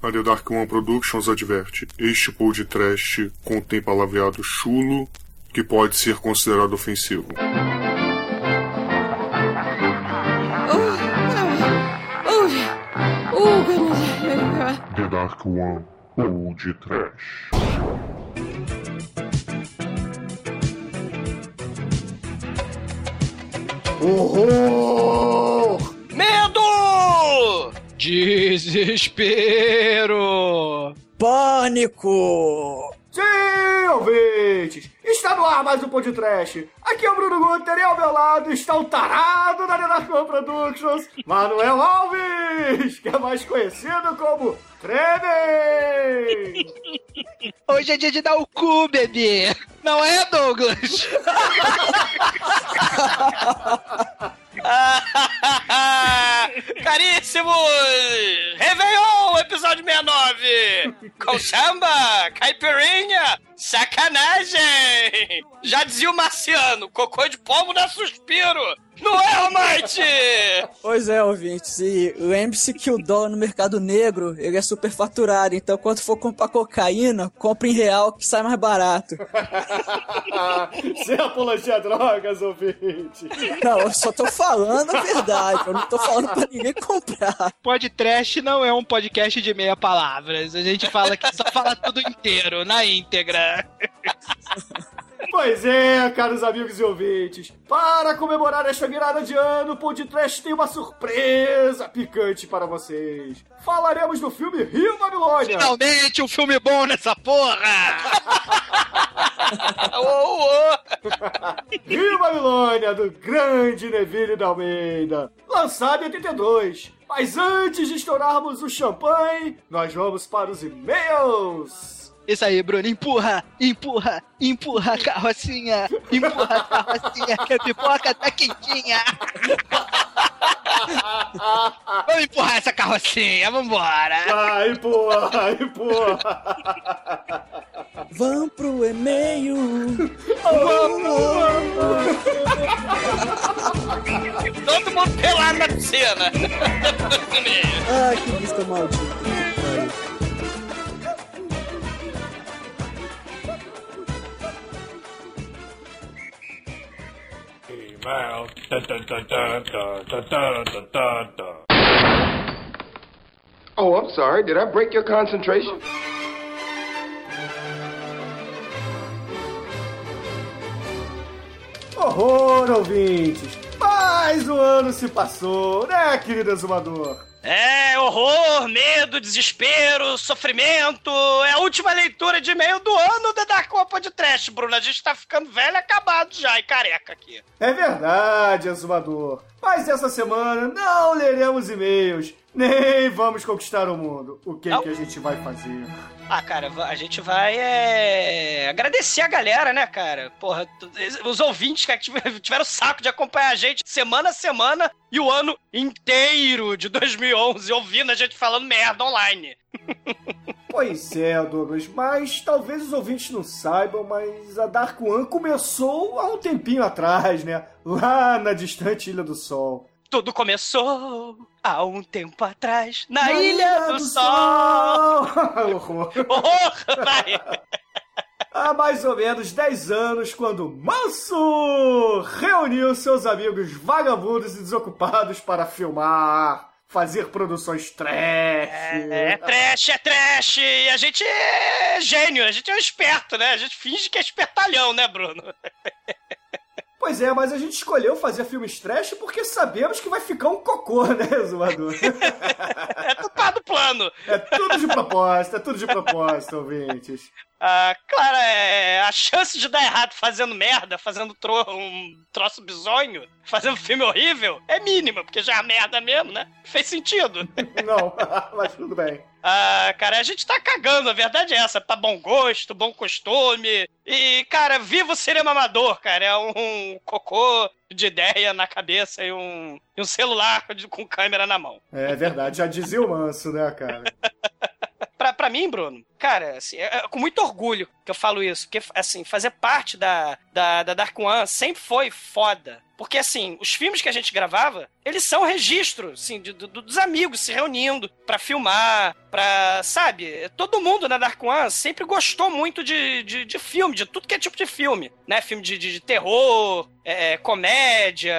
A The Dark One Productions adverte: este podcast contém palavreado chulo que pode ser considerado ofensivo. The Dark One de Trash. Horror! Desespero! Pânico! Sim, ouvintes! Está no ar mais um Pod Trash. Aqui é o Bruno Guter e ao meu lado está o tarado da Nenarcon Productions, Manuel Alves, que é mais conhecido como Tremem! Hoje é dia de dar o cu, bebê! Não é, Douglas? Caríssimos! Réveillon, episódio 69! Com samba, caipirinha, sacanagem! Já dizia o Marciano, cocô de pombo dá suspiro! Não é, Almighty? Pois é, ouvintes, e lembre-se que o dólar no mercado negro, ele é superfaturado, então quando for comprar cocaína, compre em real que sai mais barato. Sem apologia a drogas, ouvinte! Não, eu só tô falando a verdade, eu não tô falando pra ninguém comprar. Podcast não é um podcast de meia palavras. A gente fala que só fala tudo inteiro, na íntegra. Pois é, caros amigos e ouvintes, para comemorar esta virada de ano, o Podcast tem uma surpresa picante para vocês. Falaremos do filme Rio Babilônia. Finalmente um filme bom nessa porra! Ô, ô. Rio Babilônia, do grande Neville da Almeida, lançado em 82. Mas antes de estourarmos o champanhe, nós vamos para os e-mails. Isso aí, Bruno, empurra, empurra, empurra a carrocinha, empurra a carrocinha, que a pipoca tá quentinha. Vamos empurrar essa carrocinha, vambora. Vai, porra, empurra. Vamos pro e-mail. Todo mundo pelado na piscina. Ai, que música maldita. Oh, I'm sorry. Did I break your concentration? Horror, ouvintes! Mais um ano se passou, né, querido exumador? É, horror, medo, desespero, sofrimento. É a última leitura de e-mail do ano da Dark Copa de Trash, Bruno. A gente tá ficando velho acabado já e careca aqui. É verdade, exumador. Mas essa semana não leremos e-mails, nem vamos conquistar o mundo. O que, Não. que a gente vai fazer? Ah, cara, a gente vai é, agradecer a galera, né, cara? Porra, os ouvintes que tiver- tiveram o saco de acompanhar a gente semana a semana e o ano inteiro de 2011 ouvindo a gente falando merda online. Pois é, Douglas, mas talvez os ouvintes não saibam, mas a Dark One começou há um tempinho atrás, né? Lá na distante Ilha do Sol. Tudo começou há um tempo atrás na, Na Ilha do, Sol. Horror. Horror! Vai. Há mais ou menos 10 anos, quando Manso reuniu seus amigos vagabundos e desocupados para filmar, fazer produções trash. É, é trash, é trash. E a gente é gênio, a gente é um esperto, né? A gente finge que é espertalhão, né, Bruno? Pois é, mas a gente escolheu fazer filmes trash porque sabemos que vai ficar um cocô, né, zoador? É tudo do plano. É tudo de proposta, é tudo de proposta, ouvintes. Ah, claro, é, a chance de dar errado fazendo merda, fazendo tro- um troço bizonho, fazendo filme horrível, é mínima, porque já é merda mesmo, né? Fez sentido. Não, mas tudo bem. Ah, cara, a gente tá cagando, a verdade é essa, pra bom gosto, bom costume. E, cara, viva o cinema amador, cara. É um cocô de ideia na cabeça e um, e um celular com câmera na mão. É verdade, já dizia o manso, né, cara? Pra, pra mim, Bruno, cara, assim, é, é com muito orgulho que eu falo isso. Porque, assim, fazer parte da, da, da Dark One sempre foi foda. Porque, assim, os filmes que a gente gravava, eles são registro, assim, de, dos amigos se reunindo para filmar, pra, sabe? Todo mundo na Dark One sempre gostou muito de, de, de filme, de tudo que é tipo de filme, né? Filme de, de, de terror, é, comédia,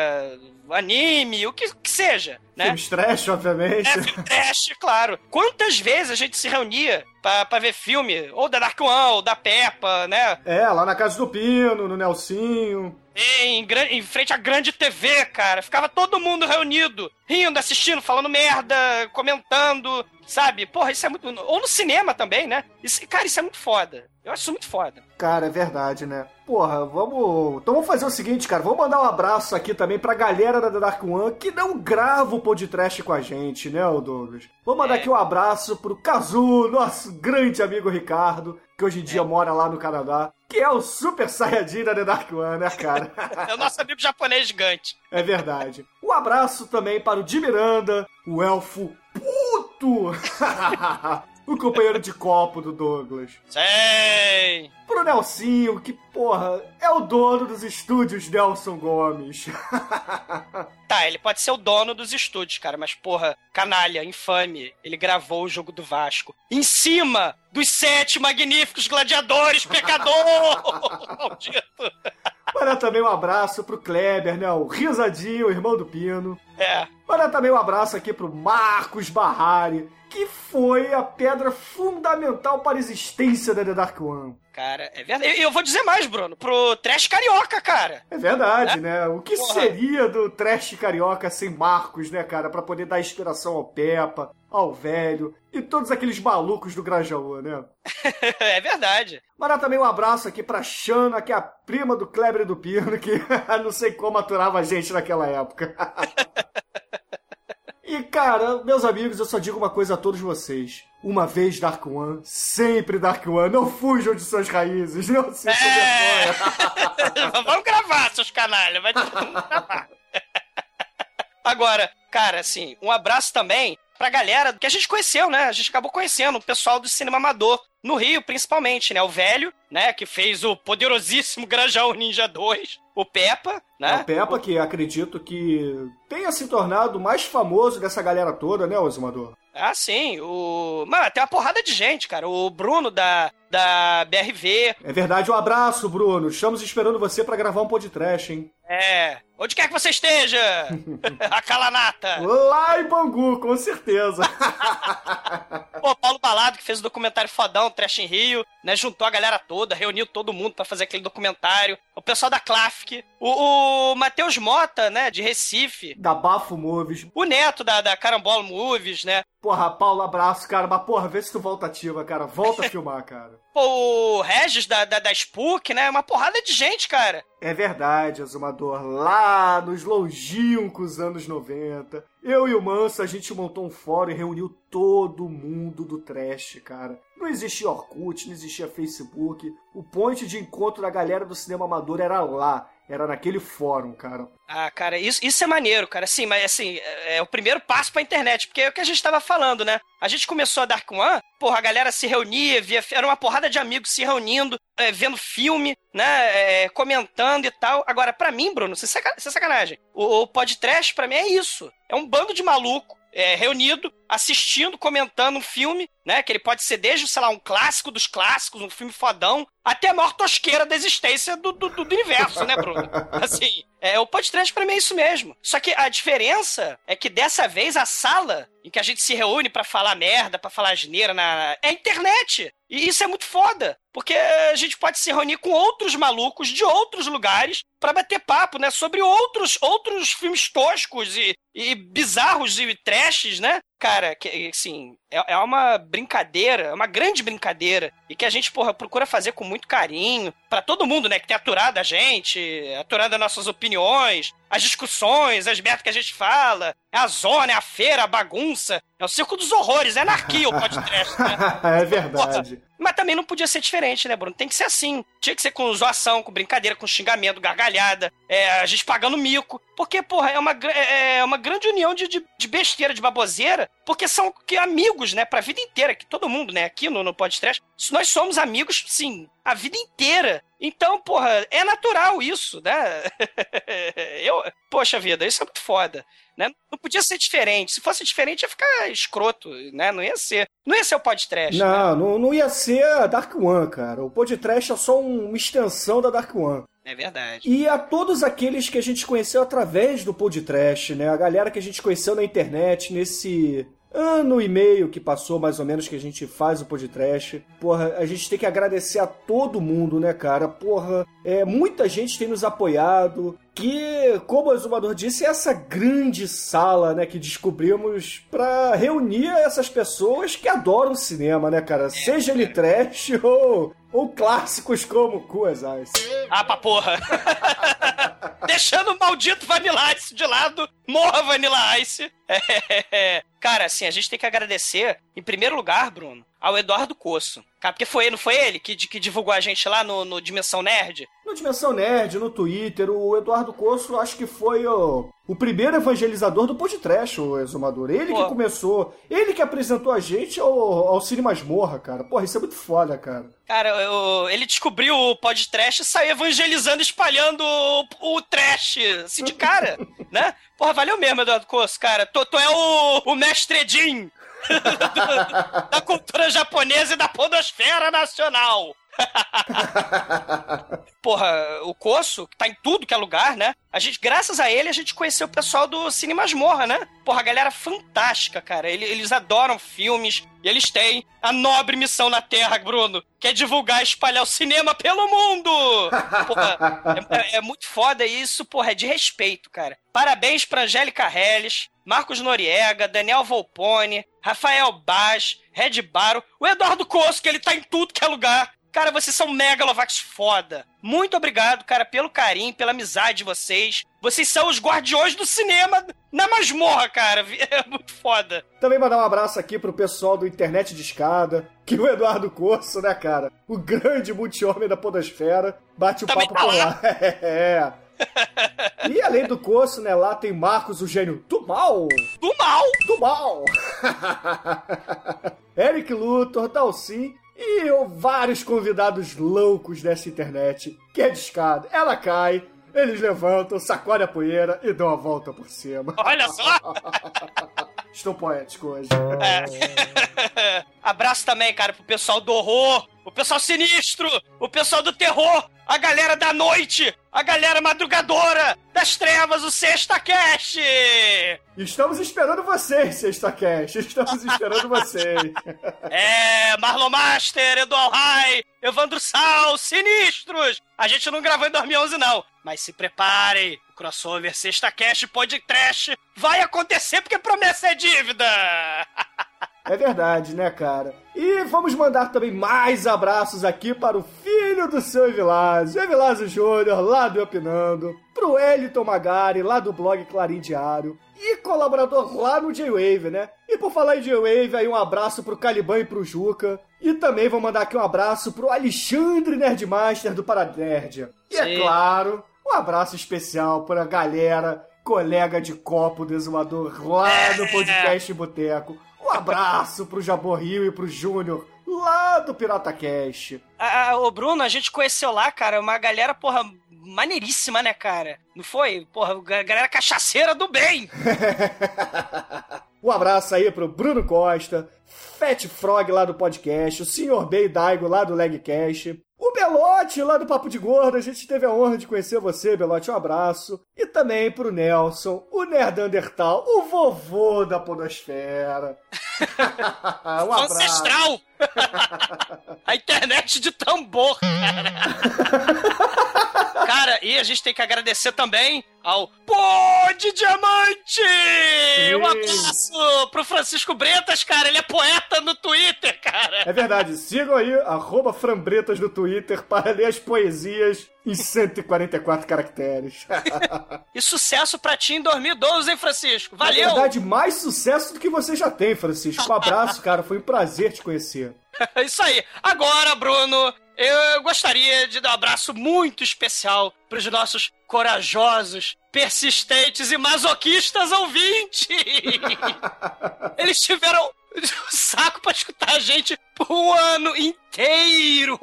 anime, o que, que seja, né? Filmes trash, obviamente. É, filme trash, claro. Quantas vezes a gente se reunia pra, pra ver filme, ou da Dark One, ou da Peppa, né? É, lá na casa do Pino, no Nelsinho. Em, em frente à grande TV, cara. Ficava todo mundo reunido, rindo, assistindo, falando merda, comentando, sabe? Porra, isso é muito. Ou no cinema também, né? Isso, cara, isso é muito foda. Eu acho isso muito foda. Cara, é verdade, né? Porra, vamos. Então vamos fazer o seguinte, cara. Vamos mandar um abraço aqui também pra galera da Dark One que não grava o podcast com a gente, né, Douglas? Vamos mandar É. aqui um abraço pro Kazu, nosso grande amigo Ricardo, que hoje em dia mora lá no Canadá, que é o super saiyajin da The Dark One, né, cara? É o nosso amigo japonês gigante. É verdade. Um abraço também para o Di Miranda, o elfo puto! o companheiro de copo do Douglas. Sei! Pro Nelsinho, que, porra, é o dono dos estúdios Nelson Gomes. Tá, ele pode ser o dono dos estúdios, cara, mas porra, canalha, infame, ele gravou o jogo do Vasco. Em cima dos sete magníficos gladiadores, pecador! Maldito! Para também um abraço pro Kleber, né? O risadinho, o irmão do Pino. É. Para também um abraço aqui pro Marcos Barrari, que foi a pedra fundamental para a existência da The Dark One. Cara, é verdade. Eu vou dizer mais, Bruno, pro trash carioca, cara. É verdade, né? O que Porra. seria do trash carioca sem Marcos, né, cara? Pra poder dar inspiração ao Peppa, ao velho e todos aqueles malucos do Grajaú, né? é verdade. Mandar também um abraço aqui pra Xana, que é a prima do Kleber e do Pino, que não sei como aturava a gente naquela época. e, cara, meus amigos, eu só digo uma coisa a todos vocês. Uma vez Dark One, sempre Dark One. Não fujam de suas raízes, não se É. Vamos gravar, seus canalhas. Vai gravar. Agora, cara, assim, um abraço também pra galera que a gente conheceu, né? A gente acabou conhecendo o pessoal do cinema amador. No Rio, principalmente, né? O velho, né? Que fez o poderosíssimo Granjão Ninja 2. O Peppa, né? É o Peppa, que acredito que tenha se tornado o mais famoso dessa galera toda, né, Osmador? Ah, sim. O... Mano, tem uma porrada de gente, cara. O Bruno da, da BRV. É verdade, um abraço, Bruno. Estamos esperando você pra gravar um podcast, hein? É. Onde quer que você esteja? a Calanata. Lá em Bangu, com certeza. Pô, Paulo Balado, que fez o documentário fodão, Trash em Rio, né? Juntou a galera toda, reuniu todo mundo pra fazer aquele documentário. O pessoal da Clafic. O, o Matheus Mota, né? De Recife. da Bafo Movies. O Neto da, da Carambola Movies, né? Porra, Paulo, abraço, cara. Mas, porra, vê se tu volta ativa, cara. Volta a filmar, cara. Pô, o Regis da, da, da Spook, né? Uma porrada de gente, cara. É verdade, Azumador. Lá nos longínquos anos 90, eu e o Manso, a gente montou um fórum e reuniu todo mundo do trash, cara. Não existia Orkut, não existia Facebook. O ponto de encontro da galera do cinema amador era lá. Era naquele fórum, cara. Ah, cara, isso, isso é maneiro, cara. Sim, mas assim, é, é o primeiro passo pra internet, porque é o que a gente tava falando, né? A gente começou a Dark One, porra, a galera se reunia, via, era uma porrada de amigos se reunindo, é, vendo filme, né? É, comentando e tal. Agora, pra mim, Bruno, sem sacanagem, o, o podcast pra mim é isso. É um bando de maluco. É, reunido, assistindo, comentando um filme, né? Que ele pode ser desde, sei lá, um clássico dos clássicos, um filme fodão, até a maior tosqueira da existência do, do, do universo, né, Bruno? Assim, é, o podcast pra mim é isso mesmo. Só que a diferença é que dessa vez a sala em que a gente se reúne pra falar merda, pra falar asneira na é a internet. E isso é muito foda, porque a gente pode se reunir com outros malucos de outros lugares pra bater papo, né, sobre outros outros filmes toscos e, e bizarros e trashes, né? Cara, que, assim, é, é uma brincadeira, é uma grande brincadeira. E que a gente, porra, procura fazer com muito carinho. Pra todo mundo, né, que tem aturado a gente, aturado as nossas opiniões, as discussões, as merdas que a gente fala. É a zona, é a feira, a bagunça. É o circo dos horrores, é anarquia o podcast, né? é verdade. Mas também não podia ser diferente, né, Bruno? Tem que ser assim. Tinha que ser com zoação, com brincadeira, com xingamento, gargalhada, é, a gente pagando mico. Porque, porra, é uma, gra- é uma grande união de, de, de besteira, de baboseira, porque são que, amigos amigos, né, pra vida inteira, que todo mundo, né, aqui no, no podcast, nós somos amigos, sim, a vida inteira. Então, porra, é natural isso, né? Eu, poxa vida, isso é muito foda. Né? Não podia ser diferente. Se fosse diferente, ia ficar escroto, né? Não ia ser. Não ia ser o podcast. Não, não, não ia ser a Dark One, cara. O podcast é só um- uma extensão da Dark One. É verdade. E a todos aqueles que a gente conheceu através do podcast, né? A galera que a gente conheceu na internet nesse ano e meio que passou, mais ou menos, que a gente faz o podcast. Porra, a gente tem que agradecer a todo mundo, né, cara? Porra, é, muita gente tem nos apoiado. Que, como o Exumador disse, é essa grande sala, né, que descobrimos pra reunir essas pessoas que adoram cinema, né, cara? Seja ele trash ou, ou clássicos como Cuas Ice. Ah, pra porra. Deixando o maldito Vanilla Ice de lado, morra Vanilla Ice. É, Cara, assim, a gente tem que agradecer, em primeiro lugar, Bruno, ao Eduardo Coço. Cara, porque foi, não foi ele que, que divulgou a gente lá no, no Dimensão Nerd? No Dimensão Nerd, no Twitter, o Eduardo Coço acho que foi o, o primeiro evangelizador do podcast, o Exumador. Ele Pô. que começou, ele que apresentou a gente ao, ao Cine Masmorra, cara. Porra, isso é muito foda, cara. Cara, eu- ele descobriu o podcast e saiu evangelizando, espalhando o, o trash, assim, de cara, né? Porra, valeu mesmo, Eduardo Coço, cara. Tu, tu é o, o mestre Jin da cultura japonesa e da podosfera nacional. Porra, o Coço, que tá em tudo que é lugar, né? A gente, graças a ele, a gente conheceu o pessoal do Cine Masmorra, né? Porra, a galera fantástica, cara. Ele- Eles adoram filmes e eles têm a nobre missão na Terra, Bruno, que é divulgar e espalhar o cinema pelo mundo! Porra, é, é- é muito foda isso, porra, é de respeito, cara. Parabéns pra Angélica Helles, Marcos Noriega, Daniel Volpone, Rafael Baz, Red Baro, o Eduardo Coço, que ele tá em tudo que é lugar. Cara, vocês são megalovax foda. Muito obrigado, cara, pelo carinho, pela amizade de vocês. Vocês são os guardiões do cinema na masmorra, cara. É muito foda. Também mandar um abraço aqui pro pessoal do Internet de Escada, que o Eduardo Corso, né, cara? O grande multi-homem da podosfera, bate o Também papo tá por lá. lá. é. E além do Corso, né, lá tem Marcos, o gênio do mal. Do mal! do mal. Eric Luthor, Dalcin e eu, vários convidados loucos dessa internet. Que é de escada, ela cai, eles levantam, sacodem a poeira e dão a volta por cima. Olha só! Estou poético hoje. Abraço também, cara, pro pessoal do horror, o pessoal sinistro, o pessoal do terror, a galera da noite, a galera madrugadora, das trevas, o Sexta Cast! Estamos esperando vocês, Sexta Cash. Estamos esperando vocês. É, Marlon Master, Eduardo Rai, Evandro Sal, sinistros! A gente não gravou em 2011, não, mas se preparem, crossover Sexta Cast Podcast vai acontecer porque promessa é dívida! É verdade, né, cara? E vamos mandar também mais abraços aqui para o filho do seu Evilásio, Evilásio Júnior, lá do Opinando, pro Eliton Magari, lá do blog Clarim Diário, e colaborador lá no J-Wave, né? E por falar em J-Wave, aí um abraço pro Caliban e pro Juca, e também vou mandar aqui um abraço pro Alexandre Nerdmaster do Paranerdia. E é Sim. claro, um abraço especial pra galera, colega de copo do exumador lá no podcast Boteco. Um abraço pro Jabor Rio e pro Júnior lá do Pirata Cast. Ah, ô Bruno, a gente conheceu lá, cara, uma galera, porra, maneiríssima, né, cara? Não foi? Porra, a galera cachaceira do bem! Um abraço aí pro Bruno Costa, Fat Frog lá do podcast, o Sr. Bay Daigo lá do Legcast, o Belote lá do Papo de Gordo, a gente teve a honra de conhecer você, Belote, um abraço. E também pro Nelson, o Nerdandertal, o vovô da podosfera. um abraço. Ancestral! a internet de tambor, cara. Cara, e a gente tem que agradecer também ao Pô de Diamante! Um abraço pro Francisco Bretas, cara. Ele é poeta no Twitter, cara. É verdade, sigam aí, arroba Frambretas no Twitter para ler as poesias em 144 caracteres. E sucesso pra ti em 2012, hein, Francisco? Na Valeu! verdade, mais sucesso do que você já tem, Francisco. Um abraço, cara, foi um prazer te conhecer. Isso aí. Agora, Bruno, eu gostaria de dar um abraço muito especial pros nossos corajosos, persistentes e masoquistas ouvintes. Eles tiveram o saco pra escutar a gente por um ano inteiro.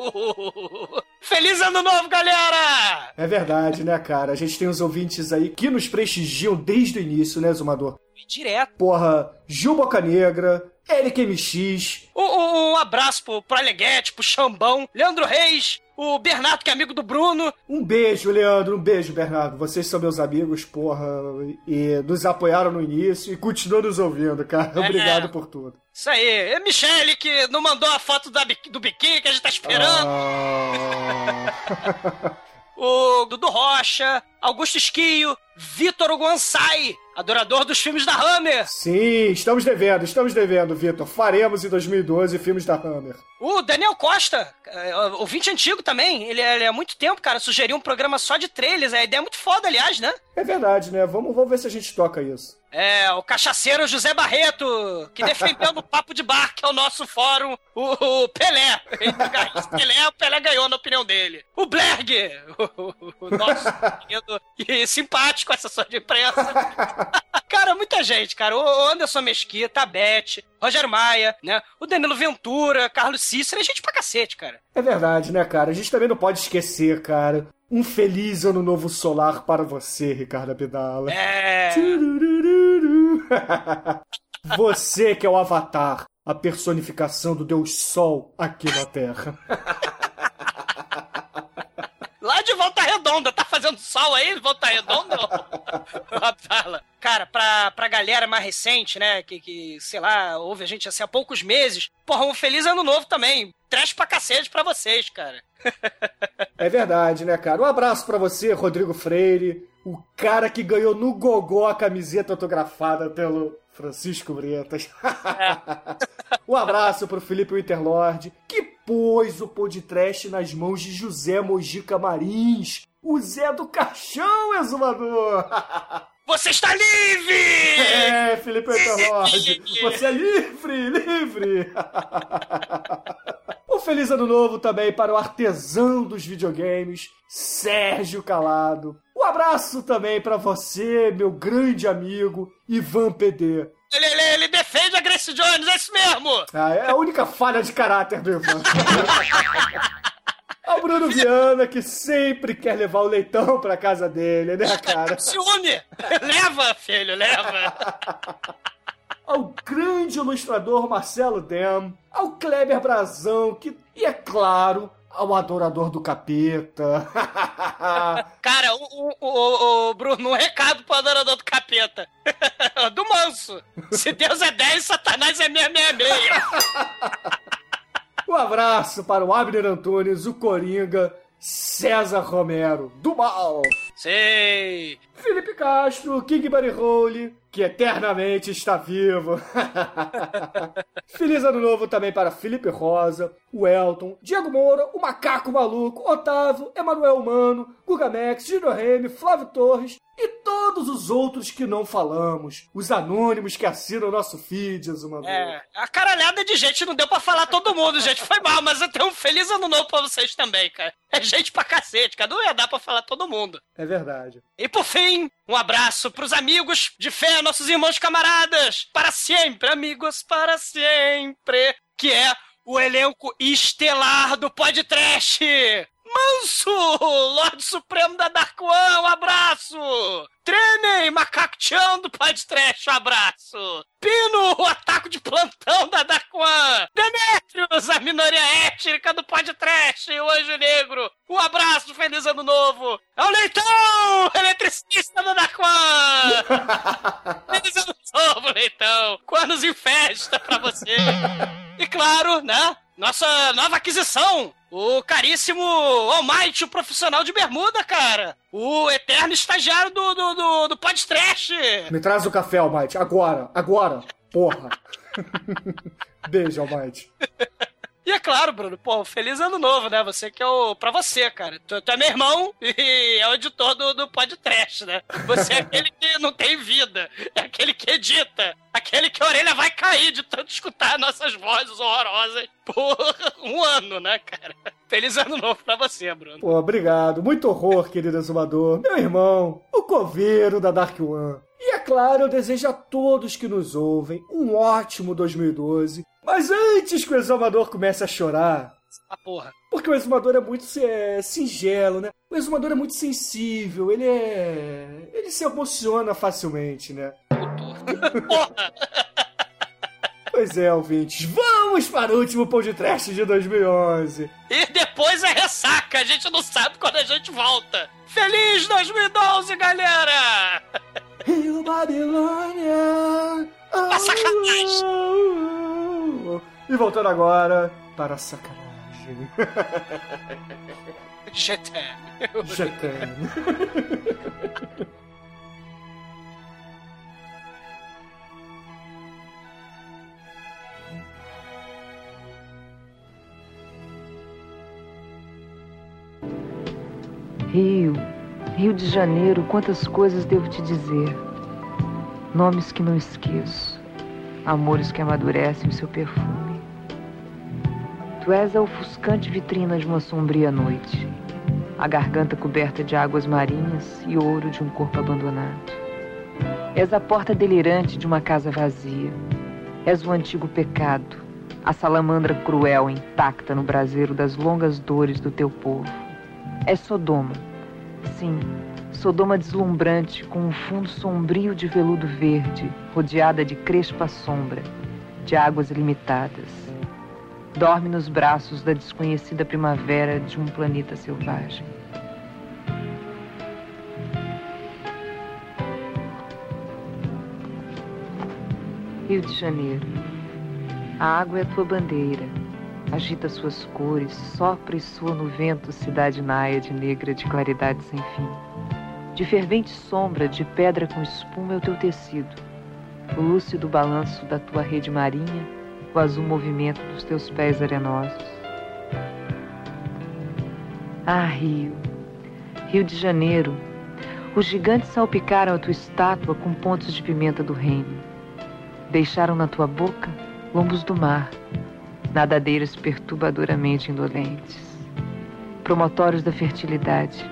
Feliz ano novo, galera! É verdade, né, cara? A gente tem os ouvintes aí que nos prestigiam desde o início, né, Zumador? Direto. Porra, Gil Boca Negra, Eric MX, Um, um- um abraço pro, pro Aleguete, pro Xambão, Leandro Reis, o Bernardo, que é amigo do Bruno. Um beijo, Leandro. Um beijo, Bernardo. Vocês são meus amigos, porra. E nos apoiaram no início e continuam nos ouvindo, cara. É. Obrigado por tudo. Isso aí. E Michele, que não mandou a foto da, do biquíni que a gente tá esperando. Ah. O Dudu Rocha, Augusto Esquio, Vitor Guansai, adorador dos filmes da Hammer. Sim, estamos devendo, estamos devendo, Vitor. Faremos em 2012 filmes da Hammer. O Daniel Costa, é, ouvinte antigo também. Ele, ele há muito tempo, cara, sugeriu um programa só de trailers. A ideia é muito foda, aliás, né? É verdade, né? Vamos, vamos ver se a gente toca isso. É, o cachaceiro José Barreto, que defendeu no Papo de Bar, que é o nosso fórum, o, o Pelé. Ganhou- Pelé, o Pelé ganhou na opinião dele. O Blerg, o, o nosso querido e simpático assessor de imprensa. Cara, muita gente, cara. O Anderson Mesquita, a Beth, Rogério Maia, né? O Danilo Ventura, Carlos Cícero, é gente pra cacete, cara. É verdade, né, cara? A gente também não pode esquecer, cara. Um feliz ano novo solar para você, Ricardo Abdala. É. Você que é o Avatar, a personificação do Deus Sol aqui na Terra. Lá de Volta Redonda, tá fazendo sol aí, Volta Redonda? Fala. Cara, pra, pra galera mais recente, né, que, que, sei lá, ouve a gente assim há poucos meses, porra, um feliz ano novo também. Trash pra cacete pra vocês, cara. É verdade, né, cara? Um abraço pra você, Rodrigo Freire, o cara que ganhou no gogó a camiseta autografada pelo Francisco Bretas. um abraço pro Felipe Winterlord, que pôs o podcast nas mãos de José Mojica Marins, o Zé do Caixão, exumador! Você está livre! É, Felipe Winterlord, você é livre, livre! Um feliz ano novo também para o artesão dos videogames, Sérgio Calado. Um abraço também para você, meu grande amigo, Ivan PD. Ele, ele, ele defende a Grace Jones, é isso mesmo! Ah, é a única falha de caráter do Ivan. Ao Bruno Viana, que sempre quer levar o leitão pra casa dele, né, cara? Ciúme! leva, filho, leva! ao grande ilustrador Marcelo Dem, ao Kleber Brazão, que, e é claro, ao adorador do capeta. Cara, o, o, o, o Bruno, um recado pro adorador do capeta. do manso. Se Deus é 10, Satanás é 666. Um abraço para o Abner Antunes, o Coringa, César Romero, do mal. Sei. Felipe Castro, King Buddy Hole, que eternamente está vivo. Feliz ano novo também para Felipe Rosa, o Elton, Diego Moura, o Macaco Maluco, Otávio, Emanuel Mano, Guga Max, Gino Remy, Flávio Torres e todos os outros que não falamos. Os anônimos que assinam o nosso feed, Azumador. É, a caralhada de gente não deu pra falar todo mundo, gente. Foi mal, mas eu tenho um feliz ano novo pra vocês também, cara. É gente pra cacete, cara. Não ia dar pra falar todo mundo. É verdade. E por fim, um abraço pros amigos de fé, nossos irmãos camaradas. Para sempre, amigos, para sempre. Que é o elenco estelar do podcast. Manso, Lorde Supremo da Dark One, um abraço! Trenem, Macaco Tchão do Podcast, um abraço! Pino, o ataque de plantão da Dark One! Demetrius, a minoria étnica do Podcast, o Anjo Negro, um abraço, feliz ano novo! É o Leitão, eletricista da Dark One! feliz ano novo, Leitão! Anos em festa pra você! E claro, né? Nossa nova aquisição, o caríssimo Almighty, o profissional de bermuda, cara. O eterno estagiário do, do, do, do podcast. Me traz o café, Almighty. Agora, agora. Porra. Beijo, Almighty. E é claro, Bruno, pô, feliz ano novo, né? Você que é o. Pra você, cara. Tu, tu é meu irmão e é o editor do, do podcast, né? Você é aquele que não tem vida. É aquele que edita. Aquele que a orelha vai cair de tanto escutar nossas vozes horrorosas por um ano, né, cara? Feliz ano novo pra você, Bruno. Pô, obrigado. Muito horror, querido exumador. Meu irmão, o coveiro da Dark One. E é claro, eu desejo a todos que nos ouvem um ótimo 2012. Mas antes que o exumador comece a chorar, Ah, porra. porque o exumador é muito é, singelo, né? O exumador é muito sensível, ele é. Ele se emociona facilmente, né? Porra! Pois é, ouvintes, vamos para o último podcast de 2011. E depois a ressaca, a gente não sabe quando a gente volta. Feliz 2012, galera! Rio Babilônia! Pra sacanagem. E voltando agora para a sacanagem. GT. Jetando. Rio, Rio de Janeiro, quantas coisas devo te dizer. Nomes que não esqueço, amores que amadurecem o seu perfume. Tu és a ofuscante vitrina de uma sombria noite, a garganta coberta de águas marinhas e ouro de um corpo abandonado. És a porta delirante de uma casa vazia. És o antigo pecado, a salamandra cruel intacta no braseiro das longas dores do teu povo. És Sodoma. Sim, Sodoma deslumbrante, com um fundo sombrio de veludo verde, rodeada de crespa sombra, de águas ilimitadas. Dorme nos braços da desconhecida primavera de um planeta selvagem. Rio de Janeiro. A água é tua bandeira. Agita suas cores, sopra e soa no vento cidade náiade negra de claridade sem fim. De fervente sombra, de pedra com espuma é o teu tecido. O lúcido balanço da tua rede marinha, o azul movimento dos teus pés arenosos. Ah, Rio, Rio de Janeiro, os gigantes salpicaram a tua estátua com pontos de pimenta do reino. Deixaram na tua boca lombos do mar, nadadeiras perturbadoramente indolentes. Promotórios da fertilidade,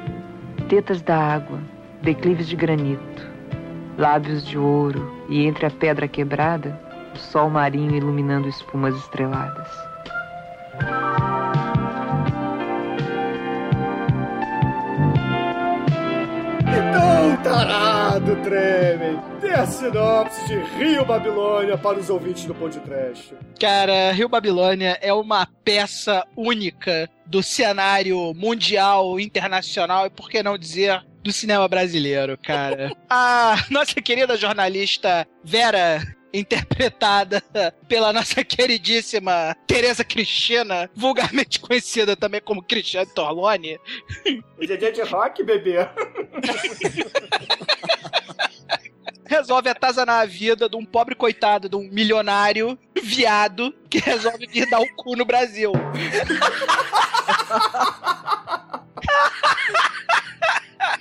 tetas da água, declives de granito, lábios de ouro e entre a pedra quebrada, o sol marinho iluminando espumas estreladas. Então, tarado, tremem! Dê a sinopse de Rio Babilônia para os ouvintes do podcast. Cara, Rio Babilônia é uma peça única do cenário mundial, internacional e, por que não dizer, do cinema brasileiro, cara. A nossa querida jornalista Vera interpretada pela nossa queridíssima Tereza Cristina, vulgarmente conhecida também como Cristiane Torlone, Hoje é dia de rock, bebê. resolve atazanar a vida de um pobre coitado, de um milionário viado que resolve vir dar o cu no Brasil.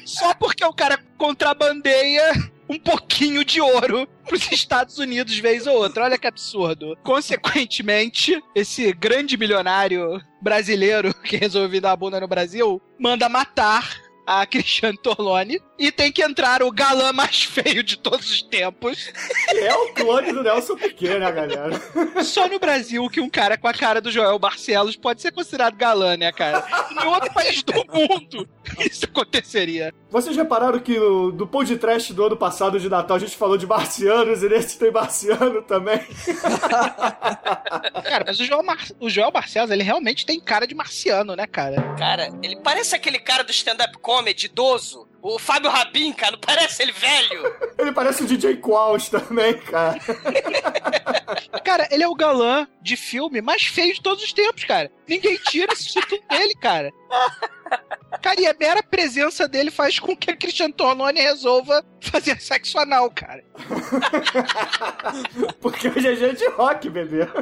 Só porque o cara contrabandeia um pouquinho de ouro pros Estados Unidos vez ou outra. Olha que absurdo. Consequentemente, esse grande milionário brasileiro que resolveu dar a bunda no Brasil manda matar a Cristiane Torlone e tem que entrar o galã mais feio de todos os tempos. É o clone do Nelson Piquet, né, galera? Só no Brasil que um cara com a cara do Joel Barcelos pode ser considerado galã, né, cara? Em outro país do mundo isso aconteceria. Vocês repararam que no, do pão de trash do ano passado de Natal a gente falou de marcianos e nesse tem marciano também? Cara, mas o Joel, Mar... o Joel Barcelos, ele realmente tem cara de marciano, né, cara? Cara, ele parece aquele cara do stand-up comedy idoso. O Fábio Rabin, cara, não parece ele velho? Ele parece o DJ Qualls também, cara. Cara, ele é o galã de filme mais feio de todos os tempos, cara. Ninguém tira esse título dele, cara. Cara, e a mera presença dele faz com que a Christian Torlone resolva fazer sexo anal, cara. Porque hoje é dia de rock, bebê.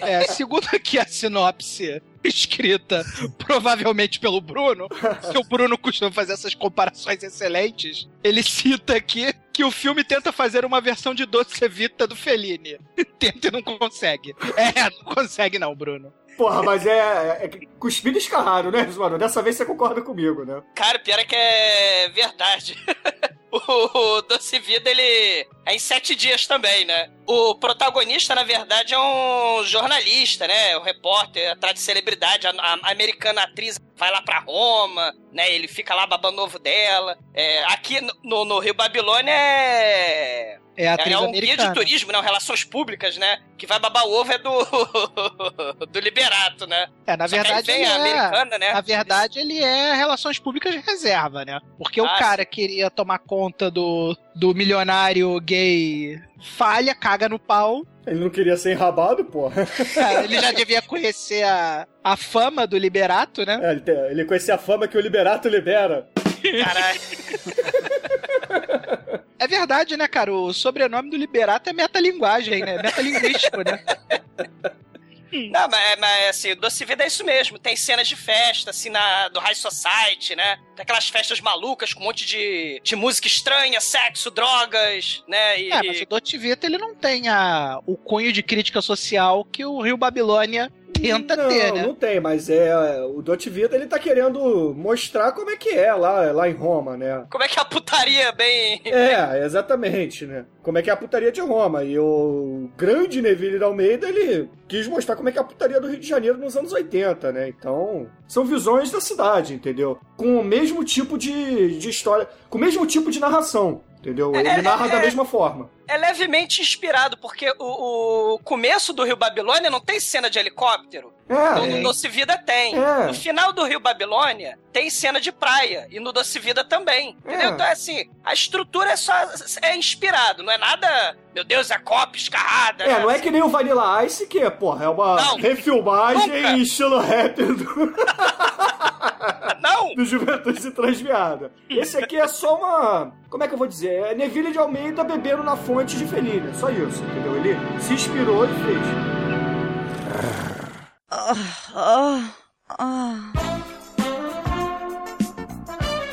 É, segundo aqui a sinopse escrita provavelmente pelo Bruno, que o Bruno costuma fazer essas comparações excelentes, ele cita aqui que o filme tenta fazer uma versão de Doce Vita do Fellini. Tenta e não consegue. É, não consegue não, Bruno. Porra, mas é, é cuspido escarrado, né, mano? Dessa vez você concorda comigo, né? Cara, pior é que é verdade. o Doce Vida, ele é em sete dias também, né? O protagonista, na verdade, é um jornalista, né? Um repórter atrás de celebridade. A, a americana atriz vai lá pra Roma, né? Ele fica lá babando ovo dela. É, aqui no, no Rio Babilônia é É a atriz é um guia americana. de turismo, né? Relações públicas, né? Que vai babar o ovo é do. do Liberato, né? É, na Só verdade, vem ele a é, americana, né? na verdade, ele é relações públicas de reserva, né? Porque o Ah, cara queria tomar conta do, do milionário gay falha, caga no pau. Ele não queria ser enrabado, porra. É, ele já devia conhecer a, a fama do Liberato, né? É, ele, tem- ele conhecia a fama que o Liberato libera. Caralho. É verdade, né, cara? O sobrenome do Liberato é metalinguagem, né? Metalinguístico, né? Não, mas, mas assim, o Doce Vida é isso mesmo. Tem cenas de festa, assim, na, do High Society, né? Tem aquelas festas malucas com um monte de, de música estranha, sexo, drogas, né? E, É, mas o Dolce Vita, ele não tem a, o cunho de crítica social que o Rio Babilônia tenta não, ter, né? não tem, mas é o Dolce Vita ele tá querendo mostrar como é que é lá, lá em Roma, né? Como é que é a putaria bem. É, exatamente, né? Como é que é a putaria de Roma. E o grande Neville de Almeida, ele quis mostrar como é que é a putaria do Rio de Janeiro nos anos 80, né? Então, são visões da cidade, entendeu? Com o mesmo tipo de, de história, com o mesmo tipo de narração, entendeu? Ele É, narra é, da mesma forma. É levemente inspirado, porque o, o começo do Rio Babilônia não tem cena de helicóptero. No, É, no Doce Vida tem. É. No final do Rio Babilônia tem cena de praia. E no Doce Vida também. Entendeu? É. Então é assim, a estrutura é só. É inspirado, não é nada. Meu Deus, é copa escarrada. é, né? não é que nem o Vanilla Ice, que, porra, é uma Não. refilmagem Nunca. em estilo rap do, Não! do Juventude Transviada. Esse aqui é só uma. Como é que eu vou dizer? É Neville de Almeida bebendo na fonte de Fellini. é Só isso, entendeu? Ele se inspirou e fez.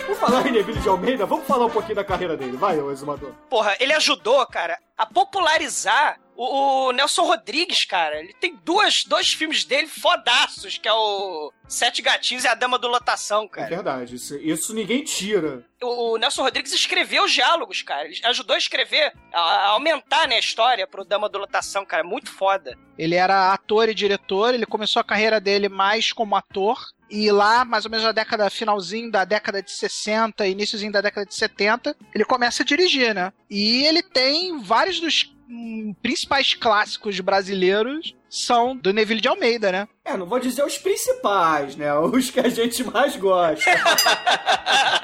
Por falar em Neville de Almeida, vamos falar um pouquinho da carreira dele. Vai, exumador. Porra, ele ajudou, cara, a popularizar o, o Nelson Rodrigues, cara. Ele tem duas, dois filmes dele fodaços, que é o Sete Gatinhos e a Dama do Lotação, É cara. verdade, isso, isso ninguém tira. o, o Nelson Rodrigues escreveu os diálogos, cara. Ele ajudou a escrever, a, a aumentar né, a história pro Dama do Lotação, cara. Muito foda. Ele era ator e diretor, ele começou a carreira dele mais como ator. E lá, mais ou menos na década, finalzinho da década de 60, iníciozinho da década de 70, ele começa a dirigir, né? E ele tem vários dos principais clássicos brasileiros são do Neville de Almeida, né? É, não vou dizer os principais, né? Os que a gente mais gosta.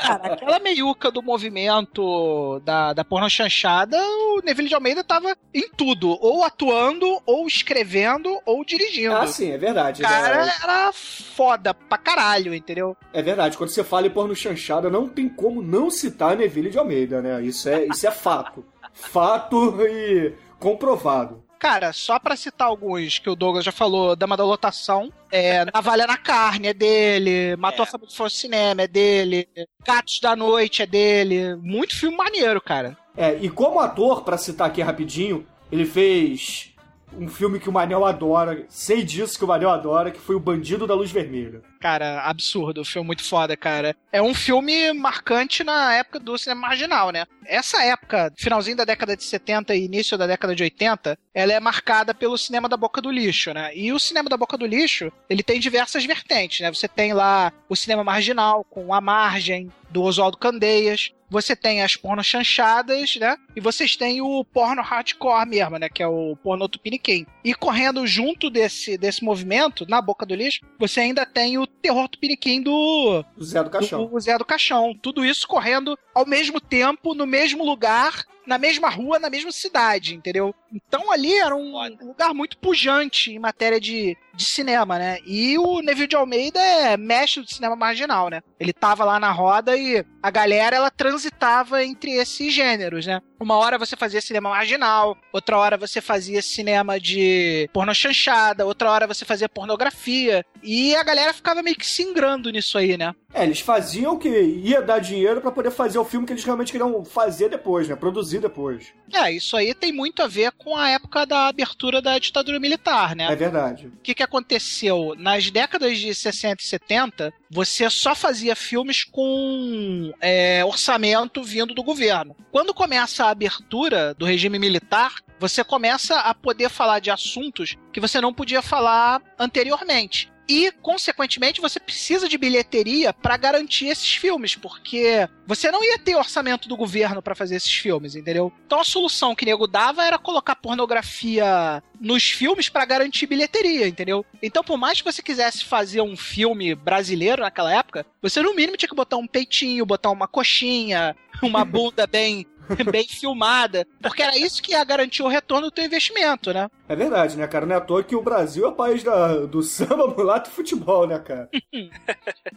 Cara, aquela meiuca do movimento da, da porno chanchada, o Neville de Almeida tava em tudo, ou atuando, ou escrevendo, ou dirigindo. ah, sim, é verdade. O cara né? era foda pra caralho, entendeu? É verdade, quando você fala em porno chanchada, não tem como não citar Neville de Almeida, né? Isso é, isso é fato. Fato e comprovado. Cara, só pra citar alguns que o Douglas já falou, Dama da Lotação, é, Navalha na Carne é dele, Matou É. a Família for Cinema é dele, Gatos da Noite é dele, muito filme maneiro, cara. É, e como ator, pra citar aqui rapidinho, ele fez um filme que o Manel adora, sei disso que o Manel adora, que foi O Bandido da Luz Vermelha. Cara, absurdo, filme muito foda, cara. É um filme marcante na época do cinema marginal, né? Essa época, finalzinho da década de 70 e início da década de 80, ela é marcada pelo cinema da boca do lixo, né? E o cinema da boca do lixo, ele tem diversas vertentes, né? Você tem lá o cinema marginal, com A Margem, do Oswaldo Candeias. Você tem as porno chanchadas, né? E vocês têm o porno hardcore mesmo, né? Que é o porno tupiniquim. E correndo junto desse, desse movimento, na boca do lixo, você ainda tem o terror tupiniquim do, Zé do Caixão. do Zé do Caixão. Tudo isso correndo ao mesmo tempo, no mesmo lugar, na mesma rua, na mesma cidade, entendeu? Então ali era um lugar muito pujante em matéria de, de cinema, né? E o Neville de Almeida é mestre do cinema marginal, né? Ele tava lá na roda e a galera, ela transitava entre esses gêneros, né? Uma hora você fazia cinema marginal, outra hora você fazia cinema de porno chanchada, outra hora você fazia pornografia. E a galera ficava meio que se ingrando nisso aí, né? É, eles faziam o que ia dar dinheiro pra poder fazer o filme que eles realmente queriam fazer depois, né? Produzir depois. É, isso aí tem muito a ver com a época da abertura da ditadura militar, né? É verdade. O que, que aconteceu? Nas décadas de 60 e 70, você só fazia filmes com é, orçamento vindo do governo. Quando começa a abertura do regime militar, você começa a poder falar de assuntos que você não podia falar anteriormente. E, consequentemente, você precisa de bilheteria para garantir esses filmes, porque você não ia ter orçamento do governo para fazer esses filmes, entendeu? Então a solução que nego dava era colocar pornografia nos filmes para garantir bilheteria, entendeu? Então, por mais que você quisesse fazer um filme brasileiro naquela época, você no mínimo tinha que botar um peitinho, botar uma coxinha, uma bunda bem bem filmada, porque era isso que ia garantir o retorno do teu investimento, né? É verdade, né, cara? Não é à toa que o Brasil é o país da, do samba, mulato e futebol, né, cara?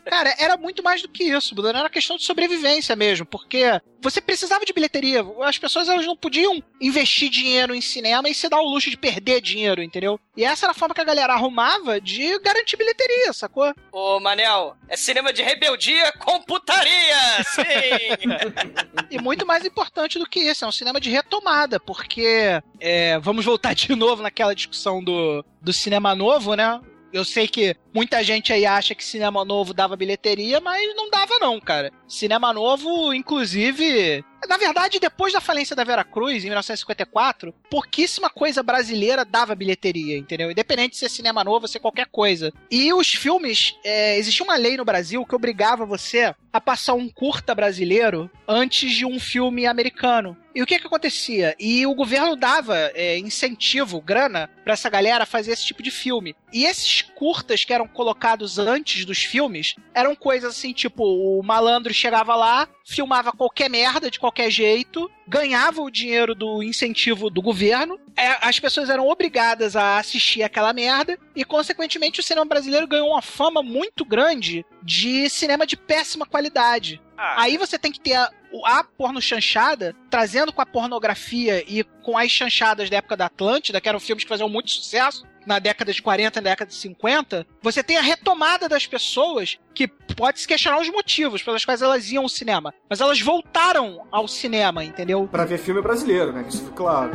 Cara, era muito mais do que isso, Bruno. Era questão de sobrevivência mesmo, porque você precisava de bilheteria. As pessoas elas não podiam investir dinheiro em cinema e se dar o luxo de perder dinheiro, entendeu? E essa era a forma que a galera arrumava de garantir bilheteria, sacou? Ô, Manel, é cinema de rebeldia com putaria! Sim! E muito mais importante do que isso, é um cinema de retomada, porque é, vamos voltar de novo naquela discussão do, do cinema novo, né? Eu sei que muita gente aí acha que cinema novo dava bilheteria, mas não dava não, cara. Cinema novo, inclusive, na verdade, depois da falência da Vera Cruz, em 1954, pouquíssima coisa brasileira dava bilheteria, entendeu? Independente de ser cinema novo ou ser qualquer coisa. E os filmes, é, existia uma lei no Brasil que obrigava você a passar um curta brasileiro antes de um filme americano. E o que que acontecia? E o governo dava é, incentivo, grana, pra essa galera fazer esse tipo de filme. E esses curtas que eram colocados antes dos filmes eram coisas assim, tipo, o malandro chegava lá, filmava qualquer merda de qualquer jeito, ganhava o dinheiro do incentivo do governo, é, as pessoas eram obrigadas a assistir aquela merda, e consequentemente o cinema brasileiro ganhou uma fama muito grande de cinema de péssima qualidade. Aí você tem que ter a, a porno chanchada, trazendo com a pornografia e com as chanchadas da época da Atlântida, que eram filmes que faziam muito sucesso na década de 40 e na década de 50, você tem a retomada das pessoas que pode se questionar os motivos pelos quais elas iam ao cinema. Mas elas voltaram ao cinema, entendeu? Pra ver filme brasileiro, né? Isso, claro.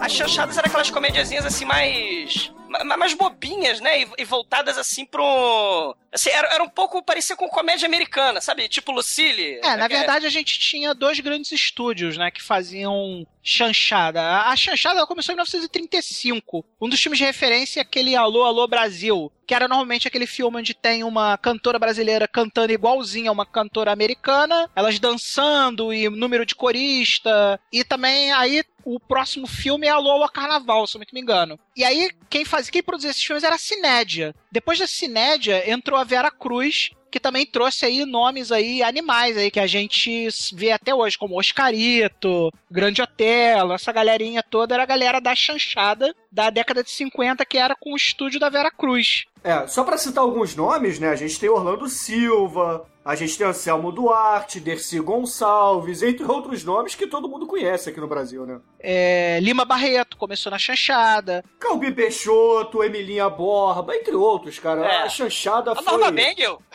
As chanchadas eram aquelas comediazinhas assim mais. Ma- mais bobinhas, né? E, e voltadas assim pro. Assim, era, era um pouco. parecia com comédia americana, sabe? Tipo Lucille. É, na que verdade a gente tinha dois grandes estúdios, né, que faziam chanchada. A a chanchada começou em 1935. Um dos filmes de referência é aquele Alô, Alô Brasil, que era normalmente aquele filme onde tem uma cantora brasileira cantando igualzinha a uma cantora americana, elas dançando e número de corista, e também aí o próximo filme é Alô, Alô Carnaval, se eu não me engano. E aí quem fazia, quem produzia esses filmes era a Cinédia. Depois da Cinédia entrou a Vera Cruz, que também trouxe aí nomes aí, animais aí, que a gente vê até hoje, como Oscarito, Grande Otelo, essa galerinha toda era a galera da chanchada da década de 50, que era com o estúdio da Vera Cruz. É, só pra citar alguns nomes, né? A gente tem Orlando Silva, a gente tem Anselmo Duarte, Dercy Gonçalves, entre outros nomes que todo mundo conhece aqui no Brasil, né? É, Lima Barreto começou na chanchada. Calbi Peixoto, Emilinha Borba, entre outros, cara. É. A chanchada A foi... Norma Bengel?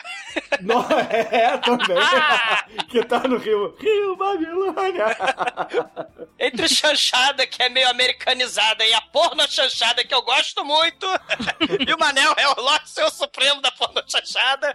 No- É, também. que tá no Rio. Rio Babilônia. Entre chanchada, que é meio americanizada, e a porno chanchada, que eu gosto muito, e o Manel é o Lorde Seu Supremo da porno chanchada,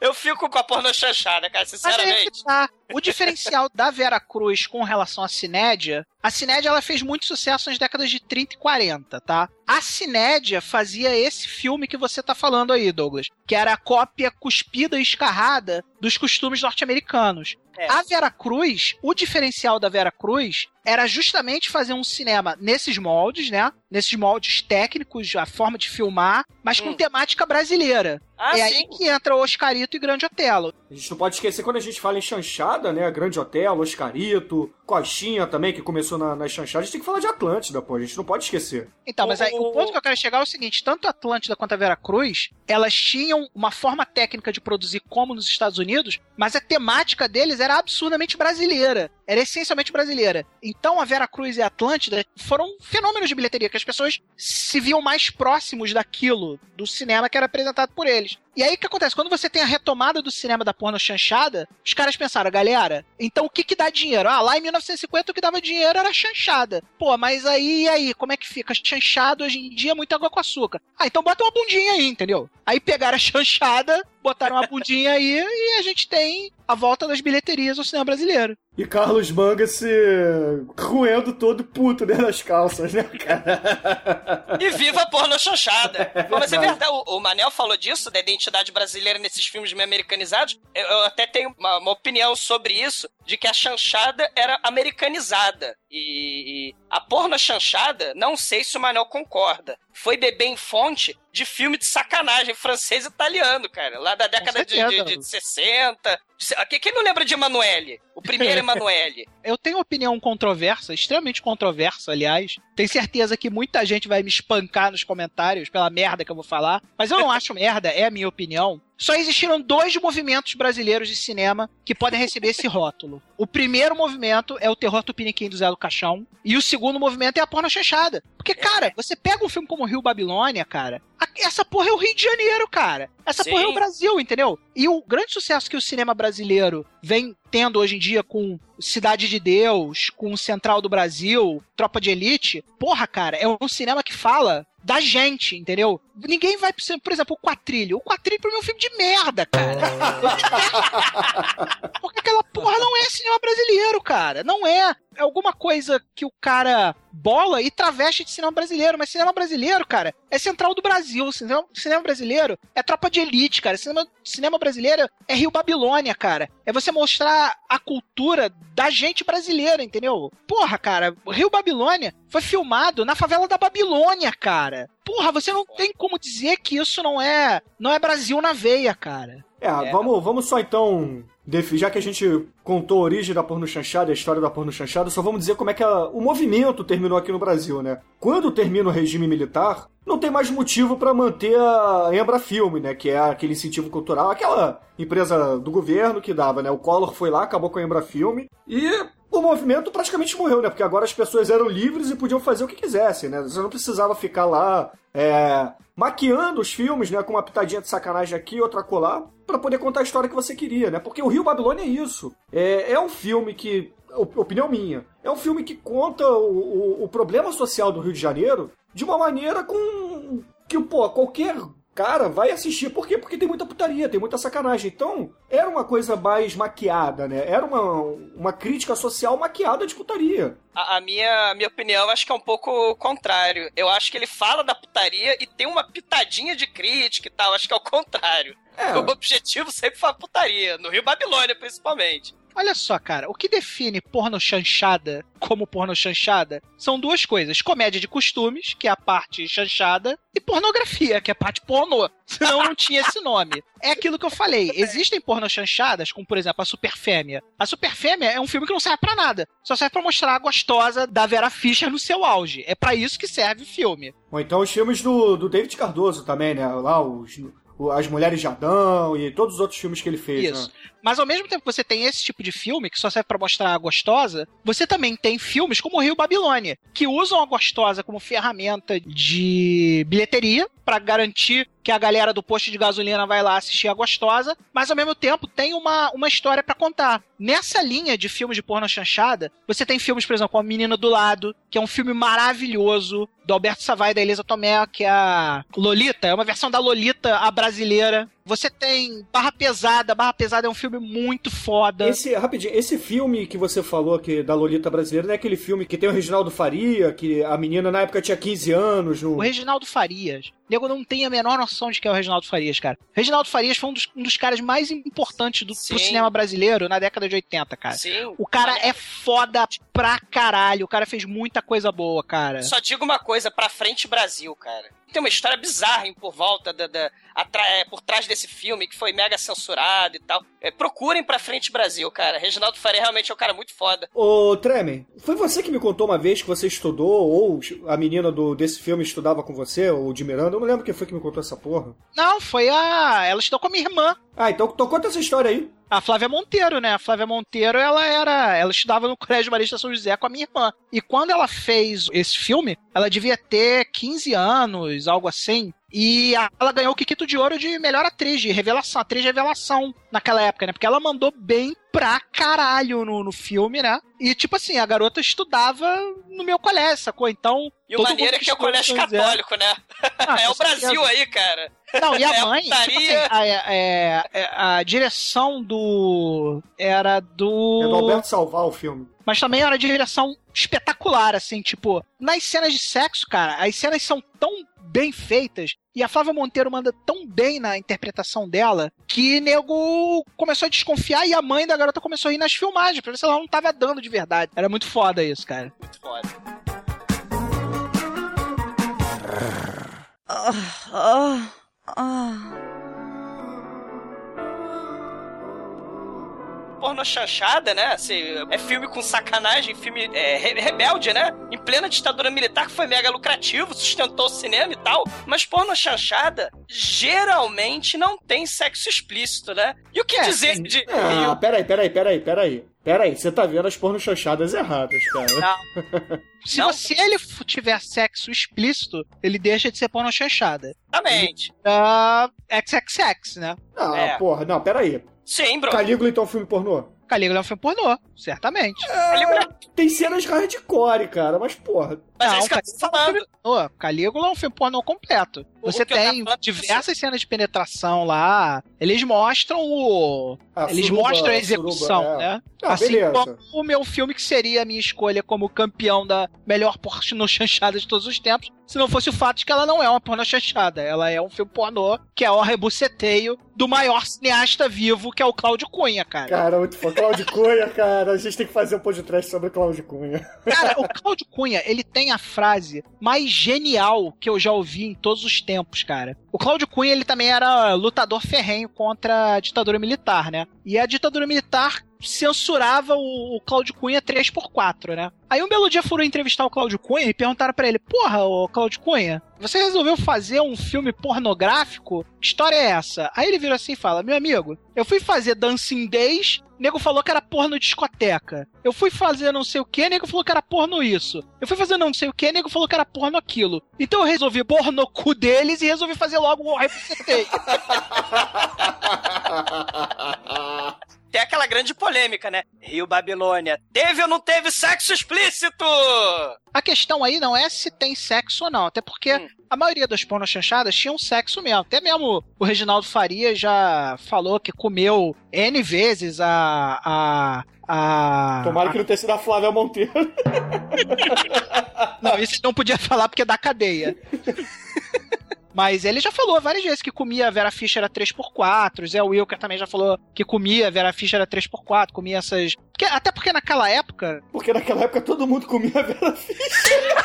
eu fico com a porno chanchada, cara, Mas aí que sinceramente. tá. O diferencial da Vera Cruz com relação à Cinédia, a Cinédia ela fez muito sucesso nas décadas de 30 e 40, tá? A Cinédia fazia esse filme que você tá falando aí, Douglas, que era a cópia cuspida e escarrada dos costumes norte-americanos. É. A Vera Cruz, o diferencial da Vera Cruz era justamente fazer um cinema nesses moldes, né? Nesses moldes técnicos, a forma de filmar, mas com Hum. temática brasileira. Ah, é sim. aí que entra o Oscarito e Grande Otelo. A gente não pode esquecer quando a gente fala em chanchada, chanchada, né? Grande Hotel, Oscarito, Coxinha também, que começou na, nas chanchadas. A gente tem que falar de Atlântida, pô. A gente não pode esquecer. Então, mas aí, o ponto que eu quero chegar é o seguinte: tanto a Atlântida quanto a Veracruz, elas tinham uma forma técnica de produzir como nos Estados Unidos, mas a temática deles era absurdamente brasileira. Era essencialmente brasileira. Então a Veracruz e a Atlântida foram fenômenos de bilheteria, que as pessoas se viam mais próximos daquilo, do cinema que era apresentado por eles. E aí o que acontece? Quando você tem a retomada do cinema da porno chanchada, os caras pensaram, galera, então o que que dá dinheiro? Ah, lá em 1950 o que dava dinheiro era chanchada. Pô, mas aí, aí, como é que fica? Chanchado hoje em dia é muita água com açúcar. Ah, então bota uma bundinha aí, entendeu? Aí pegaram a chanchada, botaram uma bundinha aí e a gente tem a volta das bilheterias ao cinema brasileiro. E Carlos Manga se roendo todo puto dentro das calças, né, cara? E viva a porno chanchada. Pô, Mas é verdade, o, o Manel falou disso, da identidade brasileira nesses filmes meio americanizados. Eu, eu até tenho uma, uma opinião sobre isso, de que a chanchada era americanizada. E, e a porno chanchada, não sei se o Manel concorda, foi beber em fonte de filme de sacanagem francês e italiano, cara. Lá da década de, de, de 60. Quem quem não lembra de Emanuele? O primeiro Emanuele. Eu tenho opinião controversa, extremamente controversa, aliás. Tenho certeza que muita gente vai me espancar nos comentários pela merda que eu vou falar. Mas eu não acho merda, é a minha opinião. Só existiram dois movimentos brasileiros de cinema que podem receber esse rótulo. O primeiro movimento é o terror tupiniquim do Zé do Caixão. E o segundo movimento é a porno chanchada. Porque, cara, você pega um filme como Rio Babilônia, cara. Essa porra é o Rio de Janeiro, cara. Essa Sim. porra é o Brasil, entendeu? E o grande sucesso que o cinema brasileiro vem tendo hoje em dia com Cidade de Deus, com Central do Brasil, Tropa de Elite, porra, cara, é um cinema que fala da gente, entendeu? Ninguém vai, por exemplo, o Quatrilho. O Quatrilho pra mim é um filme de merda, cara. Porque aquela porra não é cinema brasileiro, cara. Não é. É alguma coisa que o cara bola e traveste de cinema brasileiro. Mas cinema brasileiro, cara, é central do Brasil. Cinema, cinema brasileiro é tropa de elite, cara. Cinema, cinema brasileiro é Rio Babilônia, cara. É você mostrar a cultura da gente brasileira, entendeu? Porra, cara, Rio Babilônia foi filmado na favela da Babilônia, cara. Porra, você não tem como dizer que isso não é, não é Brasil na veia, cara. É, Vamos, vamos só então. Já que a gente contou a origem da porno chanchada, a história da porno chanchada, só vamos dizer como é que a- o movimento terminou aqui no Brasil, né? Quando termina o regime militar, não tem mais motivo para manter a Embra Filme, né? Que é aquele incentivo cultural, aquela empresa do governo que dava, né? O Collor foi lá, acabou com a Embra Filme e o movimento praticamente morreu, né? Porque agora as pessoas eram livres e podiam fazer o que quisessem, né? Você não precisava ficar lá é, maquiando os filmes, né? Com uma pitadinha de sacanagem aqui, outra colar, pra poder contar a história que você queria, né? Porque o Rio Babilônia é isso. É, é um filme que, op- opinião minha, é um filme que conta o, o- o problema social do Rio de Janeiro de uma maneira com que, pô, qualquer cara vai assistir. Por quê? Porque tem muita putaria, tem muita sacanagem. Então, era uma coisa mais maquiada, né? Era uma, uma crítica social maquiada de putaria. A, a minha, a minha opinião, acho que é um pouco o contrário. Eu acho que ele fala da putaria e tem uma pitadinha de crítica e tal. Acho que é o contrário. É. O objetivo sempre foi a putaria, no Rio Babilônia, principalmente. Olha só, cara, o que define porno chanchada como porno chanchada são duas coisas: comédia de costumes, que é a parte chanchada, e pornografia, que é a parte pornô. Senão não tinha esse nome. É aquilo que eu falei. Existem porno chanchadas, como por exemplo a Superfêmea. A Superfêmea é um filme que não serve pra nada. Só serve pra mostrar a gostosa da Vera Fischer no seu auge. É pra isso que serve o filme. Ou então os filmes do, do David Cardoso também, né? Lá, os, As Mulheres de Adão e todos os outros filmes que ele fez. Isso. Né? Mas ao mesmo tempo que você tem esse tipo de filme, que só serve pra mostrar a gostosa, você também tem filmes como o Rio Babilônia, que usam a gostosa como ferramenta de bilheteria pra garantir que a galera do posto de gasolina vai lá assistir a gostosa, mas ao mesmo tempo tem uma, uma história pra contar. Nessa linha de filmes de porno chanchada, você tem filmes, por exemplo, A Menina do Lado, que é um filme maravilhoso, do Alberto Savai e da Elisa Tomé, que é a Lolita, é uma versão da Lolita, a brasileira. Você tem Barra Pesada, Barra Pesada é um filme muito foda. Esse, rapidinho, esse filme que você falou que da Lolita brasileira, não é aquele filme que tem o Reginaldo Faria, que a menina na época tinha 15 anos. No... O Reginaldo Farias. Nego não tem a menor noção de quem é o Reginaldo Farias, cara. Reginaldo Farias foi um dos, um dos caras mais importantes do, cinema brasileiro na década de 80, cara. Sim. O cara é foda pra caralho. O cara fez muita coisa boa, cara. Só digo uma coisa, pra frente Brasil, cara. Tem uma história bizarra em por volta da, da é, por trás desse filme que foi mega censurado e tal. É, procurem pra frente Brasil, cara. Reginaldo Faria realmente é um cara muito foda. Ô, Tremen, foi você que me contou uma vez que você estudou, ou a menina do, desse filme estudava com você, ou de Miranda? Eu não lembro quem foi que me contou essa porra. Não, foi a. Ela estudou com a minha irmã. Ah, então, então conta essa história aí. A Flávia Monteiro, né? A Flávia Monteiro, ela era. Ela estudava no Colégio Marista São José com a minha irmã. E quando ela fez esse filme, ela devia ter 15 anos, algo assim. E ela ganhou o Kikito de Ouro de melhor atriz, de revelação, atriz de revelação naquela época, né? Porque ela mandou bem pra caralho no, no filme, né? E, tipo assim, a garota estudava no meu colégio, sacou? Então. E o todo maneiro mundo é que é o colégio católico, né? Ah, é o Brasil certeza. aí, cara. Não, e a É a mãe, tipo assim, putaria. a, é- é- a direção do. Era do. É do Alberto Salvar o filme. Mas também era de direção espetacular, assim, tipo, nas cenas de sexo, cara, as cenas são tão bem feitas e a Flávia Monteiro manda tão bem na interpretação dela que nego começou a desconfiar e a mãe da garota começou a ir nas filmagens pra ver se ela não tava dando de verdade. Era muito foda isso, cara. Muito foda. Ah, ah, ah. Porno chanchada, né? Assim, é filme com sacanagem, filme é, re- rebelde, né? Em plena ditadura militar, que foi mega lucrativo, sustentou o cinema e tal. Mas porno chanchada geralmente não tem sexo explícito, né? E o que É, dizer sim. de. Ah, peraí, peraí, peraí, peraí. Peraí, você tá vendo as porno chanchadas erradas, cara. Não, Se, Não? você, ele tiver sexo explícito, ele deixa de ser porno chanchada. exatamente. Uh, XXX, né? Ah, É. porra, não, peraí. Sim, bro. Calígula então é um filme pornô? Calígula é um filme pornô, certamente. Calígula- Tem cenas hardcore, cara, mas porra. Mas é Não, isso que eu tô Calígula é um falando. filme pornô. Calígula é um filme pornô completo. Você tem é diversas cenas de penetração lá. Eles mostram o. A Eles suruba- mostram a execução, suruba, é. né? Não, assim beleza. como o meu filme, que seria a minha escolha como campeão da melhor porno chanchada de todos os tempos, se não fosse o fato de que ela não é uma porno chanchada. Ela é um filme pornô que é o rebuceteio do maior cineasta vivo, que é o Cláudio Cunha, cara. Cara, muito foda. Cláudio Cunha, cara. A gente tem que fazer um podcast sobre o Cláudio Cunha. Cara, o Cláudio Cunha, ele tem a frase mais genial que eu já ouvi em todos os tempos, cara. O Cláudio Cunha, ele também era lutador ferrenho contra a ditadura militar, né? E a ditadura militar censurava o, o Cláudio Cunha 3x4, né? Aí um belo dia foram entrevistar o Cláudio Cunha e perguntaram pra ele: Porra, ô Cláudio Cunha, você resolveu fazer um filme pornográfico? Que história é essa? Aí ele vira assim e fala: Meu amigo, eu fui fazer Dancing Days, nego falou que era porno discoteca. Eu fui fazer não sei o que, nego falou que era porno isso. Eu fui fazer não sei o que, nego falou que era porno aquilo. Então eu resolvi pôr no cu deles e resolvi fazer logo o rebucetei. Tem aquela grande polêmica, né? Rio Babilônia, teve ou não teve sexo explícito? A questão aí não é se tem sexo ou não, até porque Hum. a maioria das pornochanchadas tinham sexo mesmo. Até mesmo o Reginaldo Faria já falou que comeu N vezes a. a. a. Tomara que não tenha sido a Flávia Monteiro. Não, isso não podia falar porque é da cadeia. Mas ele já falou várias vezes que comia Vera Fischer a 3x4. Zé Wilker também já falou que comia Vera Fischer a 3x4, comia essas. Porque- até porque naquela época. Porque naquela época todo mundo comia Vera Fischer.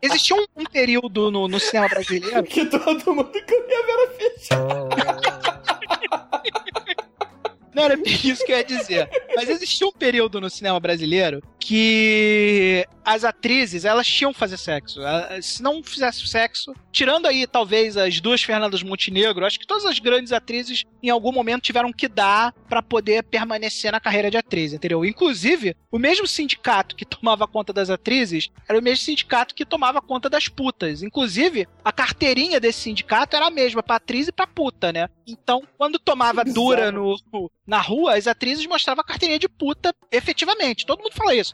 Existia um, um período no, no cinema brasileiro. Que todo mundo comia Vera Fischer. Não era bem isso que eu ia dizer. Mas existia um período no cinema brasileiro que as atrizes, elas tinham que fazer sexo. Ah, Se não fizesse sexo, tirando aí talvez as duas Fernandas Montenegro, acho que todas as grandes atrizes em algum momento tiveram que dar pra poder permanecer na carreira de atriz, entendeu? Inclusive, o mesmo sindicato que tomava conta das atrizes era o mesmo sindicato que tomava conta das putas. Inclusive, a carteirinha desse sindicato era a mesma pra atriz e pra puta, né? Então, quando tomava dura no, na rua, as atrizes mostravam a carteirinha de puta efetivamente. Todo mundo fala isso.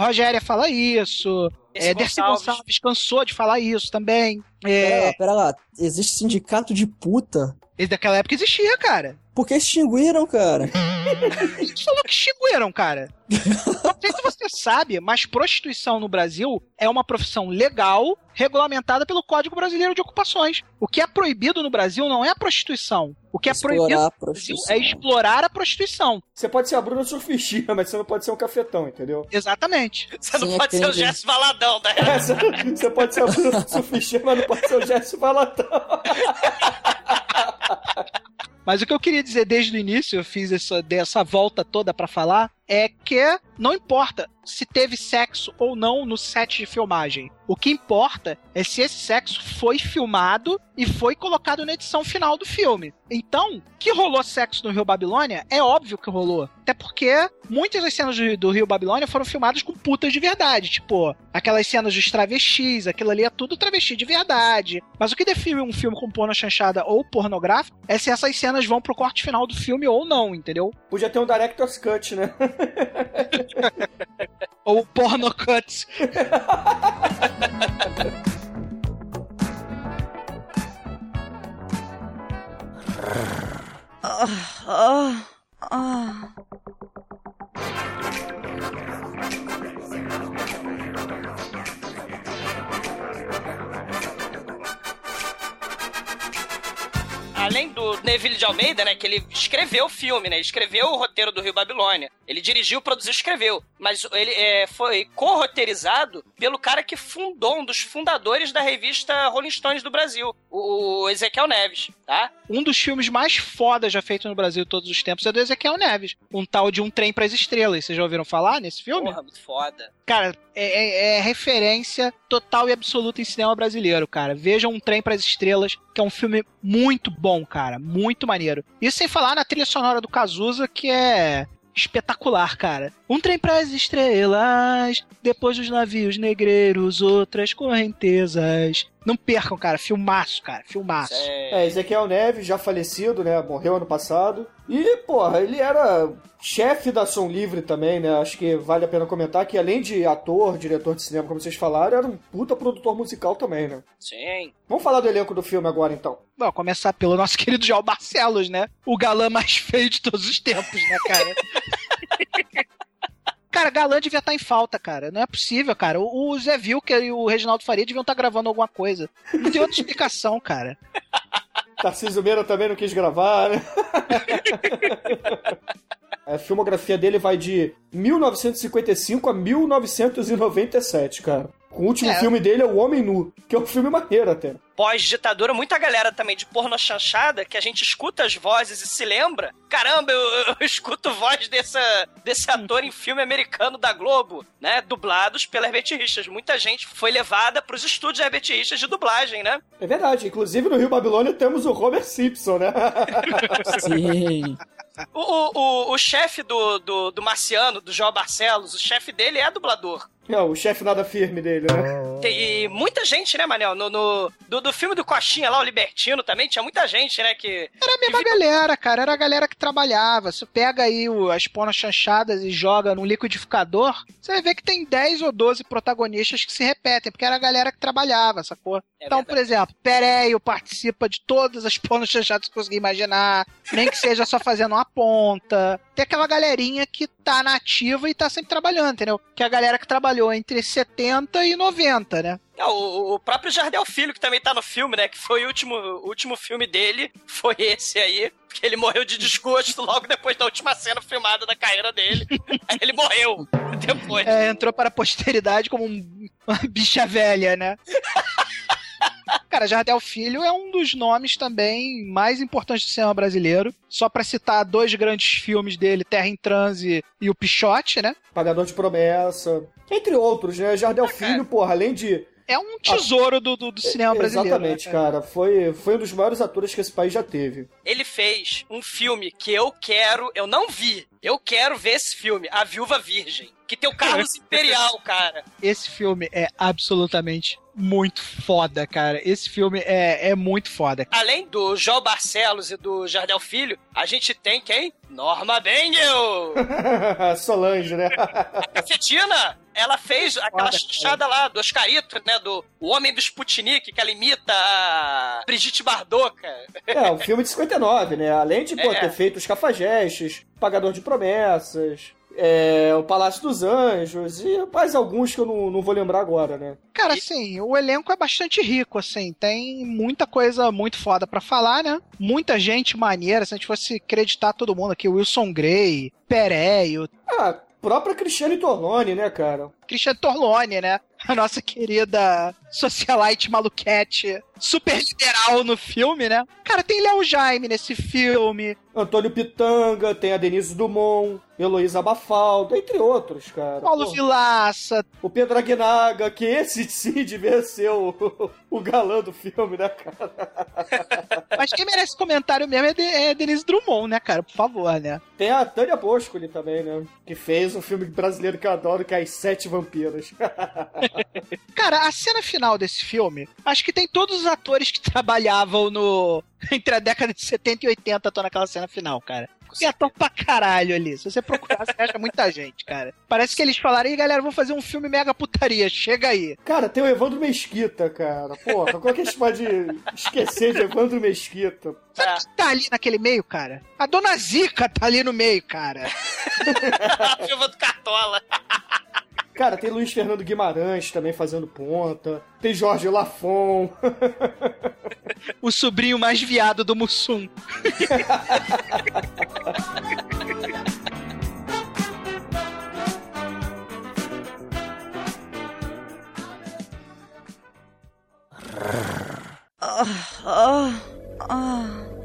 Rogéria fala isso. É, Dercy Gonçalves. Gonçalves cansou de falar isso também. Pera É, lá, pera lá. Existe sindicato de puta? esse daquela época existia, cara. Por que extinguiram, cara? A gente falou que extinguiram, cara. Não sei se você sabe, mas prostituição no Brasil é uma profissão legal, regulamentada pelo Código Brasileiro de Ocupações. O que é proibido no Brasil não é a prostituição. O que é proibido Explorar a no Brasil prostituição. é explorar a prostituição. Você pode ser a Bruna Surfistinha, mas você não pode ser um cafetão, entendeu? Exatamente. Exatamente. Você não Sim, pode ser o entendi. Jess Valadão, né? Essa- Você pode ser o Bruno Sufistinha, mas não pode ser o Jesse Valatão. Mas o que eu queria dizer desde o início, eu fiz essa, dessa volta toda pra falar, é que não importa se teve sexo ou não no set de filmagem. O que importa é se esse sexo foi filmado e foi colocado na edição final do filme. Então, que rolou sexo no Rio Babilônia, é óbvio que rolou. Até porque muitas das cenas do, Rio Babilônia foram filmadas com putas de verdade. Tipo, aquelas cenas dos travestis, aquilo ali é tudo travesti de verdade. Mas o que define um filme com porno chanchada ou pornográfico é se essas cenas vão pro corte final do filme ou não, entendeu? Podia ter um Director's Cut, né? Ou porno cuts. Além do Neville de Almeida, né, que ele escreveu o filme, né, escreveu o roteiro do Rio Babilônia. Ele dirigiu, produziu, escreveu. Mas ele é, foi co-roteirizado pelo cara que fundou, um dos fundadores da revista Rolling Stones do Brasil, o Ezequiel Neves, tá? Um dos filmes mais fodas já feitos no Brasil todos os tempos é do Ezequiel Neves. Um tal de Um Trem para as Estrelas. Vocês já ouviram falar nesse filme? Porra, muito foda. Cara, é, é- é referência total e absoluta em cinema brasileiro, cara. Vejam Um Trem para as Estrelas, que é um filme muito bom, cara. Muito maneiro. Isso sem falar na trilha sonora do Cazuza, que é espetacular, cara. Um trem para as estrelas, depois dos navios negreiros, outras correntezas. Não percam, cara. Filmaço, cara. Filmaço. É, Ezequiel Neves, já falecido, né? Morreu ano passado. E, porra, ele era chefe da Som Livre também, né? Acho que vale a pena comentar que, além de ator, diretor de cinema, como vocês falaram, era um puta produtor musical também, né? Sim. Vamos falar do elenco do filme agora, então. Bom, começar pelo nosso querido João Barcelos, né? O galã mais feio de todos os tempos, né, cara? Cara, galã devia estar em falta, cara. Não é possível, cara. O o Zé Vilker e o Reginaldo Faria deviam estar gravando alguma coisa. Não tem outra explicação, cara. Tarcísio Meira também não quis gravar, né? A filmografia dele vai de 1955 a 1997, cara. O último É. filme dele é O Homem Nu, que é um filme maneiro até. Pós-ditadura, muita galera também de porno chanchada, que a gente escuta as vozes e se lembra. Caramba, eu, eu escuto voz dessa, desse ator em filme americano da Globo, né? Dublados pela Herbert Richards. Muita gente foi levada pros estúdios Herbert Richards de dublagem, né? É verdade. Inclusive no Rio Babilônia temos o Robert Simpson, né? Sim. O, o, o, o chefe do, do, do Marciano, do João Barcelos, o chefe dele é dublador. É, o chefe nada firme dele, né? Tem- E muita gente, né, Manel? No, no- do, do filme do Coxinha lá, o Libertino, também tinha muita gente, né? Que. Era a mesma galera, cara. Era a galera que trabalhava. Você pega aí o- as pornas chanchadas e joga num liquidificador, você vai ver que tem 10 ou 12 protagonistas que se repetem, porque era a galera que trabalhava, sacou? É então, por exemplo, Pereio participa de todas as pornas chanchadas que conseguir imaginar, nem que seja só fazendo uma ponta. Tem aquela galerinha que tá na ativa e tá sempre trabalhando, entendeu? Que é a galera que trabalhou entre 70 e 90, né? Ah, o, próprio Jardel Filho, que também tá no filme, né? Que foi o último, o último filme dele, foi esse aí. Porque ele morreu de desgosto logo depois da última cena filmada da carreira dele. Aí ele morreu depois. É, entrou para a posteridade como um- uma bicha velha, né? Cara, Jardel Filho é um dos nomes também mais importantes do cinema brasileiro. Só pra citar dois grandes filmes dele, Terra em Transe e O Pichote, né? Pagador de promessa. Entre outros, né? Jardel Filho, porra, além de. É um tesouro do, do, do cinema brasileiro. Exatamente, né, cara. Foi, foi um dos maiores atores que esse país já teve. Ele fez um filme que eu quero, eu não vi. Eu quero ver esse filme, A Viúva Virgem. Que tem o Carlos Imperial, cara. Esse filme é absolutamente muito foda, cara. Esse filme é, é muito foda. Além do João Barcelos e do Jardel Filho, a gente tem quem? Norma Bengel! Solange, né? A cafetina, ela fez aquela Foda, chanchada lá do Oscarito, né? Do O Homem do Sputnik, que ela imita a Brigitte Bardot, cara. É, um filme de 59, né? Além de pô, É. ter feito Os Cafajestes, Pagador de Promessas, é, O Palácio dos Anjos e mais alguns que eu não, não vou lembrar agora, né? Cara, assim, o elenco é bastante rico, assim, tem muita coisa muito foda pra falar, né? Muita gente maneira, se a gente fosse acreditar todo mundo aqui, Wilson Grey, Pereio, Ah, própria Cristiane Torlone, né, cara? Christian Torlone, né? A nossa querida socialite maluquete, super liberal no filme, né? Cara, tem Léo Jaime nesse filme. Antônio Pitanga, tem a Denise Dumont, Heloísa Bafaldo, entre outros, cara. Paulo Pô, Vilaça. o Pedro Aguinaga, que esse sim devia ser o, o galã do filme, né, cara? Mas quem merece comentário mesmo é, de, é Denise Drummond, né, cara? Por favor, né? Tem a Tânia Boscoli também, né? Que fez um filme brasileiro que eu adoro, que é As Sete Vampiras. Cara, a cena final desse filme, acho que tem todos os atores que trabalhavam no. Entre a década de 70 e 80 estão naquela cena final, cara. Tem ator pra caralho ali. Se você procurar, você acha muita gente, cara. Parece que eles falaram, aí galera, vou fazer um filme mega putaria, chega aí. cara, tem o Evandro Mesquita, cara. Porra, como é que a gente pode esquecer de Evandro Mesquita? Sabe quem tá ali naquele meio, cara? A dona Zica tá ali no meio, cara. A filma do Cartola. Cara, tem Luiz Fernando Guimarães também fazendo ponta. Tem Jorge Lafon. O sobrinho mais viado do Mussum. Então,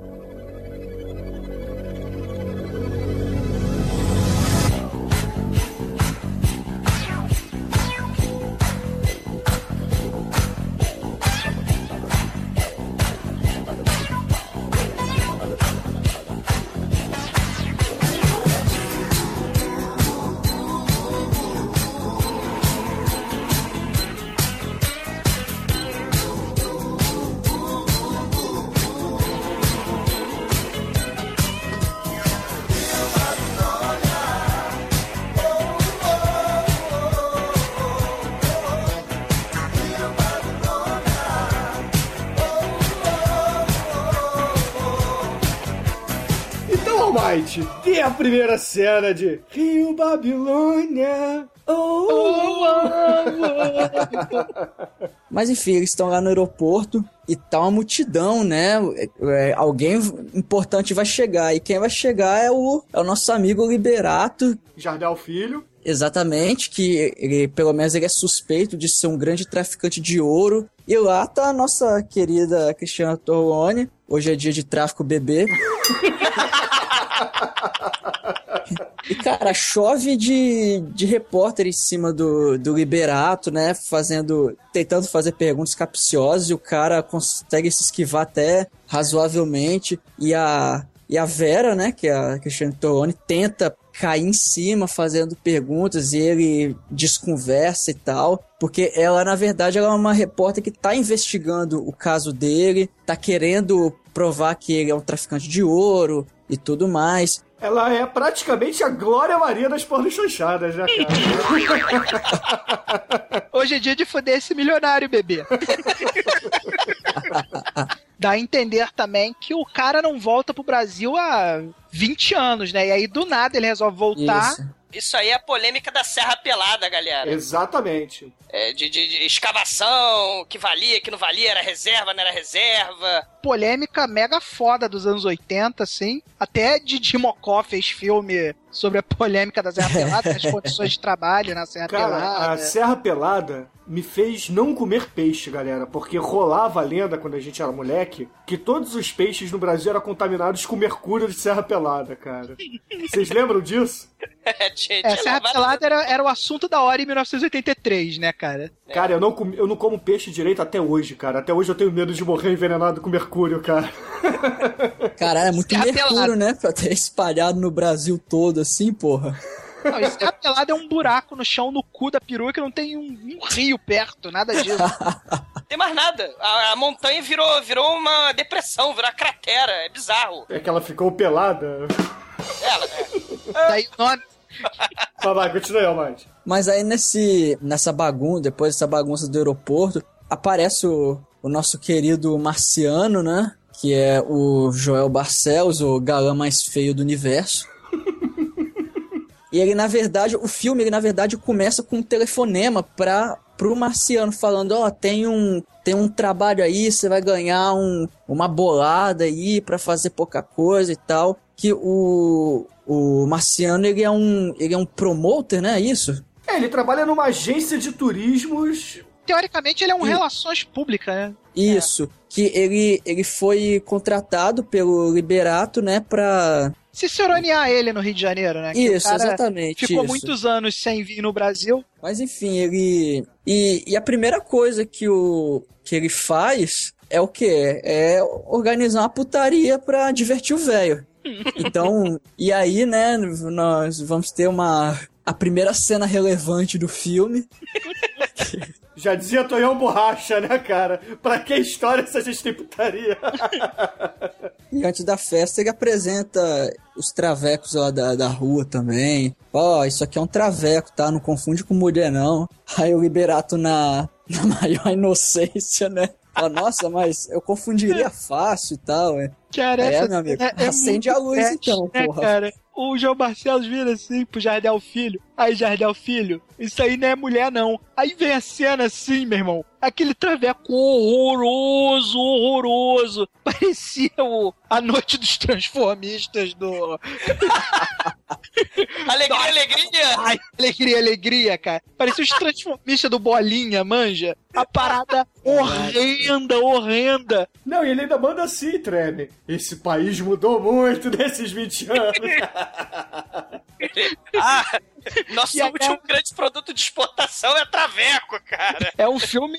Dê a primeira cena de Rio Babilônia. Oh, Mas enfim, eles estão lá no aeroporto e tá uma multidão, né? É, alguém importante vai chegar. E quem vai chegar é o, é o nosso amigo Liberato, Jardel Filho. Exatamente, que ele, pelo menos ele é suspeito de ser um grande traficante de ouro. E lá tá a nossa querida Cristiana Torlone. Hoje é dia de tráfico bebê. E, cara, chove de, de repórter em cima do, do Liberato, né? Fazendo. Tentando fazer perguntas capciosas e o cara consegue se esquivar até razoavelmente. E a. E a Vera, né, que é a Cristiane Torlone, tenta cair em cima fazendo perguntas e ele desconversa e tal, porque ela, na verdade, ela é uma repórter que tá investigando o caso dele, tá querendo provar que ele é um traficante de ouro e tudo mais. Ela é praticamente a Glória Maria das pornos chanchadas, né, cara? Hoje é dia de foder esse milionário, bebê. Dá a entender também que o cara não volta pro Brasil há 20 anos, né? E aí, do nada, ele resolve voltar. Isso. Isso aí é a polêmica da Serra Pelada, galera. Exatamente. É, de, de- de escavação, que valia, que não valia, era reserva, não era reserva. Polêmica mega foda dos anos 80, assim. Até Didi Mocó fez filme sobre a polêmica da Serra Pelada, as condições de trabalho na Serra Cara, Pelada. a Serra Pelada me fez não comer peixe, galera, porque rolava a lenda quando a gente era moleque que todos os peixes no Brasil eram contaminados com mercúrio de Serra Pelada, cara. Vocês lembram disso? Tinha- É, tinha Serra Pelada era, era o assunto da hora em 1983, né, cara? Cara, eu não, comi- eu não como peixe direito até hoje, cara. Até hoje eu tenho medo de morrer envenenado com mercúrio, cara. Caralho, é muito Serra mercúrio, Pelada. né? Pra ter espalhado no Brasil todo assim, porra. Não, Serra Pelada é um buraco no chão, no cu da perua, que não tem um, um rio perto, nada disso. tem mais nada. A, a montanha virou, virou uma depressão, virou uma cratera. É bizarro. É que ela ficou pelada. Ela, é. Daí o nome. Vai, vai, continua aí, Almighty. Mas aí nesse, nessa bagunça, depois dessa bagunça do aeroporto, aparece o, o nosso querido marciano, né? Que é o Joel Barcelos, o galã mais feio do universo. E ele, na verdade, o filme, ele, na verdade, começa com um telefonema pra, pro marciano, falando, ó, tem um, tem um trabalho aí, você vai ganhar um, uma bolada aí pra fazer pouca coisa e tal. Que o, o Marciano, ele é um, ele é um promoter, né? Isso? É, ele trabalha numa agência de turismos. Teoricamente, ele é um E- relações públicas, né? Isso. Que ele, ele foi contratado pelo Liberato, né, pra... Ciceronear ele no Rio de Janeiro, né? Que Isso, exatamente. Ficou isso. muitos anos sem vir no Brasil. Mas enfim, ele. E, e a primeira coisa que, o, que ele faz é o quê? É organizar uma putaria pra divertir o velho. Então, e aí, né, nós vamos ter uma. A primeira cena relevante do filme. Já dizia Tonhão Borracha, né, cara? Pra que história se a gente tem putaria? E antes da festa ele apresenta os travecos lá da, da rua também. Ó, isso aqui é um traveco, tá? Não confunde com mulher, não. Aí o Liberato na, na maior inocência, né? Ó, nossa, mas eu confundiria fácil e tal, é. Cara, É, essa meu amigo. cena é Acende a luz, então, né, porra. cara? O João Barcelos vira assim pro Jardel Filho. Aí, Jardel Filho, isso aí não é mulher, não. Aí vem a cena assim, meu irmão. Aquele traveco horroroso, horroroso. Parecia o, a noite dos transformistas do. Alegria, alegria! Ai, alegria, alegria, cara. Parecia os transformistas do Bolinha, manja. A parada horrenda, horrenda. Não, e ele ainda manda assim, Treme. Esse país mudou muito nesses 20 anos. Ah, nosso E a último grande produto de exportação é Traveco, cara. É um filme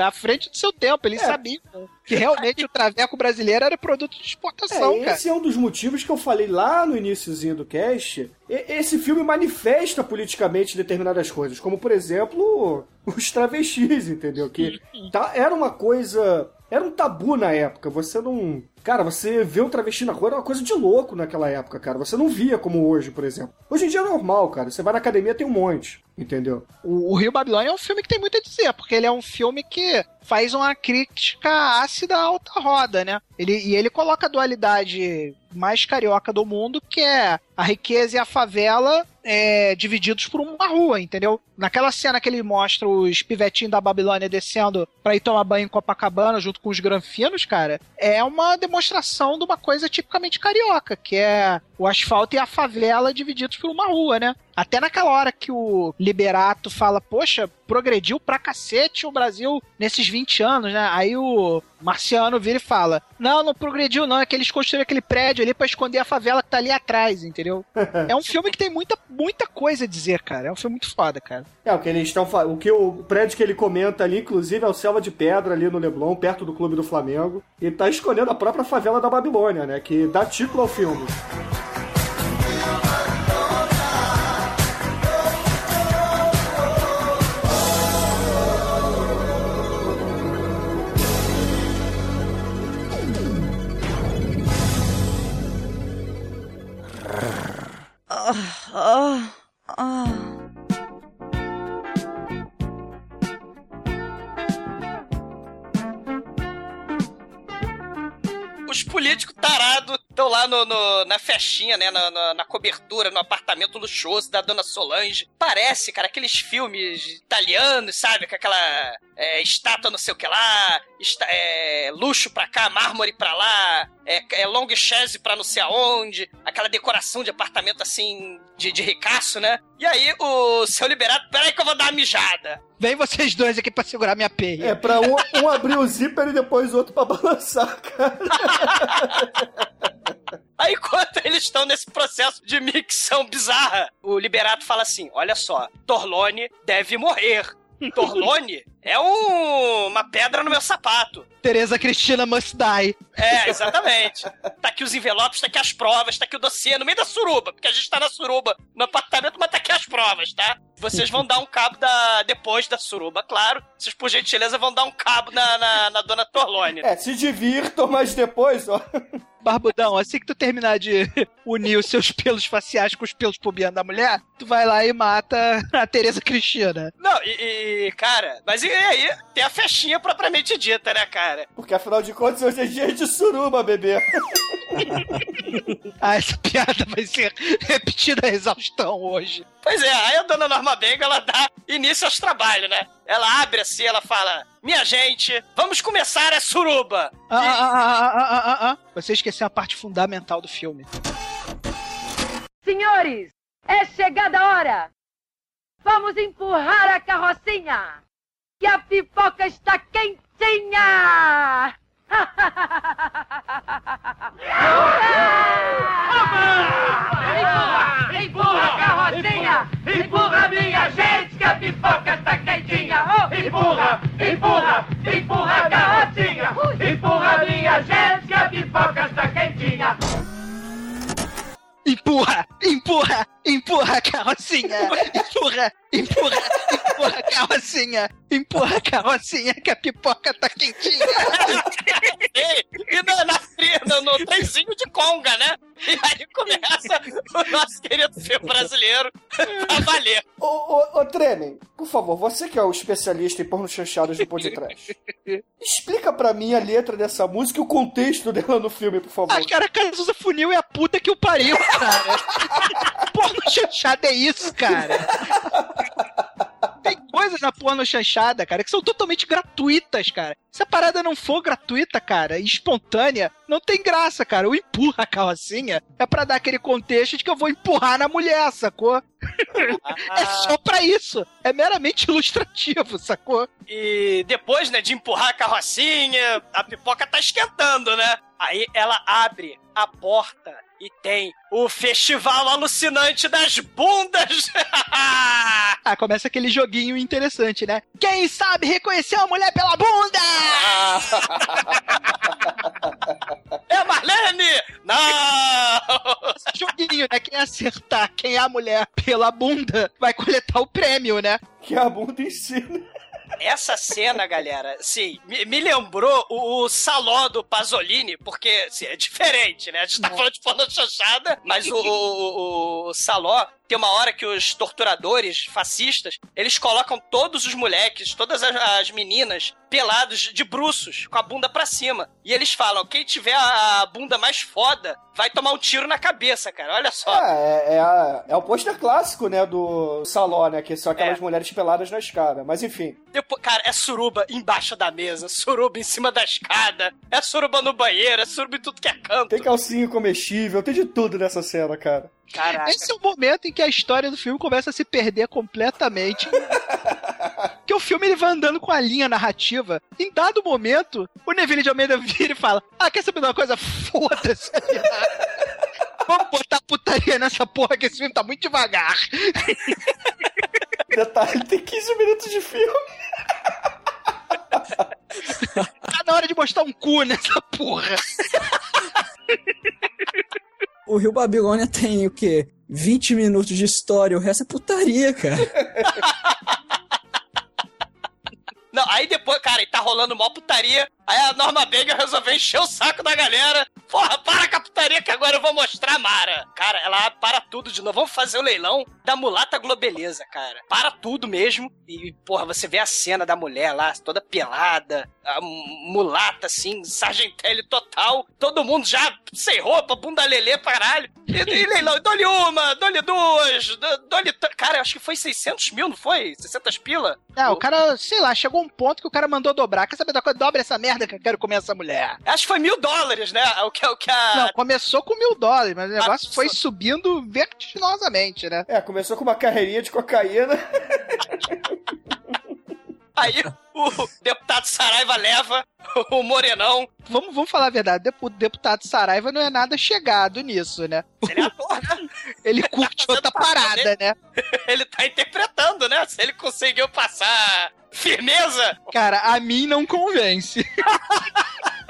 à frente do seu tempo. Eles É. sabiam que realmente o traveco brasileiro era produto de exportação, É, cara. esse é um dos motivos que eu falei lá no iníciozinho do cast. E- Esse filme manifesta politicamente determinadas coisas, como por exemplo os travestis, entendeu? Que tá- era uma coisa. Era um tabu na época. Você não. Cara, você vê um travesti na rua era uma coisa de louco naquela época, cara. Você não via como hoje, por exemplo. Hoje em dia é normal, cara. Você vai na academia tem um monte, entendeu? O, o Rio Babilônia é um filme que tem muito a dizer, porque ele é um filme que faz uma crítica ácida à alta roda, né? Ele, e ele coloca a dualidade mais carioca do mundo, que é a riqueza e a favela é, divididos por uma rua, entendeu? Naquela cena que ele mostra os pivetinhos da Babilônia descendo pra ir tomar banho em Copacabana junto com os granfinos, cara, é uma demonstração de uma coisa tipicamente carioca, que é o asfalto e a favela divididos por uma rua, né? Até naquela hora que o Liberato fala, poxa, progrediu pra cacete o Brasil nesses 20 anos, né? Aí o Marciano vira e fala: Não, não progrediu, não. É que eles construíram aquele prédio ali pra esconder a favela que tá ali atrás, entendeu? é um filme que tem muita, muita coisa a dizer, cara. É um filme muito foda, cara. É, o que eles estão O que o prédio que ele comenta ali, inclusive, é o Selva de Pedra ali no Leblon, perto do clube do Flamengo. E tá escolhendo a própria favela da Babilônia, né? Que dá título ao filme. oh, oh. Os políticos tarados estão lá no, no- na festinha, né? Na, na- na cobertura, no apartamento luxuoso da dona Solange. Parece, cara, aqueles filmes italianos, sabe? Com aquela é, estátua não sei o que lá, esta- é, luxo pra cá, mármore pra lá, é, é long chaise pra não sei aonde, aquela decoração de apartamento assim, de, de ricaço, né? E aí o seu liberado, peraí que eu vou dar uma mijada. Vem vocês dois aqui pra segurar minha peia. É, pra um, um abrir o zíper e depois o outro pra balançar, cara. Aí, enquanto eles estão nesse processo de micção bizarra, o Liberato fala assim: olha só, Torlone deve morrer. Torlone é um- uma pedra no meu sapato. Tereza Cristina must die. É, exatamente. Tá aqui os envelopes, tá aqui as provas, tá aqui o dossiê no meio da suruba, porque a gente tá na suruba no apartamento, mas tá aqui as provas, tá? Vocês vão dar um cabo da depois da suruba, claro. Vocês, por gentileza, vão dar um cabo na, na, na dona Torlone. É, se divirtam, mas depois, ó. Barbudão, assim que tu terminar de unir os seus pelos faciais com os pelos pubianos da mulher, tu vai lá e mata a Tereza Cristina. Não, e, e, cara, mas e aí tem a festinha propriamente dita, né, cara? Porque afinal de contas, hoje é dia de suruba, bebê. Ah, essa piada vai ser repetida a exaustão hoje. Pois é, aí a dona Norma Benga, ela dá início aos trabalhos, né? Ela abre assim, ela fala: Minha gente, vamos começar a suruba. Ah, ah, ah, ah, ah, ah, ah. Você esqueceu a parte fundamental do filme. senhores, é chegada a hora. Vamos empurrar a carrocinha, que a pipoca está quentinha. Empurra, empurra a carrocinha, empurra minha gente, que a pipoca está quentinha. empurra, empurra, empurra a carrocinha, empurra minha gente, que a pipoca está quentinha. Empurra, empurra, empurra a carrocinha. Empurra, empurra, empurra a carrocinha. Empurra a carrocinha que a pipoca tá quentinha. e na, na, no, no trenzinho de conga, né? E aí começa o nosso brasileiro a valer. Ô, ô, ô Tremen, por favor, você que é o especialista em porno chanchadas do Pod Trash, explica pra mim a letra dessa música e o contexto dela no filme, por favor. Ah, cara, Cazuza Funil é a puta que o pariu, cara. porno chanchada é isso, cara. Coisas na porno chanchada, cara, que são totalmente gratuitas, cara. Se a parada não for gratuita, cara, espontânea, não tem graça, cara. O empurra a carrocinha é para dar aquele contexto de que eu vou empurrar na mulher, sacou? é só pra isso. É meramente ilustrativo, sacou? E depois, né, de empurrar a carrocinha, a pipoca tá esquentando, né? Aí ela abre a porta e tem o festival alucinante das bundas. ah, começa aquele joguinho interessante, né? Quem sabe reconhecer uma mulher pela bunda? é Marlene! Não! Joguinho, né? Quem acertar quem é a mulher pela bunda vai coletar o prêmio, né? Que é a bunda ensina. Essa cena, galera, sim, me, me lembrou o, o, saló do Pasolini, porque assim, é diferente, né? A gente tá falando de porno chanchada, mas o, o, o saló tem uma hora que os torturadores fascistas, eles colocam todos os moleques, todas as, as meninas, pelados de bruços, com a bunda pra cima. E eles falam, quem tiver a bunda mais foda, vai tomar um tiro na cabeça, cara. Olha só. É, é, é, é o pôster clássico, né, do salão, né, que são aquelas é. mulheres peladas na escada. Mas enfim. Depois, cara, é suruba embaixo da mesa, suruba em cima da escada, é suruba no banheiro, é suruba em tudo que é canto. Tem calcinha comestível, tem de tudo nessa cena, cara. Caraca. Esse é o momento em que a história do filme começa a se perder completamente. que o filme ele vai andando com a linha narrativa. Em dado momento, o Neville de Almeida vira e fala: Ah, quer saber de uma coisa? Foda-se. Vamos botar putaria nessa porra que esse filme tá muito devagar. Detalhe, tem 15 minutos de filme. tá na hora de mostrar um cu nessa porra. O Rio Babilônia tem o quê? 20 minutos de história, o resto é putaria, cara. Não, aí depois, cara, tá rolando mó putaria. Aí a Norma Baker resolveu encher o saco da galera. Porra, para a putaria que agora eu vou mostrar a Mara. Cara, ela para tudo de novo. Vamos fazer o leilão da mulata globeleza, cara. Para tudo mesmo. E, porra, você vê a cena da mulher lá, toda pelada, a mulata, assim, sargentelli total. Todo mundo já sem roupa, bunda lelê, caralho. E, e leilão, dou-lhe uma, dou-lhe duas, dou-lhe... Cara, acho que foi 600 mil, não foi? 600 pila? É, o cara, sei lá, chegou um ponto que o cara mandou dobrar. Quer saber da coisa? Dobra essa merda que eu quero comer essa mulher. Acho que foi mil dólares, né? O que, o que a... Não, começou com mil dólares, mas o negócio ah, foi subindo vertiginosamente, né? É, começou com uma carreirinha de cocaína. Aí o deputado Saraiva leva o Morenão. Vamos, vamos falar a verdade, o deputado Saraiva não é nada chegado nisso, né? Ele é ator, né? Ele curte tá outra parada, né? Ele tá interpretando, né? Se ele conseguiu passar firmeza. Cara, a mim não convence.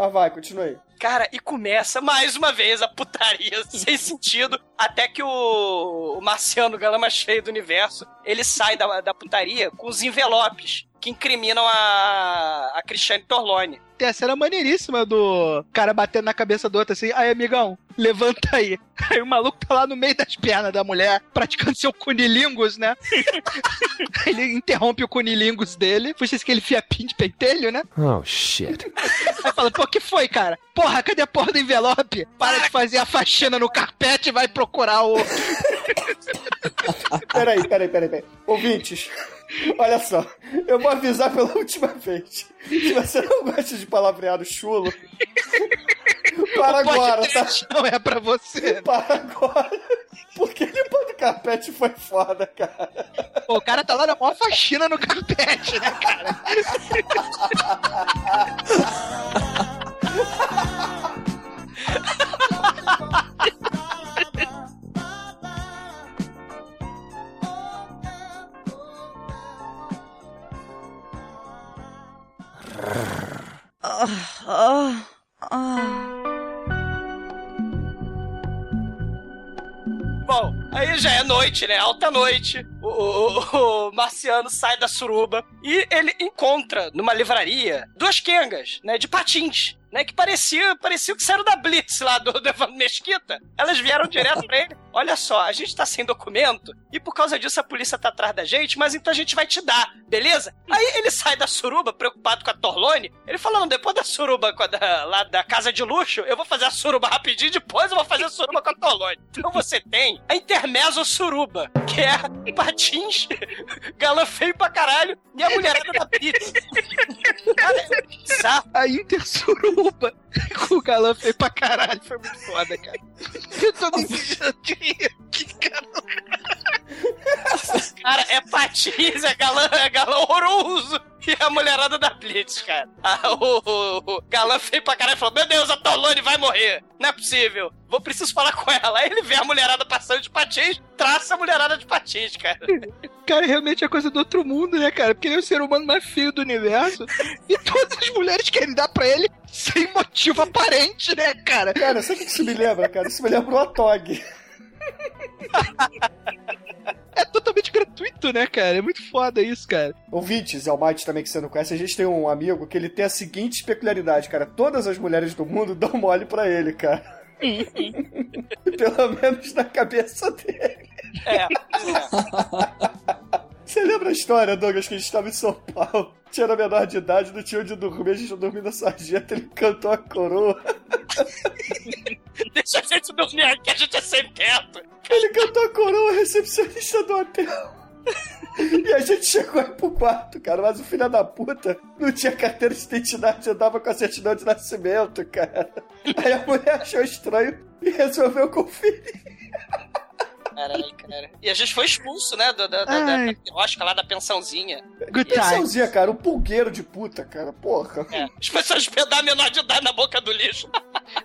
Mas vai, continue. Cara, e começa mais uma vez a putaria sem sentido, até que o, o Marciano Galama Cheio do Universo, ele sai da, da putaria com os envelopes que incriminam a, a Cristiane Torlone tem a cena maneiríssima do cara batendo na cabeça do outro assim, aí amigão, levanta aí. Aí o maluco tá lá no meio das pernas da mulher, praticando seu cunilingus, né? ele interrompe o cunilingus dele, puxa esse aquele fiapinho de pentelho, né? Oh, shit. Aí fala, pô, que foi, cara? Porra, cadê a porra do envelope? Para de fazer a faxina no carpete e vai procurar o... peraí, peraí, peraí, peraí. Ouvintes, olha só, eu vou avisar pela última vez. Se você não gosta de palavreado chulo, Para O agora, tá? Não é pra você. Para agora. Porque limpando o carpete foi foda, cara. Pô, o cara tá lá na maior faxina no carpete, né, cara? Bom, aí já é noite, né? Alta noite. O, o- o Marciano sai da suruba e ele encontra numa livraria duas quengas, né? De patins. Né, que parecia, parecia que saíram da Blitz lá do, do Evandro Mesquita. Elas vieram direto pra ele. Olha só, a gente tá sem documento e por causa disso a polícia tá atrás da gente, mas então a gente vai te dar, beleza? Aí ele sai da suruba, preocupado com a Torlone. Ele fala: não, depois da suruba da- lá da casa de luxo, eu vou fazer a suruba rapidinho, depois eu vou fazer a suruba com a Torlone. Então você tem a Intermezzo Suruba, que é patins, galã feio pra caralho, e a mulherada da pizza. Cara, é bizarro. A Intersuruba com o galã feio pra caralho. Foi muito foda, cara. Eu tô me mijando de rir aqui, cara. Cara, é patins, é galã, é galã horroroso. E a mulherada da Blitz, cara. Ah, o, o- o galã feio pra caralho falou: Meu Deus, a Torlone vai morrer. Não é possível. Vou preciso falar com ela. Aí ele vê a mulherada passando de patins, traça a mulherada de patins, cara. Cara, realmente é coisa do outro mundo, né, cara? Porque ele é o ser humano mais feio do universo. E todas as mulheres querem dar pra ele sem motivo aparente, né, cara? Cara, sabe o que isso me lembra, cara? Isso me lembra o Atog. É totalmente gratuito, né, cara? É muito foda isso, cara. Ouvintes, Almighty também que você não conhece, a gente tem um amigo que ele tem a seguinte peculiaridade, cara. Todas as mulheres do mundo dão mole pra ele, cara. Pelo menos na cabeça dele. É. Você lembra a história, Douglas, que a gente tava em São Paulo? Tinha na menor de idade, não tinha onde dormir, a gente dormiu na sarjeta, ele cantou a coroa. Deixa a gente dormir aqui, a gente é sem teto. Ele cantou a coroa, recepcionista do hotel. E a gente chegou aí pro quarto, cara, mas o filho da puta não tinha carteira de identidade, andava com a certidão de nascimento, cara. Aí a mulher achou estranho e resolveu conferir. Caralho, cara. E a gente foi expulso, né? Da, da, da, lá da pensãozinha. Good times. Pensãozinha, cara, um pulgueiro de puta, cara, porra. É. As pessoas hospedar menor de idade na boca do lixo.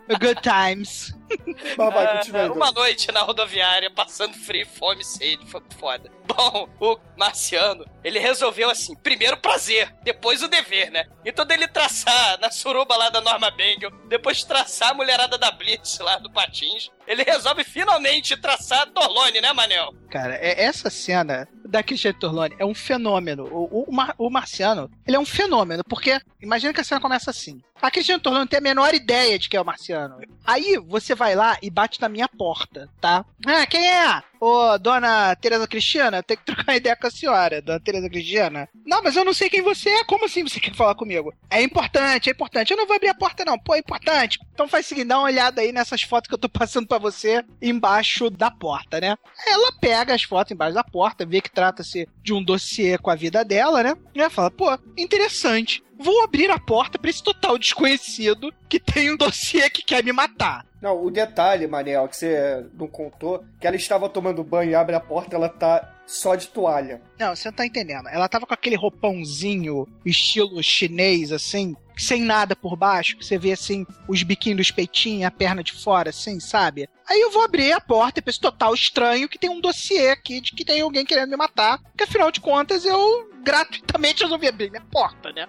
Good times. Mas vai, Ah, continua aí, uma noite na rodoviária, passando frio, fome, sede, foi foda. Bom, o Marciano, ele resolveu assim, primeiro prazer, depois o dever, né? Então dele traçar na suruba lá da Norma Bengel, depois traçar a mulherada da Blitz lá do Patins, ele resolve finalmente traçar a Torlone, né, Manel? Cara, é, essa cena da Christian Torlone é um fenômeno. O, o, Mar- o Marciano, ele é um fenômeno, porque imagina que a cena começa assim. A Christian Torlone não tem a menor ideia de que é o Marciano. Aí você vai lá e bate na minha porta, tá? Ah, quem é? Ô, dona Tereza Cristina, eu tenho que trocar ideia com a senhora, dona Tereza Cristina. Não, mas eu não sei quem você é. Como assim você quer falar comigo? É importante, é importante. Eu não vou abrir a porta, não. Pô, é importante. Então faz o seguinte, dá uma olhada aí nessas fotos que eu tô passando pra você embaixo da porta, né? Ela pega as fotos embaixo da porta, vê que trata-se de um dossiê com a vida dela, né? E ela fala, pô, interessante. Vou abrir a porta pra esse total desconhecido que tem um dossiê que quer me matar. Não, o detalhe, Manel, que você não contou, que ela estava tomando banho e abre a porta, ela tá só de toalha. Não, você não tá entendendo. Ela tava com aquele roupãozinho, estilo chinês, assim, sem nada por baixo, que você vê, assim, os biquinhos dos peitinhos, a perna de fora, assim, sabe? Aí eu vou abrir a porta pra esse total estranho que tem um dossiê aqui de que tem alguém querendo me matar, que afinal de contas eu gratuitamente resolvi abrir minha porta, né?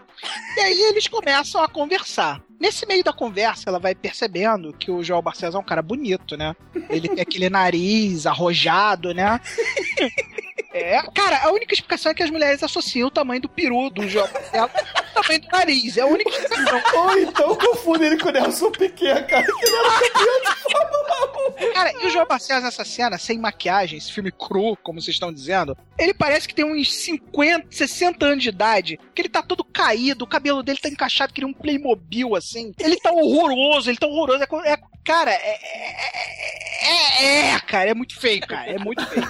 E aí eles começam a conversar. Nesse meio da conversa, ela vai percebendo que o João Barcelos é um cara bonito, né? Ele tem aquele nariz arrojado, né? É, cara, a única explicação é que as mulheres associam o tamanho do peru do João Barcelos tamanho do nariz. É a única explicação. Ou então confunde ele com o Nelson Piquet, cara, que não era campeão de Fórmula 1. Cara, e o João Barcelos nessa cena, sem maquiagem, esse filme cru, como vocês estão dizendo, ele parece que tem uns 50, 60 anos de idade, que ele tá todo caído, o cabelo dele tá encaixado que nem um Playmobil, assim. Ele tá horroroso, ele tá horroroso. É, é- cara, é, é, é, é, cara, é muito feio, cara, é muito feio.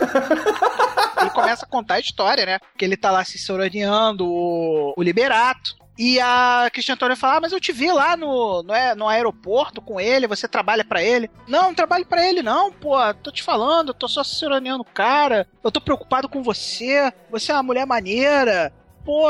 Ele começa a contar a história, né? Que ele tá lá se soroneando o, o Liberato. E a Cristian Antônio fala: ah, mas eu te vi lá no, no, no aeroporto com ele, você trabalha pra ele. Não, não trabalho pra ele, não, pô. Tô te falando, eu tô só assessorando o cara. Eu tô preocupado com você. Você é uma mulher maneira pô,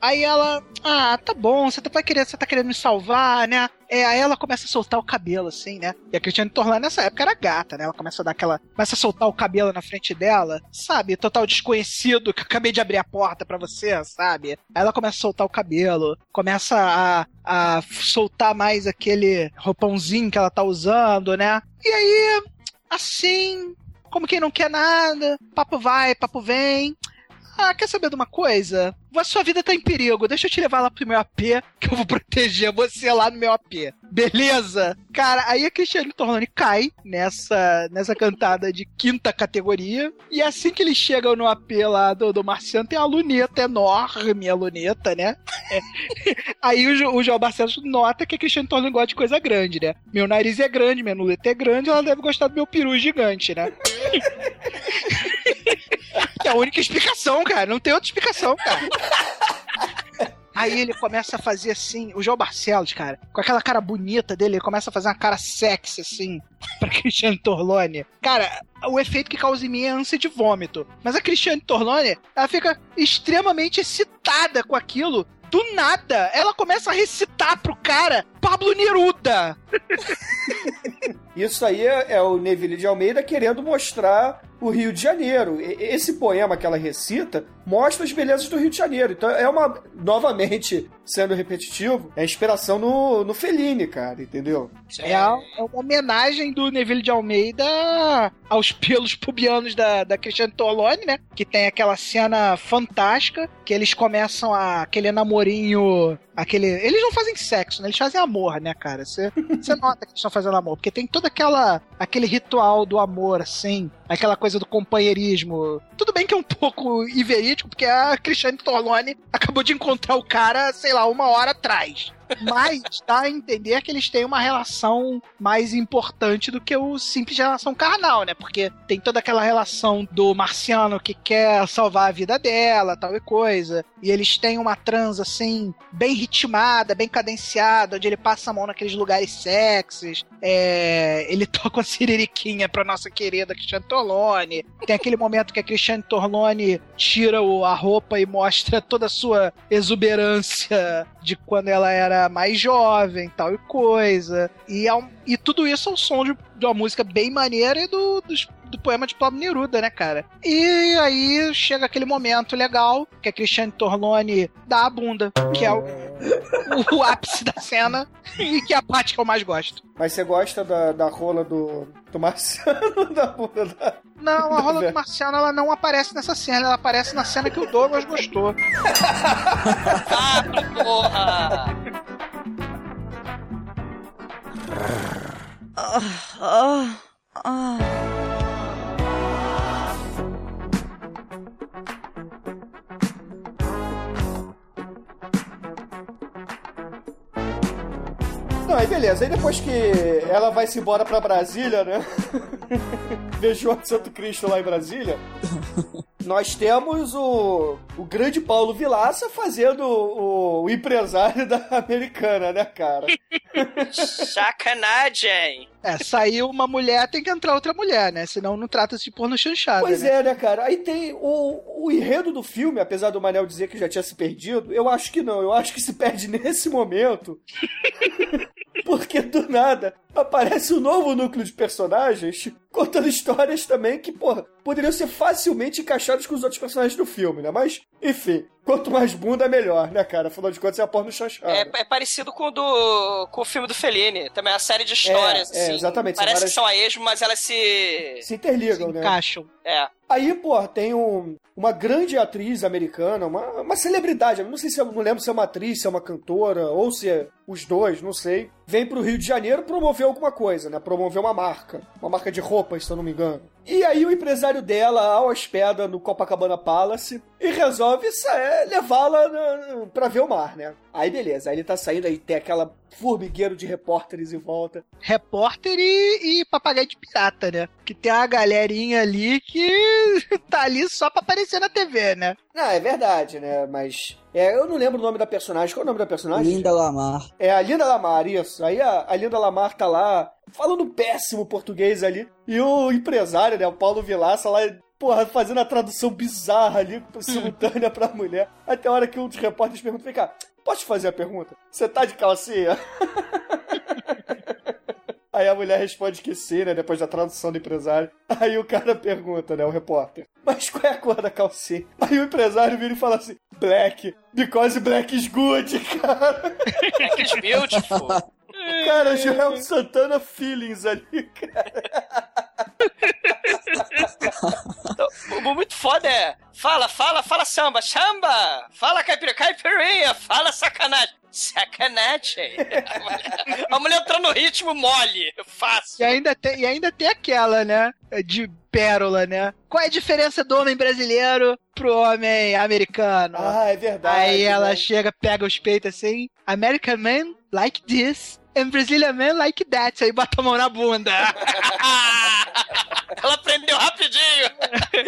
aí ela, ah, tá bom, você tá, querer, você tá querendo me salvar, né? É, aí ela começa a soltar o cabelo, assim, né? E a Cristiane Torlan nessa época era gata, né? Ela começa a dar aquela. Começa a soltar o cabelo na frente dela, sabe? Total desconhecido, que acabei de abrir a porta para você, sabe? Aí ela começa a soltar o cabelo, começa a, a soltar mais aquele roupãozinho que ela tá usando, né? E aí, assim, como quem não quer nada, papo vai, papo vem. Ah, quer saber de uma coisa? A sua vida tá em perigo. Deixa eu te levar lá pro meu AP, que eu vou proteger você lá no meu AP. Beleza? Cara, aí a Cristiane Torlani cai nessa, nessa cantada de quinta categoria. E assim que eles chegam no AP lá do, do Marciano, tem uma luneta enorme, a luneta, né? É. Aí o, o João Barcelos nota que a Cristiane Torlani gosta de coisa grande, né? Meu nariz é grande, minha luneta é grande, ela deve gostar do meu peru gigante, né? É a única explicação, cara. Não tem outra explicação, cara. Aí ele começa a fazer assim, o João Barcelos, cara, com aquela cara bonita dele, ele começa a fazer uma cara sexy, assim, pra Cristiane Torlone. Cara, o efeito que causa em mim é ânsia de vômito. Mas a Cristiane Torlone, ela fica extremamente excitada com aquilo. Do nada, ela começa a recitar pro cara Pablo Neruda. Isso aí é, é o Neville de Almeida querendo mostrar o Rio de Janeiro. Esse poema que ela recita mostra as belezas do Rio de Janeiro. Então é uma, novamente, sendo repetitivo, é inspiração no, no Fellini, cara, entendeu? É, é uma homenagem do Neville de Almeida aos pelos pubianos da, da Cristiane Torlone, né? Que tem aquela cena fantástica que eles começam a, aquele namorinho aquele. Eles não fazem sexo, né? Eles fazem amor, né, cara? Você nota que eles estão fazendo amor, porque tem toda aquela aquele ritual do amor, assim, aquela coisa do companheirismo. Tudo bem que é um pouco iverídico, porque a Cristiane Torlone acabou de encontrar o cara, sei lá, uma hora atrás. Mas dá a entender que eles têm uma relação mais importante do que o simples relação carnal, né? Porque tem toda aquela relação do marciano que quer salvar a vida dela, tal e coisa. E eles têm uma trans, assim, bem ritmada, bem cadenciada, onde ele passa a mão naqueles lugares sexys. É... ele toca uma siririquinha pra nossa querida Cristiane Torlone. Tem aquele momento que a Cristiane Torlone tira a roupa e mostra toda a sua exuberância de quando ela era era mais jovem, tal e coisa. E, é um, e tudo isso ao som de, de uma música bem maneira e do, dos, do poema de Pablo Neruda, né, cara? E aí chega aquele momento legal que a Cristiane Torlone dá a bunda, que é o, o, o ápice da cena e que é a parte que eu mais gosto. Mas você gosta da, da rola do, do Marciano? Da bunda da... Não, a rola do Marciano ela não aparece nessa cena, ela aparece na cena que o Douglas gostou. ah, porra! Ah, ah, ah. Aí beleza. Aí depois que ela vai se embora pra Brasília, né? Vejo o Santo Cristo lá em Brasília. Nós temos o, o grande Paulo Vilaça fazendo o, o empresário da americana, né, cara? Sacanagem! É, saiu uma mulher, tem que entrar outra mulher, né? Senão não trata-se de porno chanchada. Pois né? é, né, cara? Aí tem o, o enredo do filme, apesar do Manel dizer que já tinha se perdido, eu acho que não. Eu acho que se perde nesse momento. Porque do nada aparece um novo núcleo de personagens contando histórias também que, porra, poderiam ser facilmente encaixadas com os outros personagens do filme, né? Mas, enfim, quanto mais bunda, melhor, né, cara? Afinal de contas, é a porra no chanchado. É, é, parecido com o, do, com o filme do Fellini. Também é uma série de histórias, é, assim. É, exatamente. Parece várias... que são a esmo, mas elas se... Se interligam, se né? encaixam. É. Aí, pô, tem um, uma grande atriz americana, uma, uma celebridade. Não sei se eu não lembro se é uma atriz, se é uma cantora, ou se é os dois, não sei. Vem pro Rio de Janeiro promover alguma coisa, né? Promover uma marca. Uma marca de roupas, se eu não me engano. E aí o empresário dela, ao hospeda no Copacabana Palace, e resolve é, levá-la pra ver o mar, né? Aí beleza, aí ele tá saindo, aí tem aquela formigueiro de repórteres em volta. Repórter e, e papagaio de pirata, né? Que tem uma galerinha ali que tá ali só pra aparecer na TV, né? Não, é verdade, né? Mas. É, eu não lembro o nome da personagem. Qual é o nome da personagem? Linda Lamar. É a Linda Lamar, isso. Aí a, a Linda Lamar tá lá falando péssimo português ali. E o empresário, né? O Paulo Vilaça lá. Porra, fazendo a tradução bizarra ali, simultânea pra mulher. Até a hora que um dos repórteres pergunta: Vem cá, posso te fazer a pergunta? Você tá de calcinha? Aí a mulher responde que sim, né? Depois da tradução do empresário. Aí o cara pergunta, né? O repórter. Mas qual é a cor da calcinha? Aí o empresário vira e fala assim: Black. Because black is good, cara. Black is beautiful. Cara, Joel Santana feelings ali, cara. O muito foda é. Fala, fala, fala samba, samba! Fala caipira, caipirinha! Fala sacanagem! Sacanagem! A mulher, a mulher entrou no ritmo mole, E fácil. ainda, tem, e ainda tem aquela, né? De pérola, né? Qual é a diferença do homem brasileiro pro homem americano? Ah, é verdade. Aí ela né? chega, pega os peitos assim. American man like this. And Brazilian man like that. Aí bota a mão na bunda. Ela aprendeu rapidinho!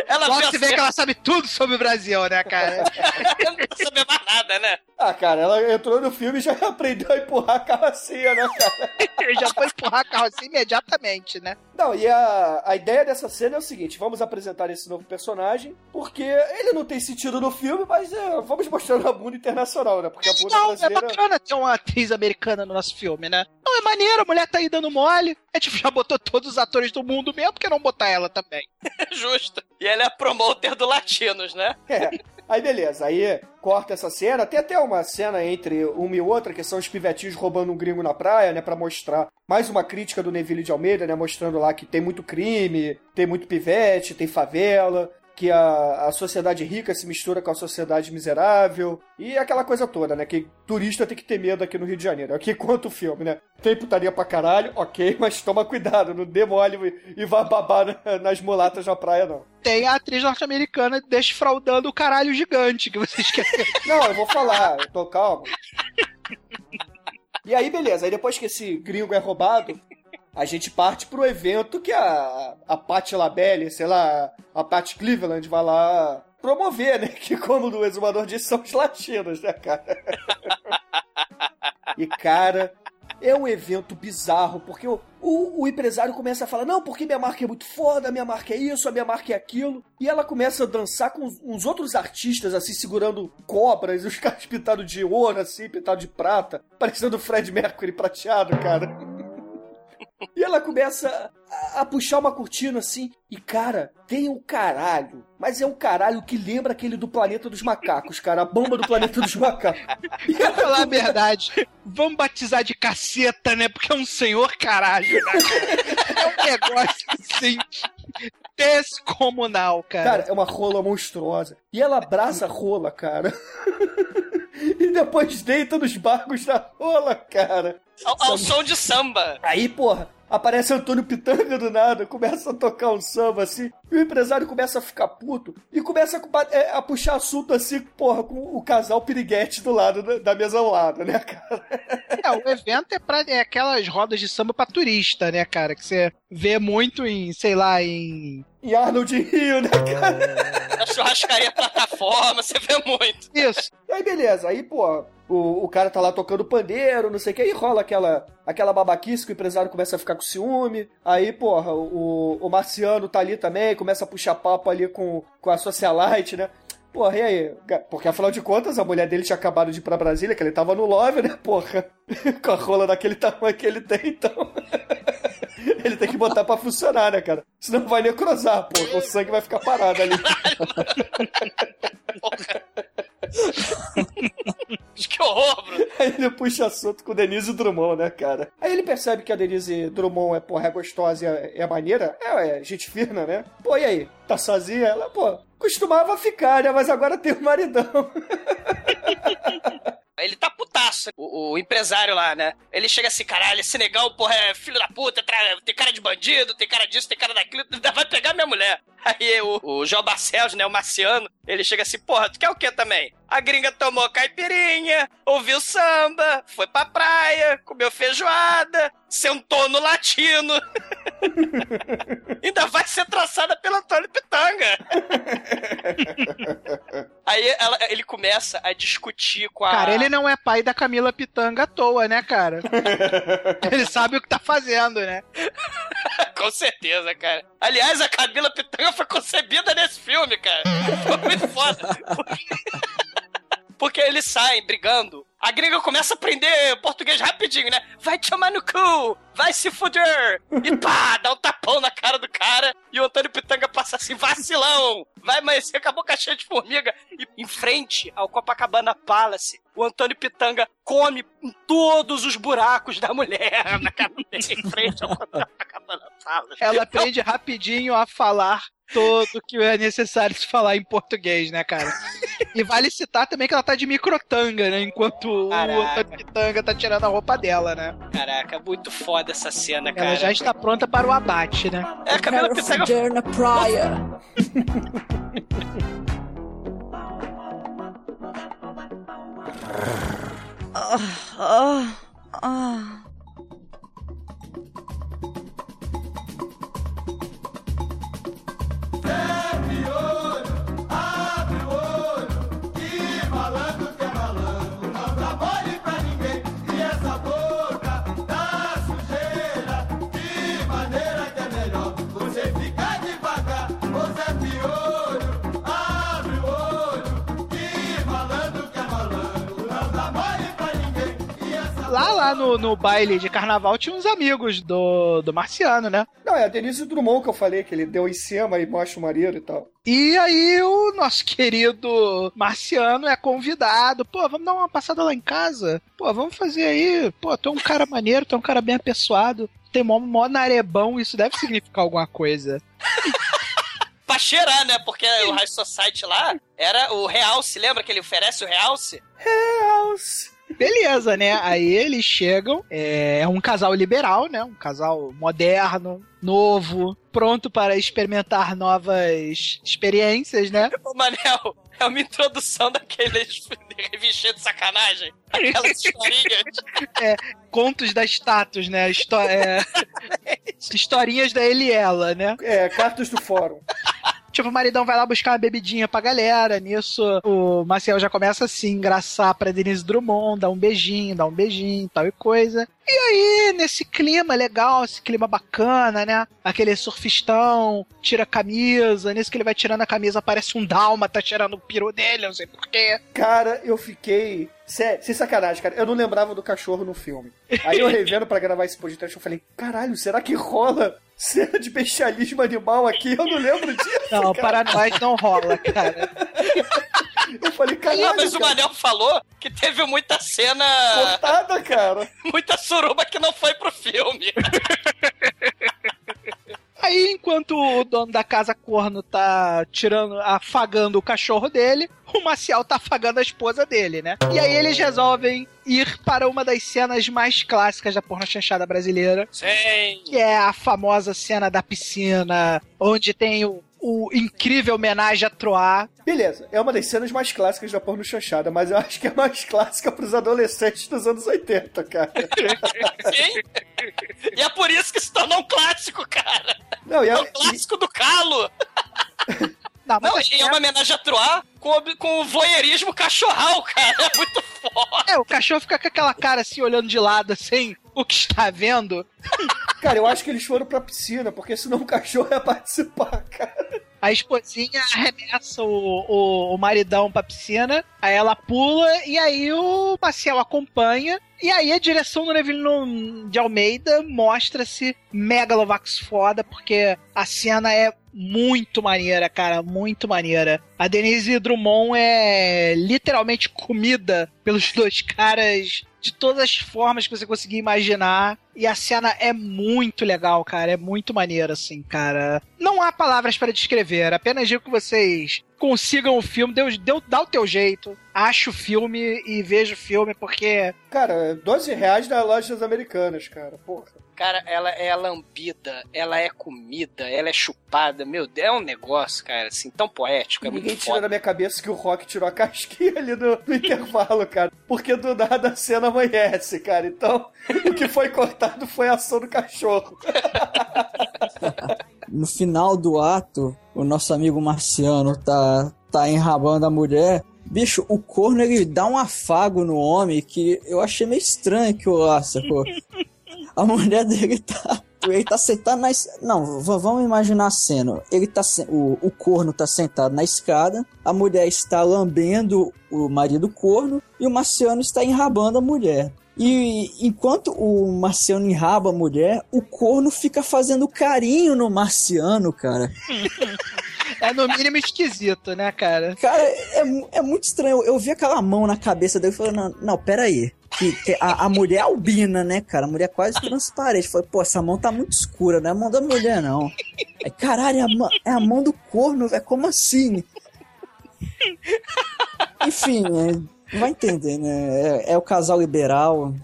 Ela Logo você vê que ela sabe tudo sobre o Brasil, né, cara? não sabia mais nada, né? Ah, cara, ela entrou no filme e já aprendeu a empurrar a carrocinha, né, cara? Já foi empurrar a carrocinha imediatamente, né? Não, e a, a ideia dessa cena é o seguinte: vamos apresentar esse novo personagem, porque ele não tem sentido no filme, mas é, vamos mostrando a bunda internacional, né? Porque a bunda Não, é brasileira. bacana ter uma atriz americana no nosso filme, né? Não, é maneiro, a mulher tá aí dando mole. A gente já botou todos os atores do mundo mesmo, por que não botar ela também? Justo. E ela é a promoter do Latinos, né? É. Aí beleza, aí corta essa cena. Tem até uma cena entre uma e outra, que são os pivetinhos roubando um gringo na praia, né? Pra mostrar mais uma crítica do Neville de Almeida, né? Mostrando lá que tem muito crime, tem muito pivete, tem favela. Que a, a sociedade rica se mistura com a sociedade miserável. E aquela coisa toda, né? Que turista tem que ter medo aqui no Rio de Janeiro. Aqui conta o filme, né? Tem putaria pra caralho, ok, mas toma cuidado, não dê mole e, vá babar na- nas mulatas na praia, não. Tem a atriz norte-americana desfraudando o caralho gigante que você esqueceu. Não, eu vou falar, eu tô calmo. E aí, beleza, aí depois que esse gringo é roubado, a gente parte pro evento que a, a Pat Labelle, sei lá, a Pat Cleveland vai lá promover, né? Que como o exumador disse, são os latinos, né, cara? E, cara, é um evento bizarro, porque o, o, o empresário começa a falar: não, porque minha marca é muito foda, minha marca é isso, a minha marca é aquilo. E ela começa a dançar com uns, outros artistas, assim, segurando cobras, os caras pintados de ouro, assim, pintados de prata, parecendo o Fred Mercury prateado, cara. E ela começa a, a puxar uma cortina assim. E, cara, tem um caralho. Mas é um caralho que lembra aquele do planeta dos macacos, cara. A bomba do planeta dos macacos. E Pra ela falar a verdade, vamos batizar de caceta, né? Porque é um senhor caralho, né? É um negócio assim. Descomunal, cara. Cara, é uma rola monstruosa. E ela abraça a rola, cara. e depois deita nos barcos da rola, cara. Ao, ao som de samba. Aí, porra, aparece Antônio Pitanga do nada, começa a tocar um samba assim, e o empresário começa a ficar puto e começa a, é, a puxar assunto assim, porra, com o casal piriguete do lado da, da mesa ao lado, né, cara? É, o evento é, pra, é aquelas rodas de samba pra turista, né, cara? Que você vê muito em, sei lá, em. E Arnold Rio, né, cara? Na churrascaria plataforma, você vê muito. Isso. E aí, beleza, aí, pô, o, o cara tá lá tocando pandeiro, não sei o que, aí rola aquela, aquela babaquice que o empresário começa a ficar com ciúme. Aí, porra, o, o Marciano tá ali também, começa a puxar papo ali com, com a socialite, né? Porra, e aí? Porque afinal de contas, a mulher dele tinha acabado de ir pra Brasília, que ele tava no Love, né, porra? com a rola daquele tamanho que ele tem, então. ele tem que botar pra funcionar, né, cara? Senão vai necrosar, porra. O sangue vai ficar parado ali. Que horror, Bruno. Aí ele puxa assunto com o Denise Drummond, né, cara? Aí ele percebe que a Denise Drummond é, porra, é gostosa e é, é maneira. É, é gente fina, né? Pô, e aí? Tá sozinha? Ela, pô, costumava ficar, né? Mas agora tem um maridão. Ele tá putaço o, o empresário lá, né? Ele chega assim, caralho, esse negão, porra, é filho da puta, tem cara de bandido, tem cara disso, tem cara daquilo, ainda vai pegar minha mulher. Aí o, o João Barcelos, né, o Marciano, ele chega assim, porra, tu quer o quê também? A gringa tomou caipirinha, ouviu samba, foi pra praia, comeu feijoada, sentou no latino. ainda vai ser traçada pelo Antônio Pitanga. Aí ela- ele começa a discutir com a... Cara, ele não é pai da Camila Pitanga à toa, né, cara? ele sabe o que tá fazendo, né? Com certeza, cara. Aliás, a Camila Pitanga foi concebida nesse filme, cara. Foi muito foda. Porque eles saem brigando. A gringa começa a aprender português rapidinho, né? Vai te chamar no cu! Vai se fuder! E pá, dá um tapão na cara do cara. E o Antônio Pitanga passa assim, vacilão! Vai amanhecer com a boca cheia de formiga. E em frente ao Copacabana Palace, o Antônio Pitanga come em todos os buracos da mulher na cara dele, em frente ao Copacabana Palace. Ela aprende rapidinho a falar tudo que é necessário se falar em português, né, cara? E vale citar também que ela tá de microtanga, né? Enquanto o Caraca. Antônio Pitanga tá tirando a roupa dela, né? Caraca, muito foda essa cena, cara. Ela já está pronta para o abate, né? É, a Camila Pitanga fuder na praia. Ah, ah, Lá, no, no baile de carnaval tinha uns amigos do, do Marciano, né? Não, é a Denise Drummond que eu falei, que ele deu em cima e mostra o marido e tal. E aí o nosso querido Marciano é convidado. Pô, vamos dar uma passada lá em casa? Pô, vamos fazer aí. Pô, tu é um cara maneiro, tu é um cara bem apessoado. Tem mó, mó narebão, isso deve significar alguma coisa. pra cheirar, né? Porque o High Society lá era o Realce. Lembra que ele oferece o Realce? Deus! Beleza, né? Aí eles chegam, é é um casal liberal, né? Um casal moderno, novo, pronto para experimentar novas experiências, né? Ô, Manel, é uma introdução daqueles revistinhas de sacanagem. Aquelas historinhas. Contos da status, né? Histó é, Historinhas da ele e ela, né? É, cartas do fórum. Tipo, o maridão vai lá buscar uma bebidinha pra galera. Nisso, o Maciel já começa a se engraçar pra Denise Drummond, dá um beijinho, dá um beijinho, tal e coisa. E aí, nesse clima legal, esse clima bacana, né? Aquele surfistão, tira a camisa. Nisso que ele vai tirando a camisa, aparece um dálmata tirando o peru dele, não sei porquê. Cara, eu fiquei. Sério, sem sacanagem, cara. Eu não lembrava do cachorro no filme. Aí eu revendo pra gravar esse podcast, eu falei: caralho, será que rola cena de bestialismo animal aqui? Eu não lembro disso. Não, cara. para nós não rola, cara. Eu falei: Não, caralho. mas o cara, Manel falou que teve muita cena, Cortada, cara. muita suruba que não foi pro filme. Aí, enquanto o dono da casa corno tá tirando, afagando o cachorro dele, o Maciel tá afagando a esposa dele, né? E aí eles resolvem ir para uma das cenas mais clássicas da porno chanchada brasileira, Sim. que é a famosa cena da piscina, onde tem o, o incrível homenagem a Troá. Beleza, é uma das cenas mais clássicas da porno chanchada, mas eu acho que é mais clássica pros adolescentes dos anos 80, cara. Sim. E é por isso que se tornou um clássico, cara. Não, e, É a- o clássico do calo. Não, Não, e é uma homenagem a Troá com, com o voyeurismo cachorral, cara. É muito foda. é, o cachorro fica com aquela cara assim, olhando de lado, assim, o que está vendo. cara, eu acho que eles foram pra piscina, porque senão o cachorro ia participar, cara. A esposinha arremessa o, o, o maridão pra piscina, aí ela pula e aí o Maciel acompanha. E aí a direção do Neville de Almeida mostra-se megalovax foda, porque a cena é muito maneira, cara, muito maneira. A Denise Drummond é literalmente comida pelos dois caras de todas as formas que você conseguir imaginar. E a cena é muito legal, cara. É muito maneiro, assim, cara. Não há palavras para descrever. Apenas digo que vocês consigam o filme, deu, deu, dá o teu jeito, acha o filme e veja o filme, porque. Cara, 12 reais das lojas americanas, cara. Porra. Cara, ela é lambida, ela é comida, ela é chupada. Meu Deus, é um negócio, cara, assim, tão poético. É Ninguém tira da minha cabeça que o Rock tirou a casquinha ali no, no intervalo, cara. Porque do nada a cena amanhece, cara. Então, o que foi cortado foi a ação do cachorro. No final do ato, o nosso amigo marciano tá, tá enrabando a mulher. Bicho, o corno ele dá um afago no homem que eu achei meio estranho que o lá, sacou? A mulher dele tá. Ele tá sentado na. Não, vamos imaginar a cena. Ele tá. se- O, o corno tá sentado na escada, a mulher está lambendo o marido corno e o marciano está enrabando a mulher. E enquanto o marciano enraba a mulher, o corno fica fazendo carinho no marciano, cara. É no mínimo esquisito, né, cara? Cara, é, é muito estranho. Eu vi aquela mão na cabeça dele e falei, não, não, pera aí. Que, que a, a mulher albina, né, cara? A mulher é quase transparente. Falei, pô, essa mão tá muito escura, não é a mão da mulher, não. Aí, caralho, é a, mão- é a mão do corno, velho. Como assim? Enfim, é, vai entender, né? É, é o casal liberal.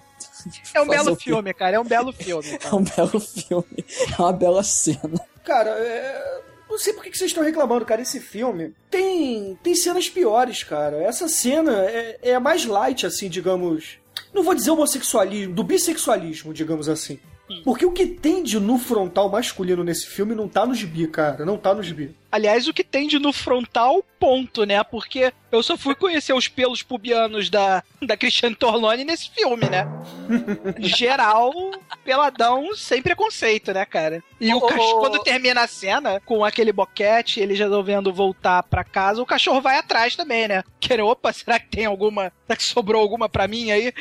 É um belo filme, cara. É um belo filme. É um belo filme. É uma bela cena. Cara, é... não sei por que que vocês estão reclamando, cara. Esse filme tem, tem cenas piores, cara. Essa cena é, é a mais light, assim, digamos. Não vou dizer homossexualismo, do bissexualismo, digamos assim. Porque o que tem de nu frontal masculino nesse filme não tá no gibi, cara. Não tá no gibi. Aliás, o que tem de no frontal, ponto, né? Porque eu só fui conhecer os pelos pubianos da, da Cristiane Torlone nesse filme, né? Geral, peladão, sem preconceito, né, cara? E o cachorro, quando termina a cena, com aquele boquete, ele resolvendo voltar pra casa, o cachorro vai atrás também, né? Querendo, opa, será que tem alguma. Será que sobrou alguma pra mim aí?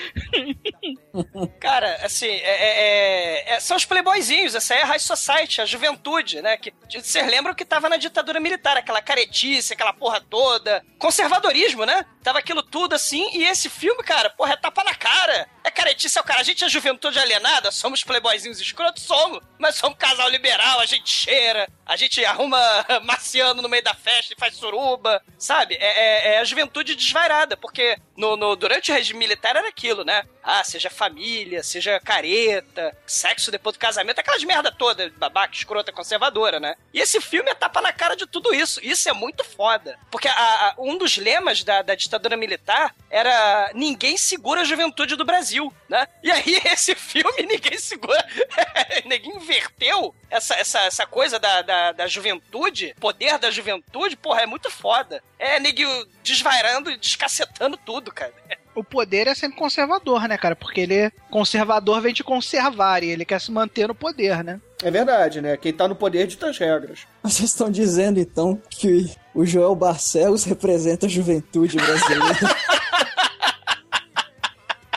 Cara, assim, é- é- é- é- são os playboyzinhos, essa é a high society, a juventude, né? Que vocês lembram que tava na ditadura militar, aquela caretice, aquela porra toda, conservadorismo, né? Tava aquilo tudo assim, e esse filme, cara, porra, é tapa na cara. É caretice, é o cara, a gente é juventude alienada, somos playboyzinhos escrotos, somos, mas somos casal liberal, a gente cheira, a gente arruma marciano no meio da festa e faz suruba, sabe? É, é- é a juventude desvairada, porque no, no- durante o regime militar era aquilo, né? Ah, seja família, seja careta, sexo depois do casamento, aquelas merda toda, babaca, escrota, conservadora, né? E esse filme é tapa na cara de tudo isso. Isso é muito foda. Porque a- a- um dos lemas da, da ditadura militar era ninguém segura a juventude do Brasil, né? E aí esse filme ninguém segura. ninguém inverteu essa, essa, essa coisa da, da, da juventude, poder da juventude, porra, é muito foda. É neguinho desvairando e descacetando tudo, cara. O poder é sempre conservador, né, cara? Porque ele é conservador vem de conservar e ele quer se manter no poder, né? É verdade, né? Quem tá no poder dita as regras. Vocês estão dizendo, então, que o Joel Barcelos representa a juventude brasileira.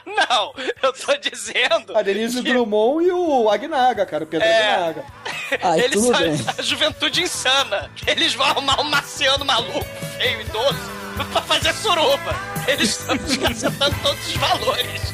Não, eu tô dizendo. A Denise Drummond e o Agnaga, cara. O Pedro É. Agnaga. Ai, Eles tudo são bem. a juventude insana. Eles vão arrumar um marciano maluco, feio, idoso, pra fazer suruba. Eles estão descacetando todos os valores.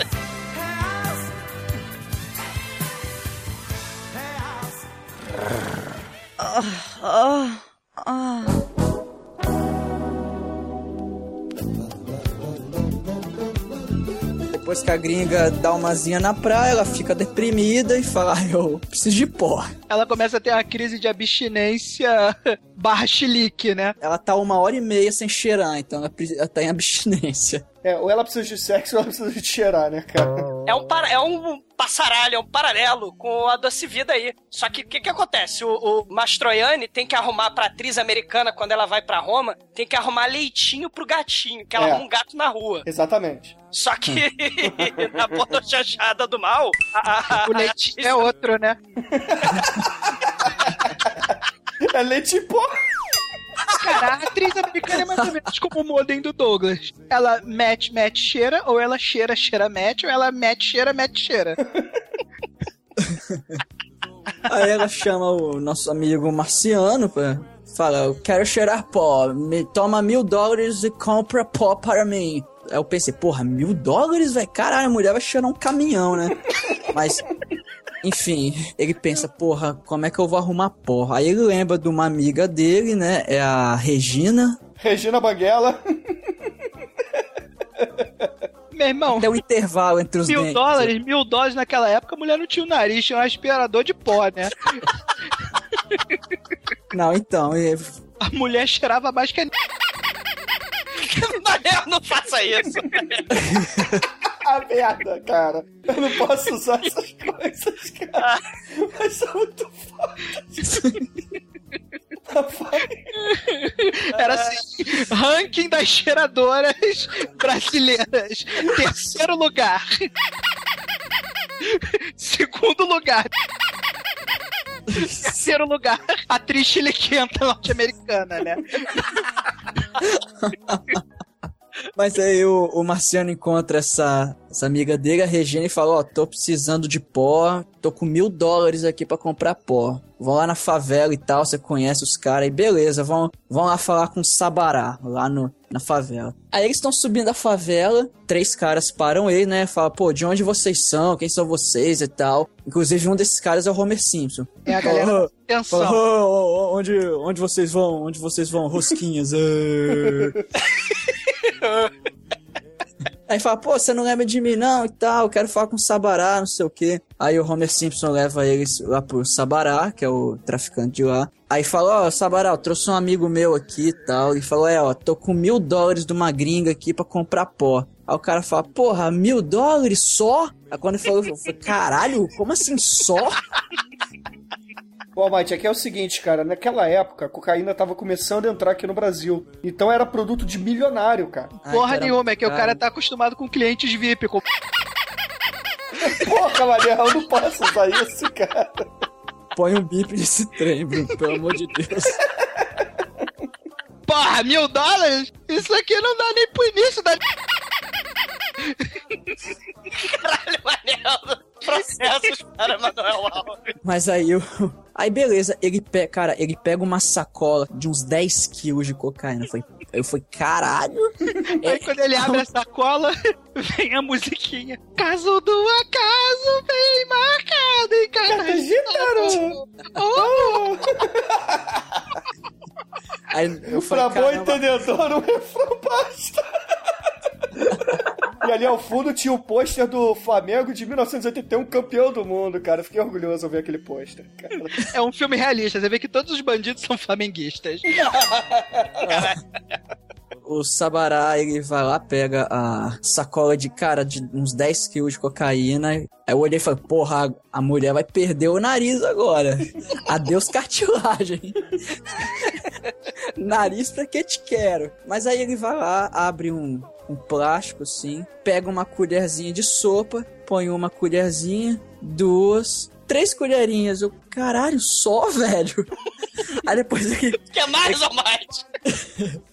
Depois que a gringa dá umazinha na praia, ela fica deprimida e fala, ah, eu preciso de pó. Ela começa a ter uma crise de abstinência barra chilique, né? Ela tá uma hora e meia sem cheirar, então ela, ela tá em abstinência. É, ou ela precisa de sexo ou ela precisa de cheirar, né, cara? É um, para- é um passaralho, é um paralelo com a Doce Vida aí. Só que o que, que acontece? O, o Mastroianni tem que arrumar pra atriz americana, quando ela vai pra Roma, tem que arrumar leitinho pro gatinho, que ela É. arruma um gato na rua. Exatamente. Só que na pornochanchada do mal, a, a, O leite é outro, né? É leite em pó. Cara, a atriz americana é mais ou menos como o modem do Douglas. Ela mete, mete, cheira, ou ela cheira, cheira, mete, ou ela mete, cheira, mete, cheira. Aí ela chama o nosso amigo marciano pra. Fala, eu quero cheirar pó, me toma mil dólares e compra pó para mim. Aí eu pensei, porra, mil dólares, velho? Caralho, a mulher vai cheirar um caminhão, né? Mas Enfim, ele pensa, porra, como é que eu vou arrumar porra? Aí ele lembra de uma amiga dele, né? É a Regina. Regina Banguela. Meu irmão, Até o intervalo entre os mil dentes. dólares, mil dólares naquela época, a mulher não tinha o nariz, tinha um aspirador de pó, né? Não, então, é- A mulher cheirava mais que a... Manel, não faça isso. Ah, merda, cara. Eu não posso usar essas coisas, cara. Mas são muito fortes. Tá foda. Era assim, ranking das cheiradoras brasileiras. Terceiro lugar. Segundo lugar. Terceiro lugar, atriz chiliquenta norte-americana, né? Mas aí o, o Marciano encontra essa, essa amiga dele, a Regina, e fala: Ó, tô precisando de pó, tô com mil dólares aqui pra comprar pó. Vão lá na favela e tal, você conhece os caras, e beleza, vão, vão lá falar com o Sabará, lá no, na favela. Aí eles estão subindo a favela, três caras param ele, né? Fala, pô, de onde vocês são? Quem são vocês e tal. Inclusive, um desses caras é o Homer Simpson. É a galera atenção. Fala, "Ô, ô, ô, onde, onde vocês vão? Onde vocês vão? Rosquinhas. é." Aí fala, pô, você não lembra de mim não e tal, eu quero falar com o Sabará, não sei o quê. Aí o Homer Simpson leva eles lá pro Sabará, que é o traficante de lá. Aí fala, ó, Sabará, eu trouxe um amigo meu aqui e tal. E falou, é, ó, tô com mil dólares de uma gringa aqui pra comprar pó. Aí o cara fala, porra, mil dólares só? Aí quando ele falou, eu falei, caralho, como assim só? Bom, Mate, aqui é o seguinte, cara. Naquela época, a cocaína tava começando a entrar aqui no Brasil. Então era produto de milionário, cara. Ai, Porra cara, nenhuma, é que o cara. tá acostumado com clientes VIP. Com... Porra, Manel, eu não posso usar isso, cara. Põe um bip nesse trem, Bruno, pelo amor de Deus. Porra, mil dólares? Isso aqui não dá nem pro início da... Caralho, Manel. Processos para Manuel Alves. Mas aí o. Aí beleza, ele pega, cara, ele pega uma sacola de uns 10 quilos de cocaína. Foi, eu fui, caralho! Aí quando ele abre a sacola, vem a musiquinha. Caso do acaso bem marcado em cada Gitano! Oh, Aí eu falei, Pra bom entendedor, um refrão basta. E ali ao fundo tinha o pôster do Flamengo de 1981, campeão do mundo, cara. Fiquei orgulhoso ao ver aquele pôster, é um filme realista, você vê que todos os bandidos são flamenguistas. o Sabará, ele vai lá, pega a sacola de cara de uns 10 quilos de cocaína. Aí eu olhei e falei, porra, a mulher vai perder o nariz agora. Adeus cartilagem. nariz pra que te quero? Mas aí ele vai lá, abre um, um plástico assim, pega uma colherzinha de sopa, põe uma colherzinha, duas, três colherinhas. Eu, caralho, só, velho? Aí depois ele Quer mais ou mais?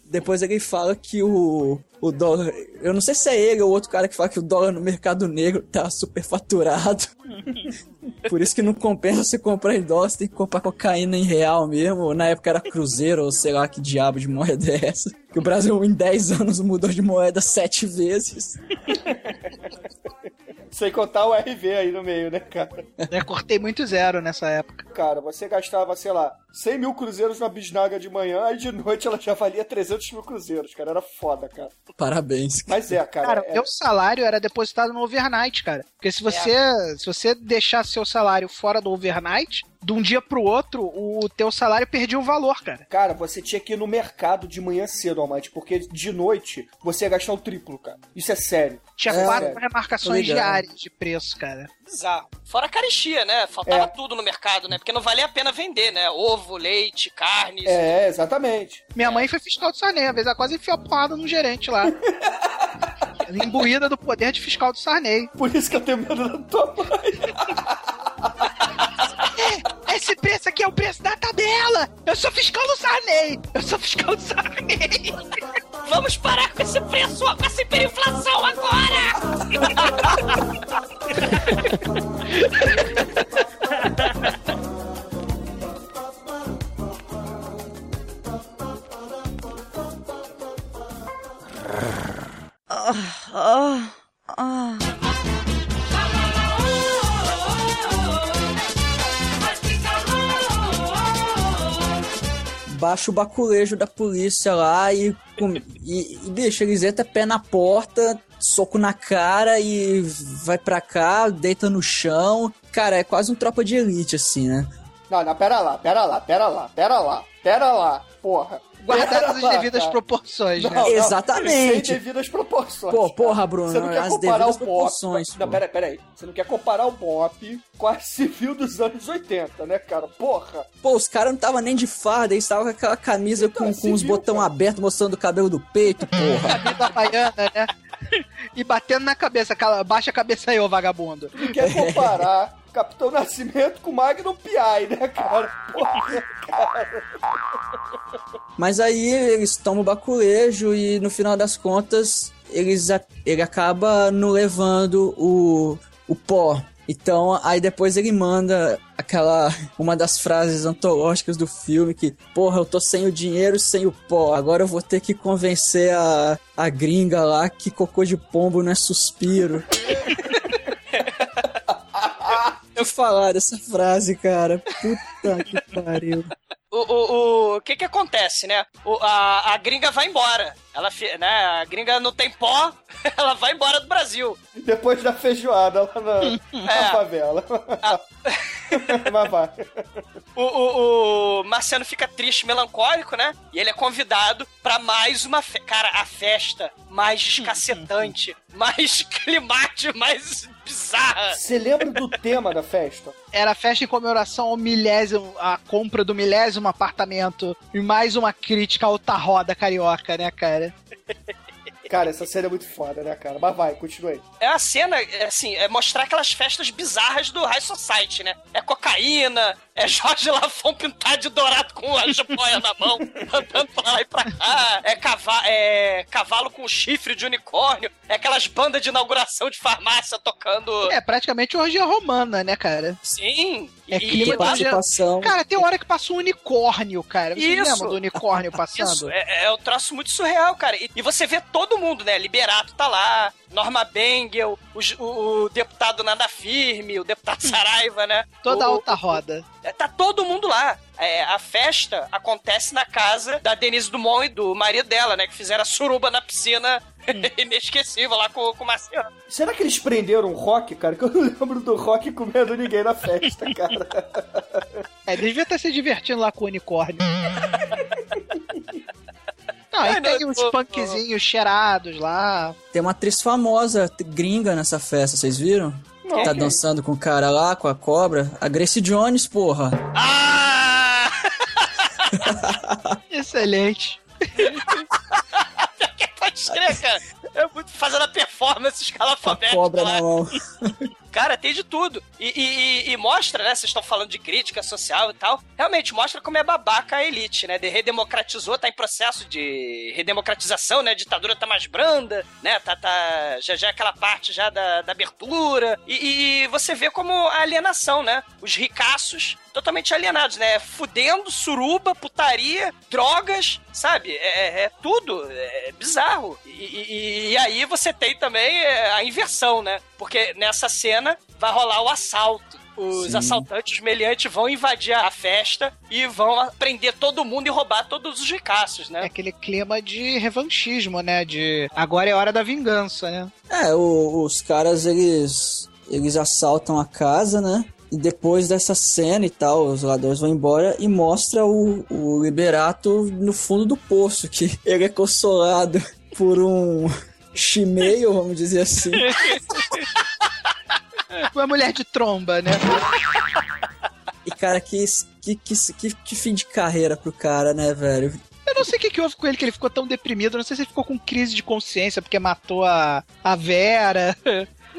Depois ele fala que o, o dólar. Eu não sei se é ele ou outro cara que fala que o dólar no mercado negro tá superfaturado. Por isso que não compensa você comprar em dólar, você tem que comprar cocaína em real mesmo. Na época era cruzeiro, ou sei lá que diabo de moeda é essa. Que o Brasil em 10 anos mudou de moeda sete vezes. Sem contar o RV aí no meio, né, cara? Eu cortei muito zero nessa época. Cara, você gastava, sei lá, 100 mil cruzeiros na bisnaga de manhã, aí de noite ela já valia 300 mil cruzeiros, cara. Era foda, cara. Parabéns. Mas é, cara. Cara, é- meu salário era depositado no overnight, cara. Porque se você, se você deixar seu salário fora do overnight, de um dia pro outro, o teu salário perdia o valor, cara. Cara, você tinha que ir no mercado de manhã cedo, Almighty, porque de noite você ia gastar o triplo, cara. Isso é sério. Tinha É, quatro sério. remarcações diárias de preço, cara. Bizarro. Fora a caristia, né? Faltava É. tudo no mercado, né? Porque não valia a pena vender, né? Ovo, leite, carne. É, exatamente. Minha mãe foi fiscal do Sarney, às vezes ela quase enfiou a porrada no gerente lá. Imbuída do poder de fiscal do Sarney. Por isso que eu tenho medo da tua mãe. Esse preço aqui é o preço da tabela! Eu sou fiscal do Sarney! Eu sou fiscal do Sarney! Vamos parar com esse preço, com essa hiperinflação agora! Baixa o baculejo da polícia lá e, e, e bicho, eles entram pé na porta, soco na cara e vai pra cá, deita no chão. Cara, é quase um tropa de elite, assim, né? Não, não, pera lá, pera lá, pera lá, pera lá, pera lá, porra. Guardadas as devidas proporções, Não, né? não, Exatamente. Sem devidas proporções. Pô, porra, Bruno, Você não quer as comparar devidas o pop. proporções, Não, pera, pera aí. Você não quer comparar o pop com a civil dos anos 80, né, cara? Porra. Pô, os caras não tava nem de farda, eles estavam com aquela camisa Então, com, com os botão cara. abertos mostrando o cabelo do peito, porra. Camisa havaiana, né? E batendo na cabeça, cala- baixa a cabeça aí, ô vagabundo. Não quer comparar Capitão Nascimento com Magnum P.I., né, cara? Porra, cara. Mas aí eles tomam o baculejo e no final das contas eles ele acaba não levando o, o pó. Então, aí depois ele manda aquela uma das frases antológicas do filme que, porra, eu tô sem o dinheiro sem o pó. Agora eu vou ter que convencer a, a gringa lá que cocô de pombo não é suspiro. Eu falar dessa frase, cara. Puta que pariu. O, o, o que que acontece, né? O, a, a gringa vai embora. Ela, né? A gringa não tem pó, ela vai embora do Brasil. Depois da feijoada lá na, na É. favela. Mas vai. O, o, o Marciano fica triste, melancólico, né? E ele é convidado pra mais uma festa. Cara, a festa mais descacetante, mais climática, mais bizarra. Você lembra do tema da festa? Era a festa em comemoração ao milésimo, a compra do milésimo apartamento. E mais uma crítica à alta roda carioca, né, cara? Cara, essa cena é muito foda, né, cara? Mas vai, continue. É a cena, é assim, é mostrar aquelas festas bizarras do High Society, né? É cocaína, é Jorge Lafon pintado de dourado com a jiboia na mão, andando pra lá e pra cá. É, cava é cavalo com chifre de unicórnio. É aquelas bandas de inauguração de farmácia tocando. É praticamente orgia romana, né, cara? Sim. É e- clima de Participação. Cara, tem hora que passa um unicórnio, cara. Vocês Isso. lembram do unicórnio passando? Isso, é, é um troço muito surreal, cara. E, e você vê todo mundo, né? Liberato tá lá, Norma Bengel, o, o- o deputado Nada Firme, o deputado Saraiva, né? Toda a o, alta roda. É, Tá todo mundo lá. É, a festa acontece na casa da Denise Dumont e do marido dela, né? Que fizeram a suruba na piscina inesquecível lá com, com o Marciano. Será que eles prenderam o Rock, cara? Que eu não lembro do Rock comendo ninguém na festa, cara. É, devia estar se divertindo lá com o unicórnio. Não, aí Ai, tem não, uns punkzinhos cheirados lá. Tem uma atriz famosa, gringa nessa festa, vocês viram? Não. Tá dançando com o cara lá, com a cobra. A Grace Jones, porra. Ah! Excelente. Pode crer, cara. É muito fazendo a performance Com a cobra lá. na mão. Cara, tem de tudo. E, e- e- mostra, né? Vocês estão falando de crítica social e tal. Realmente, mostra como é babaca a elite, né? De redemocratizou, tá em processo de redemocratização, né? A ditadura tá mais branda, né? Tá, tá, já, já é aquela parte já da, da abertura. E, e você vê como a alienação, né? Os ricaços totalmente alienados, né? Fudendo, suruba, putaria, drogas, sabe? É, é- é tudo. É bizarro. E, e- e aí você tem também é, a inversão, né? Porque nessa cena vai rolar o assalto. Os Sim. assaltantes, os meliantes vão invadir a festa e vão prender todo mundo e roubar todos os ricaços, É né? aquele clima de revanchismo, né? De agora é hora da vingança, né? É, o- os caras, eles, eles assaltam a casa, né? E depois dessa cena e tal, os ladrões vão embora e mostra o, o Liberato no fundo do poço, que ele é consolado por um chimeio, vamos dizer assim. Uma mulher de tromba, né? E, cara, que, que, que, que, que fim de carreira pro cara, né, velho? Eu não sei o que, que houve com ele, que ele ficou tão deprimido. Não sei se ele ficou com crise de consciência porque matou a, a Vera.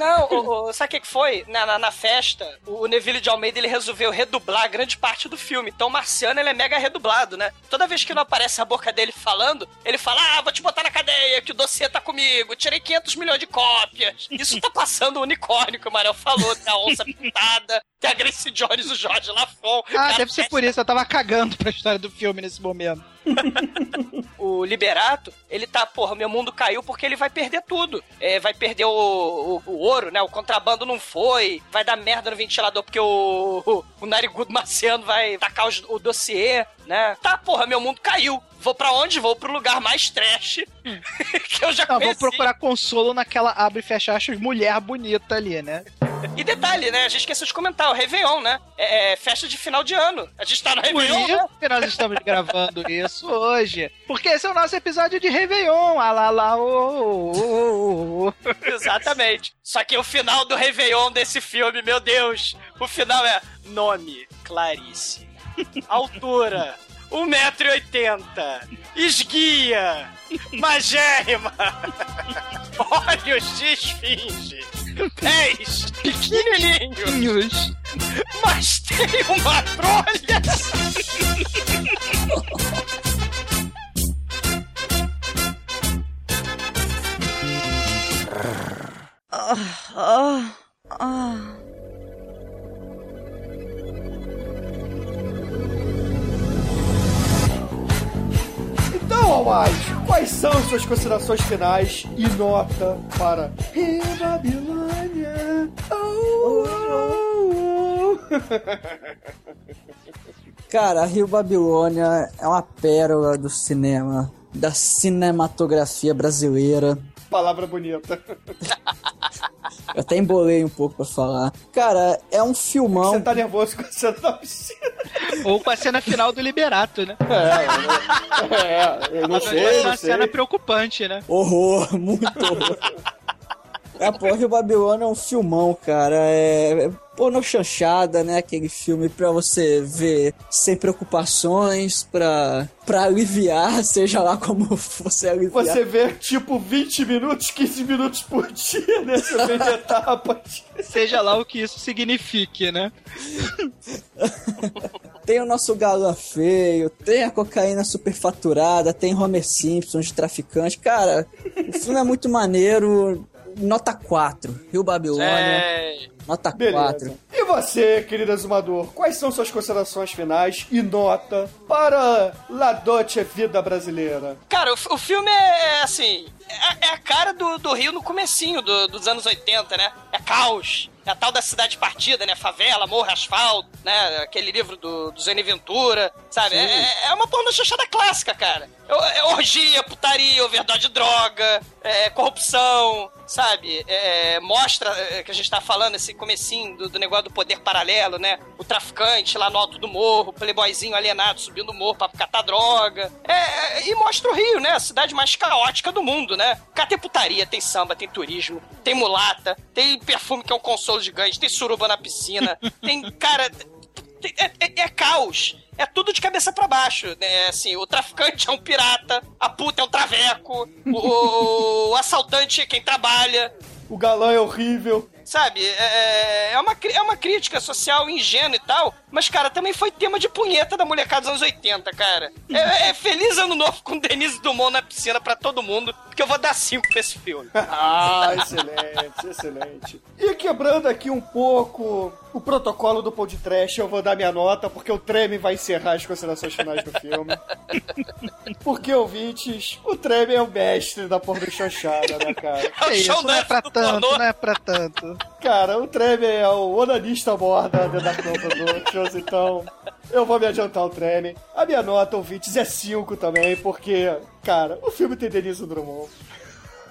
Não, o, o- sabe o que foi? Na, na, na festa, o Neville de Almeida ele resolveu redublar grande parte do filme. Então o Marciano ele é mega redublado, né? Toda vez que não aparece a boca dele falando, ele fala: Ah, vou te botar na cadeia, que o dossiê tá comigo, tirei 500 milhões de cópias. Isso tá passando o unicórnio que o Mariel falou, tem a onça pintada, tem a Grace Jones, o Jorge Lafon. Ah, deve ser por isso. Eu tava cagando pra história do filme nesse momento. o Liberato, ele tá, porra, meu mundo caiu porque ele vai perder tudo. É, vai perder o, o, o ouro, né? O contrabando não foi, vai dar merda no ventilador porque o, o, o narigudo marciano vai tacar os, o dossiê, né? Tá, porra, meu mundo caiu. Vou pra onde? Vou pro lugar mais trash que eu já Não, conheci. vou procurar consolo naquela abre e fecha aspas mulher bonita ali, né? E detalhe, né? A gente esqueceu de comentar, o Réveillon, né? É, é festa de final de ano. A gente tá no Por Réveillon, né? isso que nós estamos gravando isso hoje. Porque esse é o nosso episódio de Réveillon. Ah lá lá, ô, ô, ô. Exatamente. Só que o final do Réveillon desse filme, meu Deus, o final é nome, Clarice. Altura, 1,80m. Esguia, magérrima. Olhos de esfinge. Pés pequenininhos. Mas tem uma trolha. Ah, ah. Então, Almighty, quais são suas considerações finais e nota para Rio Babilônia? Cara, Rio Babilônia é uma pérola do cinema, da cinematografia brasileira. Palavra bonita. Eu até embolei um pouco pra falar. Cara, é um filmão. Você tá nervoso com a cena da piscina. Ou com a cena final do Liberato, né? É, eu não Mas sei, é uma sei. cena preocupante, né? Horror, muito horror. A porra, Rio Babilônia é um filmão, cara. É, pornô chanchada, né? Aquele filme pra você ver sem preocupações, pra, pra aliviar, seja lá como você aliviar. Você vê, tipo, 20 minutos, 15 minutos por dia, né? Você vê de etapas. Seja lá o que isso signifique, né? Tem o nosso galã feio, tem a cocaína superfaturada, tem Homer Simpson de traficante. Cara, o filme é muito maneiro. Nota 4. Rio Babilônia, É. nota Beleza. 4. E você, querido exumador, quais são suas considerações finais e nota para La Dolce Vida Brasileira? Cara, o, o filme é, é, assim. É, é a cara do, do Rio no comecinho do- dos anos 80, né? É caos. É a tal da cidade partida, né? Favela, morro, asfalto, né? Aquele livro do, do Zene Ventura, sabe? É, é uma porno chanchada clássica, cara. É, é orgia, putaria, overdose de droga, é, corrupção, sabe? É, mostra é, que a gente tá falando, esse comecinho do, do negócio do poder paralelo, né? O traficante lá no alto do morro, o playboyzinho alienado subindo o morro pra catar droga. É, é, e mostra o Rio, né? A cidade mais caótica do mundo, né? Cá tem putaria, tem samba, tem turismo, tem mulata, tem perfume que é um consolo gigante, tem suruba na piscina, tem, cara... é, é- é caos. É tudo de cabeça pra baixo, né? Assim, o traficante é um pirata, a puta é um traveco, o, o assaltante é quem trabalha, O galã é horrível. Sabe, é, é, uma, cri- é uma crítica social ingênua e tal, mas, cara, também foi tema de punheta da molecada dos anos 80, cara. É, é feliz ano novo com Denise Dumont na piscina pra todo mundo, porque eu vou dar cinco pra esse filme. Ah, excelente, excelente. E quebrando aqui um pouco o protocolo do podcast, eu vou dar minha nota, porque o Treme vai encerrar as considerações finais do filme. Porque, ouvintes, o Treme é o mestre da porra chanchada, né, cara? É o É show isso, não é pra tanto, não é pra tanto. Cara, o Treme é o onanista borda da Conta Productions, então eu vou me adiantar o Treme. A minha nota, ouvintes, é 5 também, porque, cara, o filme tem Denise Drummond.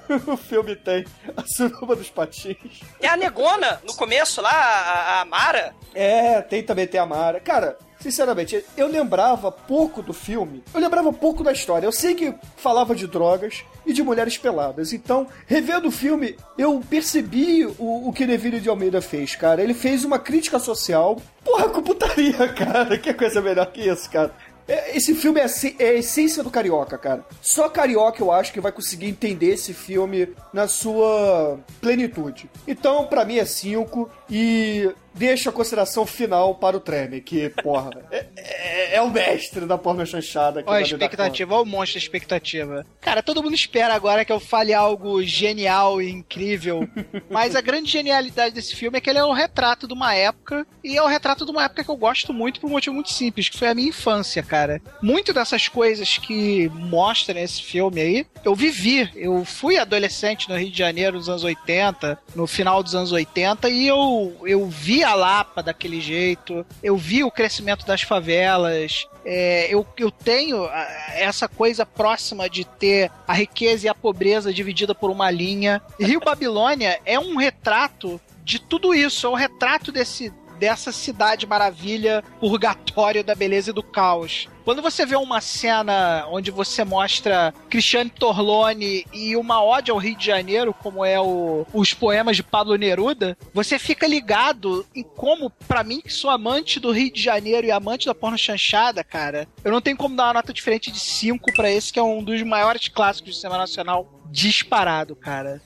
O filme tem a suruba dos patins. É a negona, no começo lá, a, a Mara. É, tem também tem a Mara. Cara, sinceramente, eu lembrava pouco do filme. Eu lembrava pouco da história. Eu sei que falava de drogas e de mulheres peladas. Então, revendo o filme, eu percebi o, o que Neville de Almeida fez, cara. Ele fez uma crítica social. Porra, com putaria, cara. Que coisa melhor que isso, cara. É, Esse filme é, é a essência do carioca, cara. Só carioca eu acho que vai conseguir entender esse filme na sua plenitude. Então, pra mim é 5 e deixo a consideração final para o Treme, que, porra, é, é- é, o mestre da porno chanchada. Olha a expectativa, olha o monstro da expectativa. Cara, todo mundo espera agora que eu fale algo genial e incrível. mas a grande genialidade desse filme é que ele é o retrato de uma época. E é o retrato de uma época que eu gosto muito por um motivo muito simples, que foi a minha infância, cara. Muito dessas coisas que mostra nesse filme aí, eu vivi. Eu fui adolescente no Rio de Janeiro nos anos 80, no final dos anos 80, e eu, eu vi a Lapa daquele jeito, eu vi o crescimento das favelas, é, eu, eu tenho essa coisa próxima de ter a riqueza e a pobreza dividida por uma linha. Rio Babilônia é um retrato de tudo isso, é um retrato desse dessa cidade maravilha, purgatório da beleza e do caos. Quando você vê uma cena onde você mostra Cristiane Torlone e uma ode ao Rio de Janeiro, como é o, os poemas de Pablo Neruda, você fica ligado em como, para mim, que sou amante do Rio de Janeiro e amante da porno chanchada, cara, eu não tenho como dar uma nota diferente de 5 para esse, que é um dos maiores clássicos do cinema nacional disparado, cara.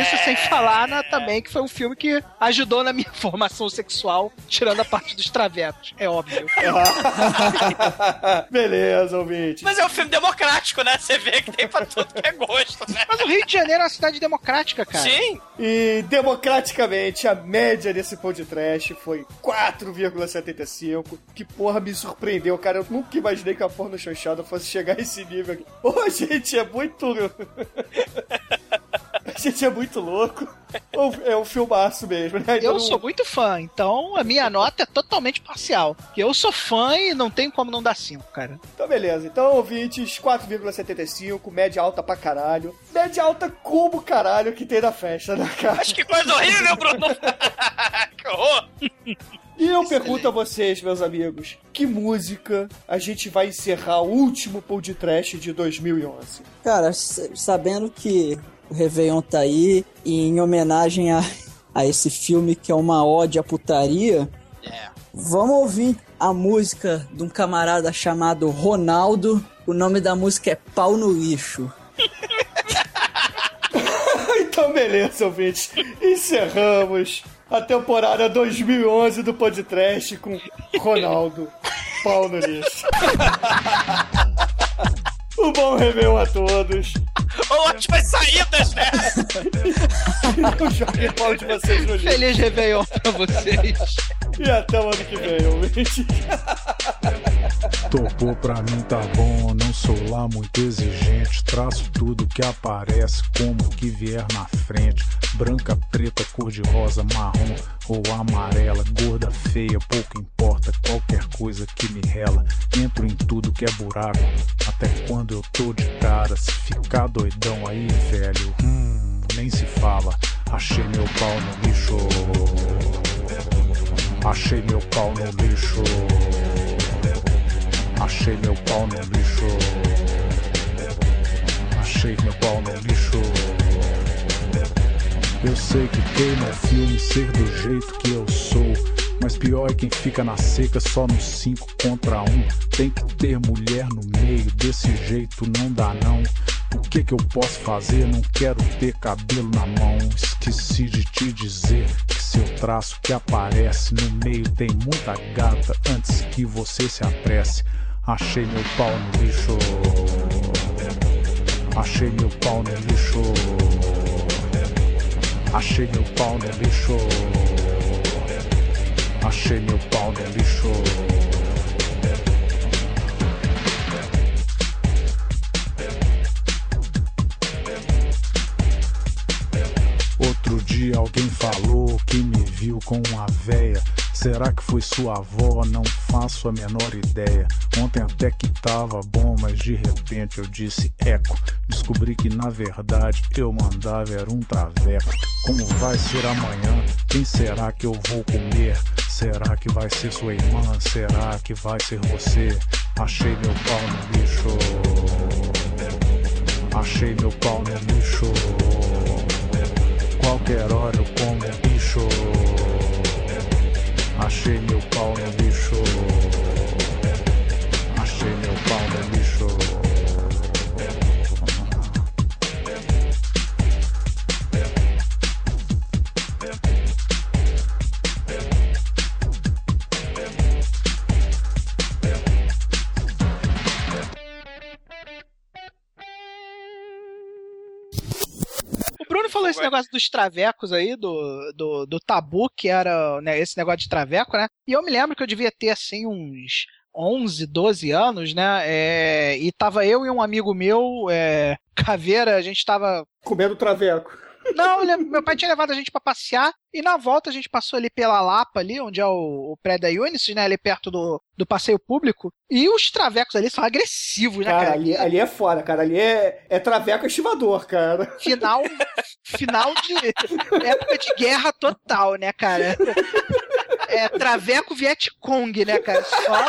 Isso sem falar na, também que foi um filme que ajudou na minha formação sexual, tirando a parte dos travecos, é óbvio. Beleza, ouvinte. Mas é um filme democrático, né? Você vê que tem pra tudo que é gosto, né? Mas o Rio de Janeiro é uma cidade democrática, cara. Sim. E democraticamente, a média desse pão de trash foi 4,75. Que porra me surpreendeu, cara. Eu nunca imaginei que a porno chanchada fosse chegar a esse nível aqui. Ô, gente, é muito. A gente é muito louco. É um filmaço mesmo, né? Eu não- sou muito fã, então a minha nota é totalmente parcial. Eu sou fã e não tem como não dar 5, cara. Então, beleza. Então, ouvintes, 4,75, média alta pra caralho. Média alta como caralho que tem na festa, né, cara? Acho que coisa horrível, Bruno. que horror. E eu pergunto a vocês, meus amigos, que música a gente vai encerrar o último Pão de Trash de 2011? Cara, sabendo que o Réveillon tá aí, e em homenagem a, a esse filme que é uma ode à putaria, É. vamos ouvir a música de um camarada chamado Ronaldo. O nome da música é Pau no Lixo. Então, beleza, ouvintes. Encerramos a temporada 2011 do Podcast com Ronaldo. Pau no lixo. Um bom Réveillon a todos. Ótimas saídas, né? Eu joguei pau de vocês no. Feliz Réveillon pra vocês. E até o ano que vem, ouvinte. Topou pra mim tá bom, não sou lá muito exigente. Traço tudo que aparece, como que vier na frente. Branca, preta, cor de rosa, marrom ou amarela. Gorda, feia, pouco importa, qualquer coisa que me rela. Entro em tudo que é buraco, até quando eu tô de cara. Se ficar doidão aí, velho, hum, nem se fala. Achei meu pau no lixo. Achei meu pau no lixo. Achei meu pau no lixo. Achei meu pau no lixo. Eu sei que queima filme ser do jeito que eu sou. Mas pior é quem fica na seca só no 5 contra 1. Um. Tem que ter mulher no meio, desse jeito não dá não. O que que eu posso fazer? Não quero ter cabelo na mão. Esqueci de te dizer que seu traço que aparece no meio tem muita gata antes que você se apresse. Achei meu pau no lixo. Achei meu pau no lixo. Achei meu pau no lixo. Achei meu pau no lixo. Outro dia alguém falou que me viu com uma véia. Será que foi sua avó? Não faço a menor ideia. Ontem até que tava bom, mas de repente eu disse eco. Descobri que na verdade eu mandava era um traveco. Como vai ser amanhã? Quem será que eu vou comer? Será que vai ser sua irmã? Será que vai ser você? Achei meu pau no lixo. Achei meu pau no lixo. Qualquer hora eu como um bicho. Achei meu pau no lixo. Esse negócio dos travecos aí, do, do, do tabu, que era né, esse negócio de traveco, né? E eu me lembro que eu devia ter, assim, uns 11, 12 anos, né? É, e tava eu e um amigo meu, é, Caveira, a gente tava. Comendo traveco. Não, meu pai tinha levado a gente pra passear e na volta a gente passou ali pela Lapa, ali, onde é o, o prédio da Unisys, né? Ali perto do, do passeio público. E os travecos ali são agressivos, né, Cara, cara? ali, ali é fora, cara. Ali é, é traveco estivador, cara. Final, final de época de guerra total, né, cara? É Traveco Vietcong, né, cara? Só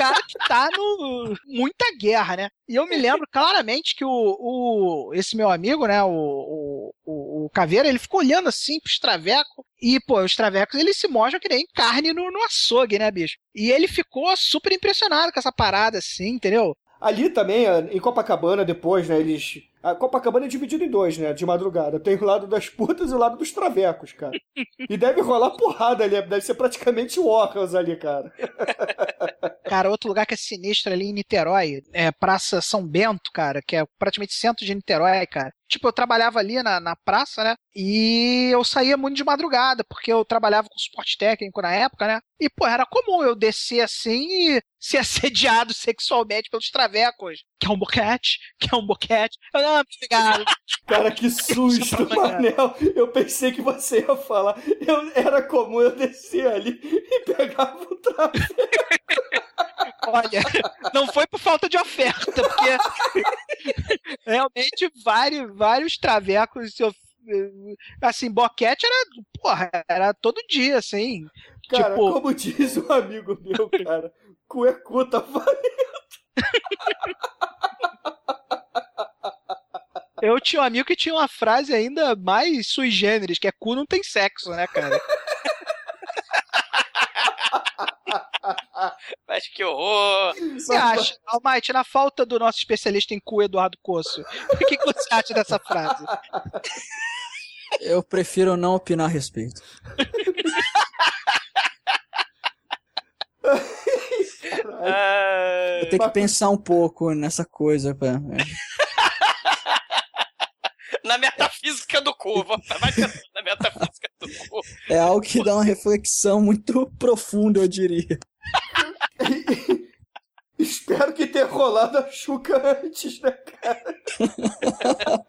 cara que tá no muita guerra, né? E eu me lembro claramente que o, o esse meu amigo, né, o, o, o, o Caveira, ele ficou olhando assim pros travecos e, pô, os travecos eles se mostram que nem carne no, no açougue, né, bicho? E ele ficou super impressionado com essa parada, assim, entendeu? Ali também, ah, em Copacabana, depois, né, eles... A Copacabana é dividida em dois, né, de madrugada. Tem o lado das putas e o lado dos travecos, cara. E deve rolar porrada ali, deve ser praticamente o Orcas ali, cara. Cara, outro lugar que é sinistro ali em Niterói, é Praça São Bento, cara, que é praticamente centro de Niterói, cara. Tipo, eu trabalhava ali na, na praça, né? E eu saía muito de madrugada, porque eu trabalhava com suporte técnico na época, né? E, pô, era comum eu descer assim e ser assediado sexualmente pelos travecos. Quer um boquete? Quer um boquete? Eu, não, obrigado. Cara, que susto, Manel. Eu pensei que você ia falar. Eu, era comum eu descer ali e pegava o traveco. Olha, não foi por falta de oferta, porque realmente vários, vários travecos se of- assim, boquete era, porra, era todo dia, assim. Cara, tipo, como diz um amigo meu, cara, cuecu tá eu tinha um amigo que tinha uma frase ainda mais sui generis, que é cu não tem sexo, né, cara? Mas que horror! Você acha, Almighty, na falta do nosso especialista em cu, Eduardo Coço, o que, que você acha dessa frase? Eu prefiro não opinar a respeito. Eu tenho que pensar um pouco nessa coisa. Pra... na metafísica do cu. Vai pensando na metafísica do cu. É algo que dá uma reflexão muito profunda, eu diria. Espero que tenha rolado a Xuca antes, né, cara?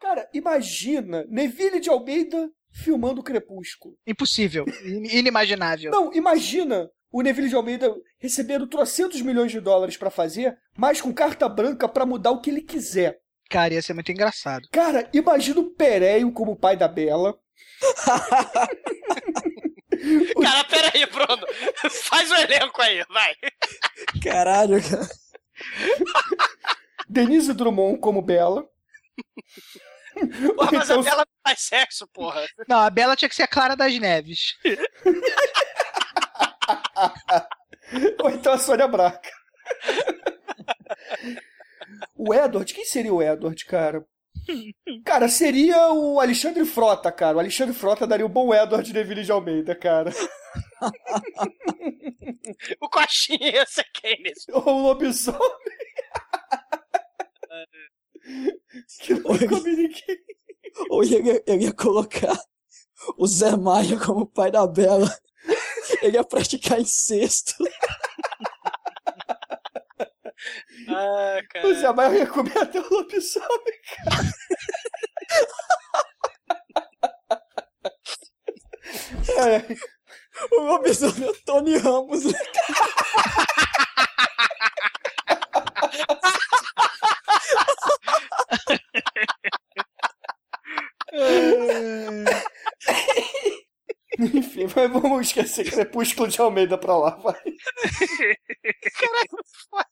cara, imagina Neville de Almeida filmando o Crepúsculo. Impossível, in- inimaginável. Não, imagina o Neville de Almeida recebendo trocentos milhões de dólares pra fazer, mas com carta branca pra mudar o que ele quiser. Cara, ia ser muito engraçado. Cara, imagina o Pereio como pai da Bela. Cara, peraí, Bruno. Faz o elenco aí, vai. Caralho, cara. Denise Drummond como Bela. Porra, mas Então, a Bela não faz sexo, porra. Não, a Bela tinha que ser a Clara das Neves. Ou então a Sônia Braca. o Edward, quem seria o Edward, cara? Cara, seria o Alexandre Frota, cara. O Alexandre Frota daria o bom Edward Neville de Almeida, cara. O coxinha ia ser quem nesse? Ou o lobisomem. que não come ninguém. Ou eu ia, eu ia colocar o Zé Maia como pai da Bela. Ele ia praticar incesto. Ah, cara. O Zé Maia ia comer até o lobisomem, cara. É, O lobisomem é o Tony Ramos, né? Enfim, mas vamos esquecer Crepúsculo de Almeida pra lá, vai. Ai.